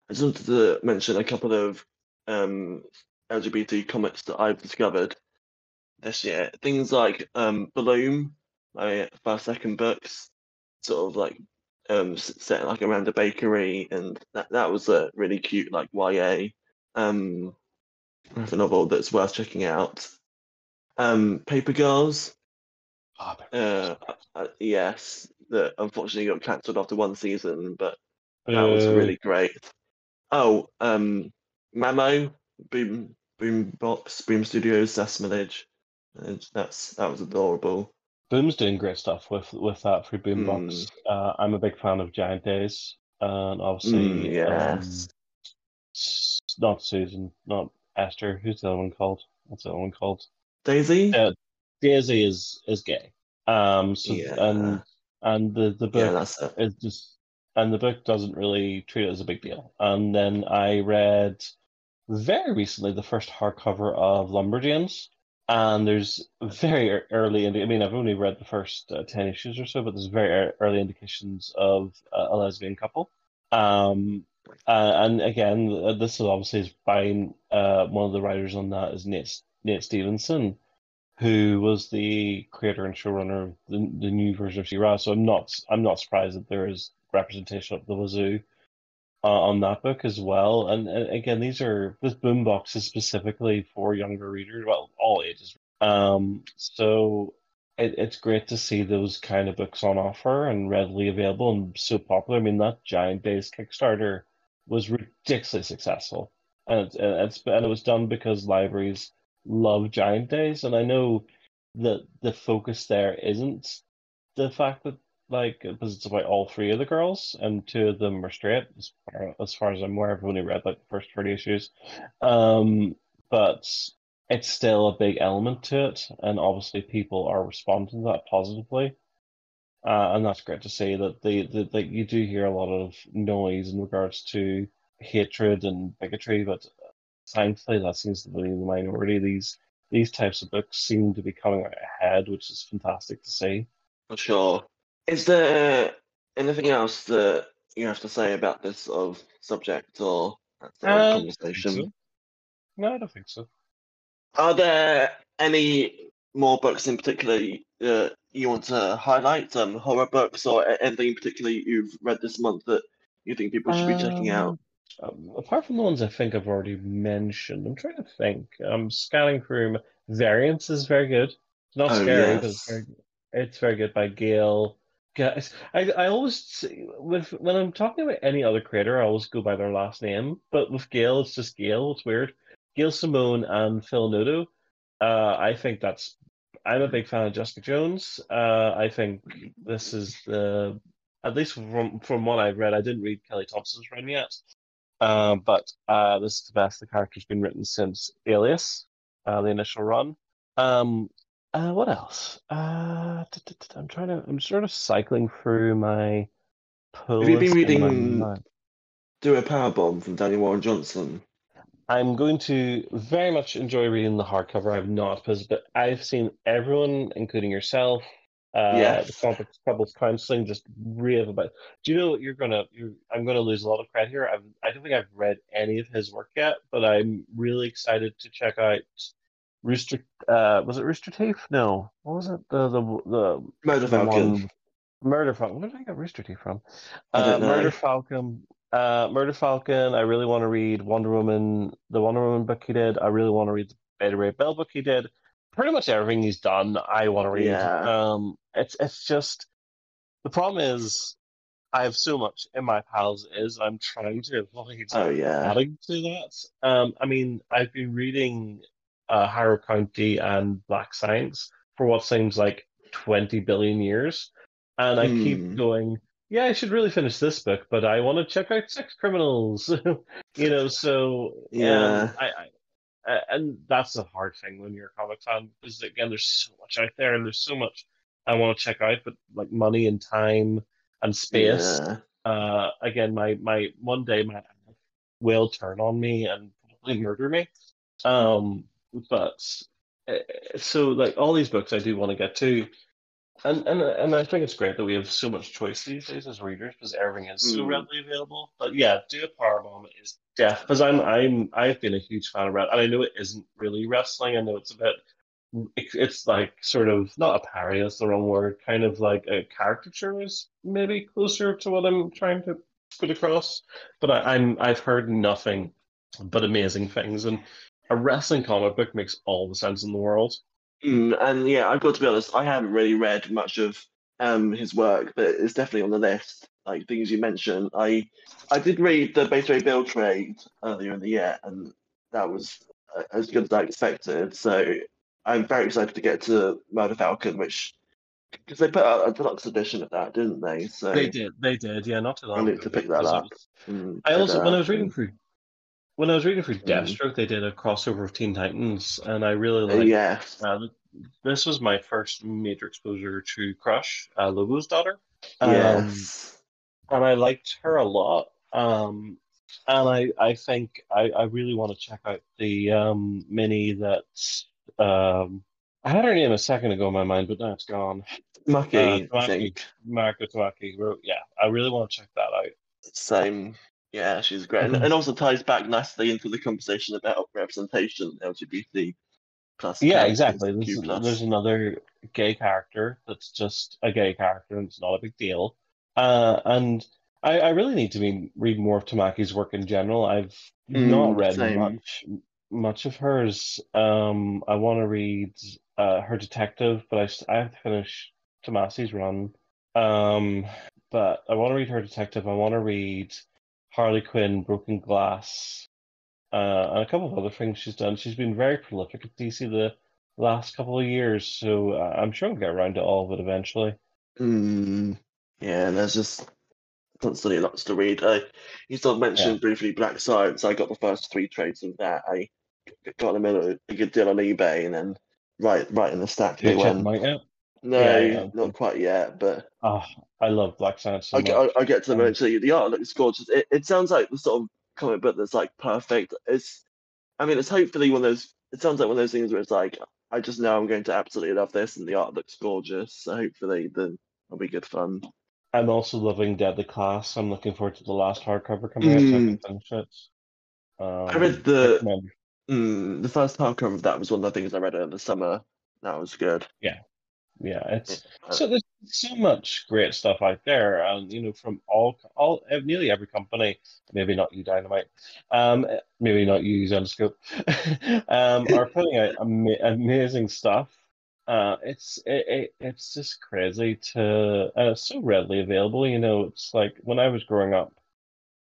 I just wanted to mention a couple of um, LGBT comics that I've discovered this year. Things like um, Bloom, my first second books, sort of like um, set like around a bakery, and that that was a really cute like YA um, graphic novel that's worth checking out. Um, Paper Girls, but- uh, uh, yes, that unfortunately got cancelled after one season, but that was Uh, really great. Oh, um, Mamo, Boom, Boombox, Boom Studios, Sas Milledge. And that's that was adorable. Boom's doing great stuff with with that for Hmm. Boombox. Uh, I'm a big fan of Giant Days, and obviously, Mm, um, yes. s- not Susan, not Esther. Who's the other one called? What's the other one called? Daisy. Uh, Daisy is is gay. Um, so Yeah. and and the the Yeah, book it. is just and the book doesn't really treat it as a big deal. And then I read very recently the first hardcover of Lumberjanes, and there's very early. Indi- I mean, I've only read the first uh, ten issues or so, but there's very early indications of uh, a lesbian couple. Um, uh, and again, this is obviously by uh, one of the writers on that is Nate Nate Stevenson, who was the creator and showrunner of the, the new version of She-Ra. So I'm not I'm not surprised that there is representation of the wazoo uh, on that book as well. And, and again, these are this boombox is specifically for younger readers, well, all ages. Um, so it, it's great to see those kind of books on offer and readily available and so popular. I mean, that Giant Days Kickstarter was ridiculously successful, and and it's and it was done because libraries love Giant Days, and I know that the focus there isn't the fact that like because it's about all three of the girls and two of them are straight as far as, far as I'm aware. I've only read like the first 30 issues. Um, but it's still a big element to it, and obviously people are responding to that positively. Uh, and that's great to see that the, the that you do hear a lot of noise in regards to hatred and bigotry, but thankfully that seems to be the minority. These these types of books seem to be coming ahead, which is fantastic to see. For sure. Is there anything else that you have to say about this sort of subject or Uh, conversation? so. No, I don't think so. Are there any more books in particular uh, you want to highlight? Um, horror books or anything in particular you've read this month that you think people should be checking out? Um, um, apart from the ones I think I've already mentioned, I'm trying to think. I'm scanning through. Variants is very good. It's not Oh, scary, but it's very, it's very good by Gail. Guys, I, I always with when I'm talking about any other creator, I always go by their last name. But with Gail, it's just Gail. It's weird. Gail Simone and Phil Noto. Uh, I think that's. I'm a big fan of Jessica Jones. Uh, I think this is the at least from from what I've read. I didn't read Kelly Thompson's run yet, uh, but this is the best the character's been written since Alias, uh, the initial run. Um, uh, what else? Uh, t- t- t- I'm trying to. I'm sort of cycling through my Have you been list in my reading- Do a power bomb from Daniel Warren Johnson. I'm going to very much enjoy reading the hardcover. I've not, because- but I've seen everyone, including yourself, uh, Yes. the Comic Couples Counseling, just rave about. Do you know what you're gonna? You're, I'm gonna lose a lot of credit here. I've, I don't think I've read any of his work yet, but I'm really excited to check out Rooster. Uh, was it Rooster Teeth? No, what was it? The the the Murder Falcon. Murder Falcon. Where did I get Rooster Teeth from? Uh. Murder Falcon. Uh, Murder Falcon. I really want to read Wonder Woman, the Wonder Woman book he did. I really want to read the Beta Ray Bill book he did. Pretty much everything he's done, I want to read. Yeah. Um, it's it's just the problem is I have so much in my piles is I'm trying to avoid Oh yeah. adding to that. Um, I mean, I've been reading uh, Harrow County and Black Science for what seems like 20 billion years, and I keep Hmm. going, yeah, I should really finish this book, but I want to check out Sex Criminals, (laughs) you know. So um, Yeah. I, I uh, and that's a hard thing when you're a comic fan because again, there's so much out there, and there's so much I want to check out, but like money and time and space. Yeah. Uh, again, my my one day my will turn on me and probably murder me. Um, but uh, so like all these books I do want to get to, and and and I think it's great that we have so much choice these days as readers because everything is so Mm. readily available. But yeah, do a Powerbomb is deaf because I'm I'm I've been a huge fan of Red, and I know it isn't really wrestling. I know it's a bit. it- It's like sort of not a parody. That's the wrong word. Kind of like a caricature is maybe closer to what I'm trying to put across. But I, I'm I've heard nothing but amazing things, and a wrestling comic book makes all the sense in the world. Mm, and yeah, I've got to be honest, I haven't really read much of um his work, but it's definitely on the list. Like things you mentioned, I I did read the Beta Ray Bill trade earlier in the year, and that was uh, as good as I expected. So I'm very excited to get to Murder Falcon, which because they put out a deluxe edition of that, didn't they? So They did, they did, yeah, not too long I need to pick that up. mm, I also, when I was reading through, when I was reading through Mm. Deathstroke, they did a crossover of Teen Titans, and I really Uh, liked. yes, Uh, this was my first major exposure to Crush, uh, Lobo's daughter. Um, yes, and I liked her a lot. Um, and I, I think I, I really want to check out the um, mini that um, I had her name a second ago in my mind, but now it's gone. Mucky, Uh, Tamaki. Mariko Tamaki wrote. Yeah, I really want to check that out. Same. Yeah, she's great, and, Mhm. and also ties back nicely into the conversation about representation LGBT plus. Yeah, exactly. There's, another gay character that's just a gay character, and it's not a big deal. Uh, and I, I really need to be read more of Tamaki's work in general. I've not Mm, read same. much much of hers. Um, I want to read uh, her detective, but I I have to finish Tomasi's run. Um, but I want to read her detective. I want to read Harley Quinn, Broken Glass, uh, and a couple of other things she's done. She's been very prolific at DC the last couple of years, so uh, I'm sure we'll get around to all of it eventually. Mm, yeah, there's just constantly lots to read. I you sort of mentioned Yeah. briefly Black Science. I got the first three trades of that. I got them at a good deal on eBay, and then right right in the stack Did they went. out? No, Yeah, not quite yet, but Oh, I love Black Science so I I, I get to the Um, eventually. The art looks gorgeous. It, it sounds like the sort of comic book that's like perfect. It's, I mean, it's hopefully one of those. It sounds like one of those things where it's like, I just know I'm going to absolutely love this, and the art looks gorgeous. So hopefully, then it'll be good fun. I'm also loving Deadly Class. I'm looking forward to the last hardcover coming out so I can finish it. Um, I read the mm, the first hardcover of that was one of the things I read over the summer. That was good. Yeah, it's Uh, so there's so much great stuff out there, and you know, from all all eh, nearly every company, maybe not you Dynamite, um, eh, maybe not you Zenescope, (laughs) um, are (laughs) putting out ama amazing stuff. Uh, it's it, it it's just crazy to and it's so readily available. You know, it's like when I was growing up,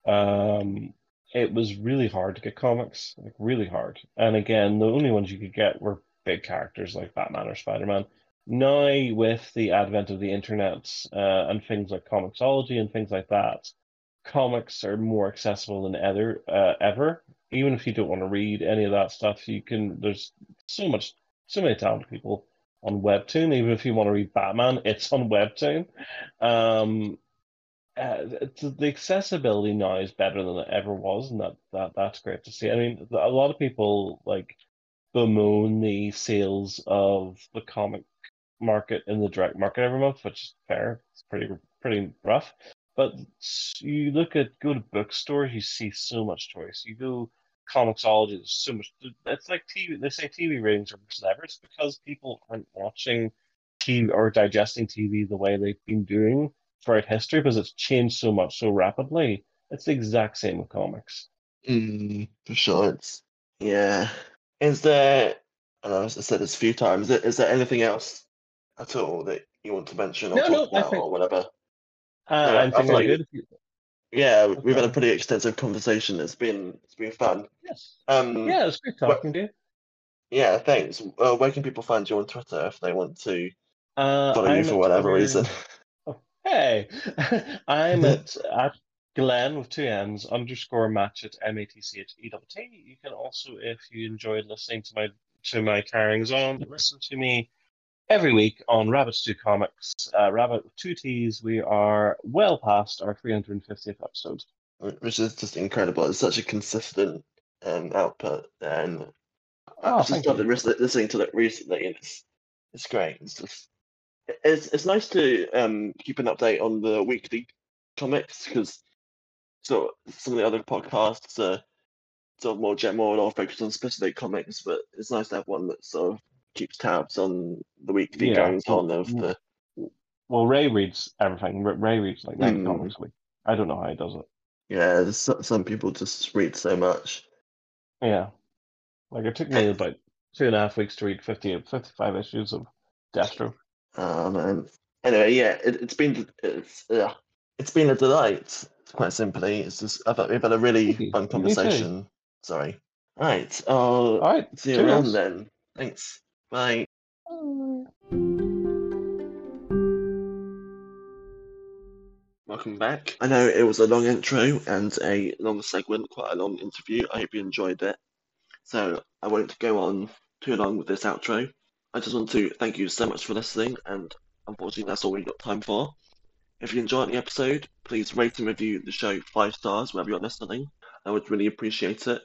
um, it was really hard to get comics, like really hard. And again, the only ones you could get were big characters like Batman or Spider-Man. Now, with the advent of the internet uh, and things like Comixology and things like that, comics are more accessible than ever. Uh, ever. Even if you don't want to read any of that stuff, you can. There's so much, so many talented people on Webtoon. Even if you want to read Batman, it's on Webtoon. Um, uh, the accessibility now is better than it ever was, and that, that that's great to see. I mean, a lot of people like bemoan the sales of the comic market in the direct market every month, which is fair. It's pretty pretty rough. But you look at go to bookstores, you see so much choice. You go Comixology, there's so much. It's like TV. They say TV ratings are worse than ever. It's because people aren't watching TV or digesting TV the way they've been doing throughout history because it's changed so much so rapidly. It's the exact same with comics. Mm, for sure. It's yeah. Is there? I know I said this a few times. Is there anything else at all that you want to mention or No, talk no, about think- or whatever? Uh, Yeah, I I'm like- good. You- Yeah, we've had a pretty extensive conversation. It's been it's been fun. Yes. Um, Yeah, it's great talking to you. yeah, thanks. Uh, where can people find you on Twitter if they want to Uh, follow you I'm for whatever Twitter- reason? Hey, (laughs) I'm at (laughs) at Glenn with two N's underscore match at M A T C H E T T. You can also, if you enjoyed listening to my to my carryings on, listen to me every week on Rabbit Stew Comics. Uh, Rabbit with two T's. We are well past our 350th episode. which is just incredible. It's such a consistent um, output, and Oh, I've just started listening to it recently, and it's it's great. It's just it's it's nice to um, keep an update on the weekly comics because so some of the other podcasts are sort of more general or focused on specific comics, but it's nice to have one that sort of keeps tabs on the weekly Yeah, goings on of the. Well, Ray reads everything. Ray reads like 90 Mm. I don't know how he does it. Yeah, so- some people just read so much. Yeah. Like it took me (laughs) about two and a half weeks to read 50, 55 issues of Destro. Um, and anyway, yeah, it, it's been it's uh, it's been a delight. Quite simply, it's just I thought we've had a really fun conversation. Sorry. Right, I'll All right. see you around then. Thanks. Bye. Welcome back. I know it was a long intro and a long segment, quite a long interview. I hope you enjoyed it. So I won't go on too long with this outro. I just want to thank you so much for listening, and unfortunately, that's all we've got time for. If you enjoyed the episode, please rate and review the show five stars wherever you're listening. I would really appreciate it.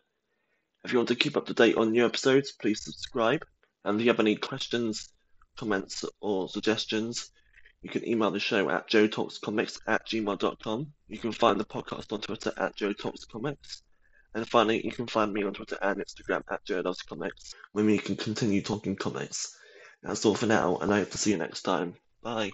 If you want to keep up to date on new episodes, please subscribe. And if you have any questions, comments, or suggestions, you can email the show at joetalkscomics at gmail.com. You can find the podcast on Twitter at joetalkscomics. And finally, you can find me on Twitter and Instagram at joelovescomics, where we can continue talking comics. That's all for now, and I hope to see you next time. Bye.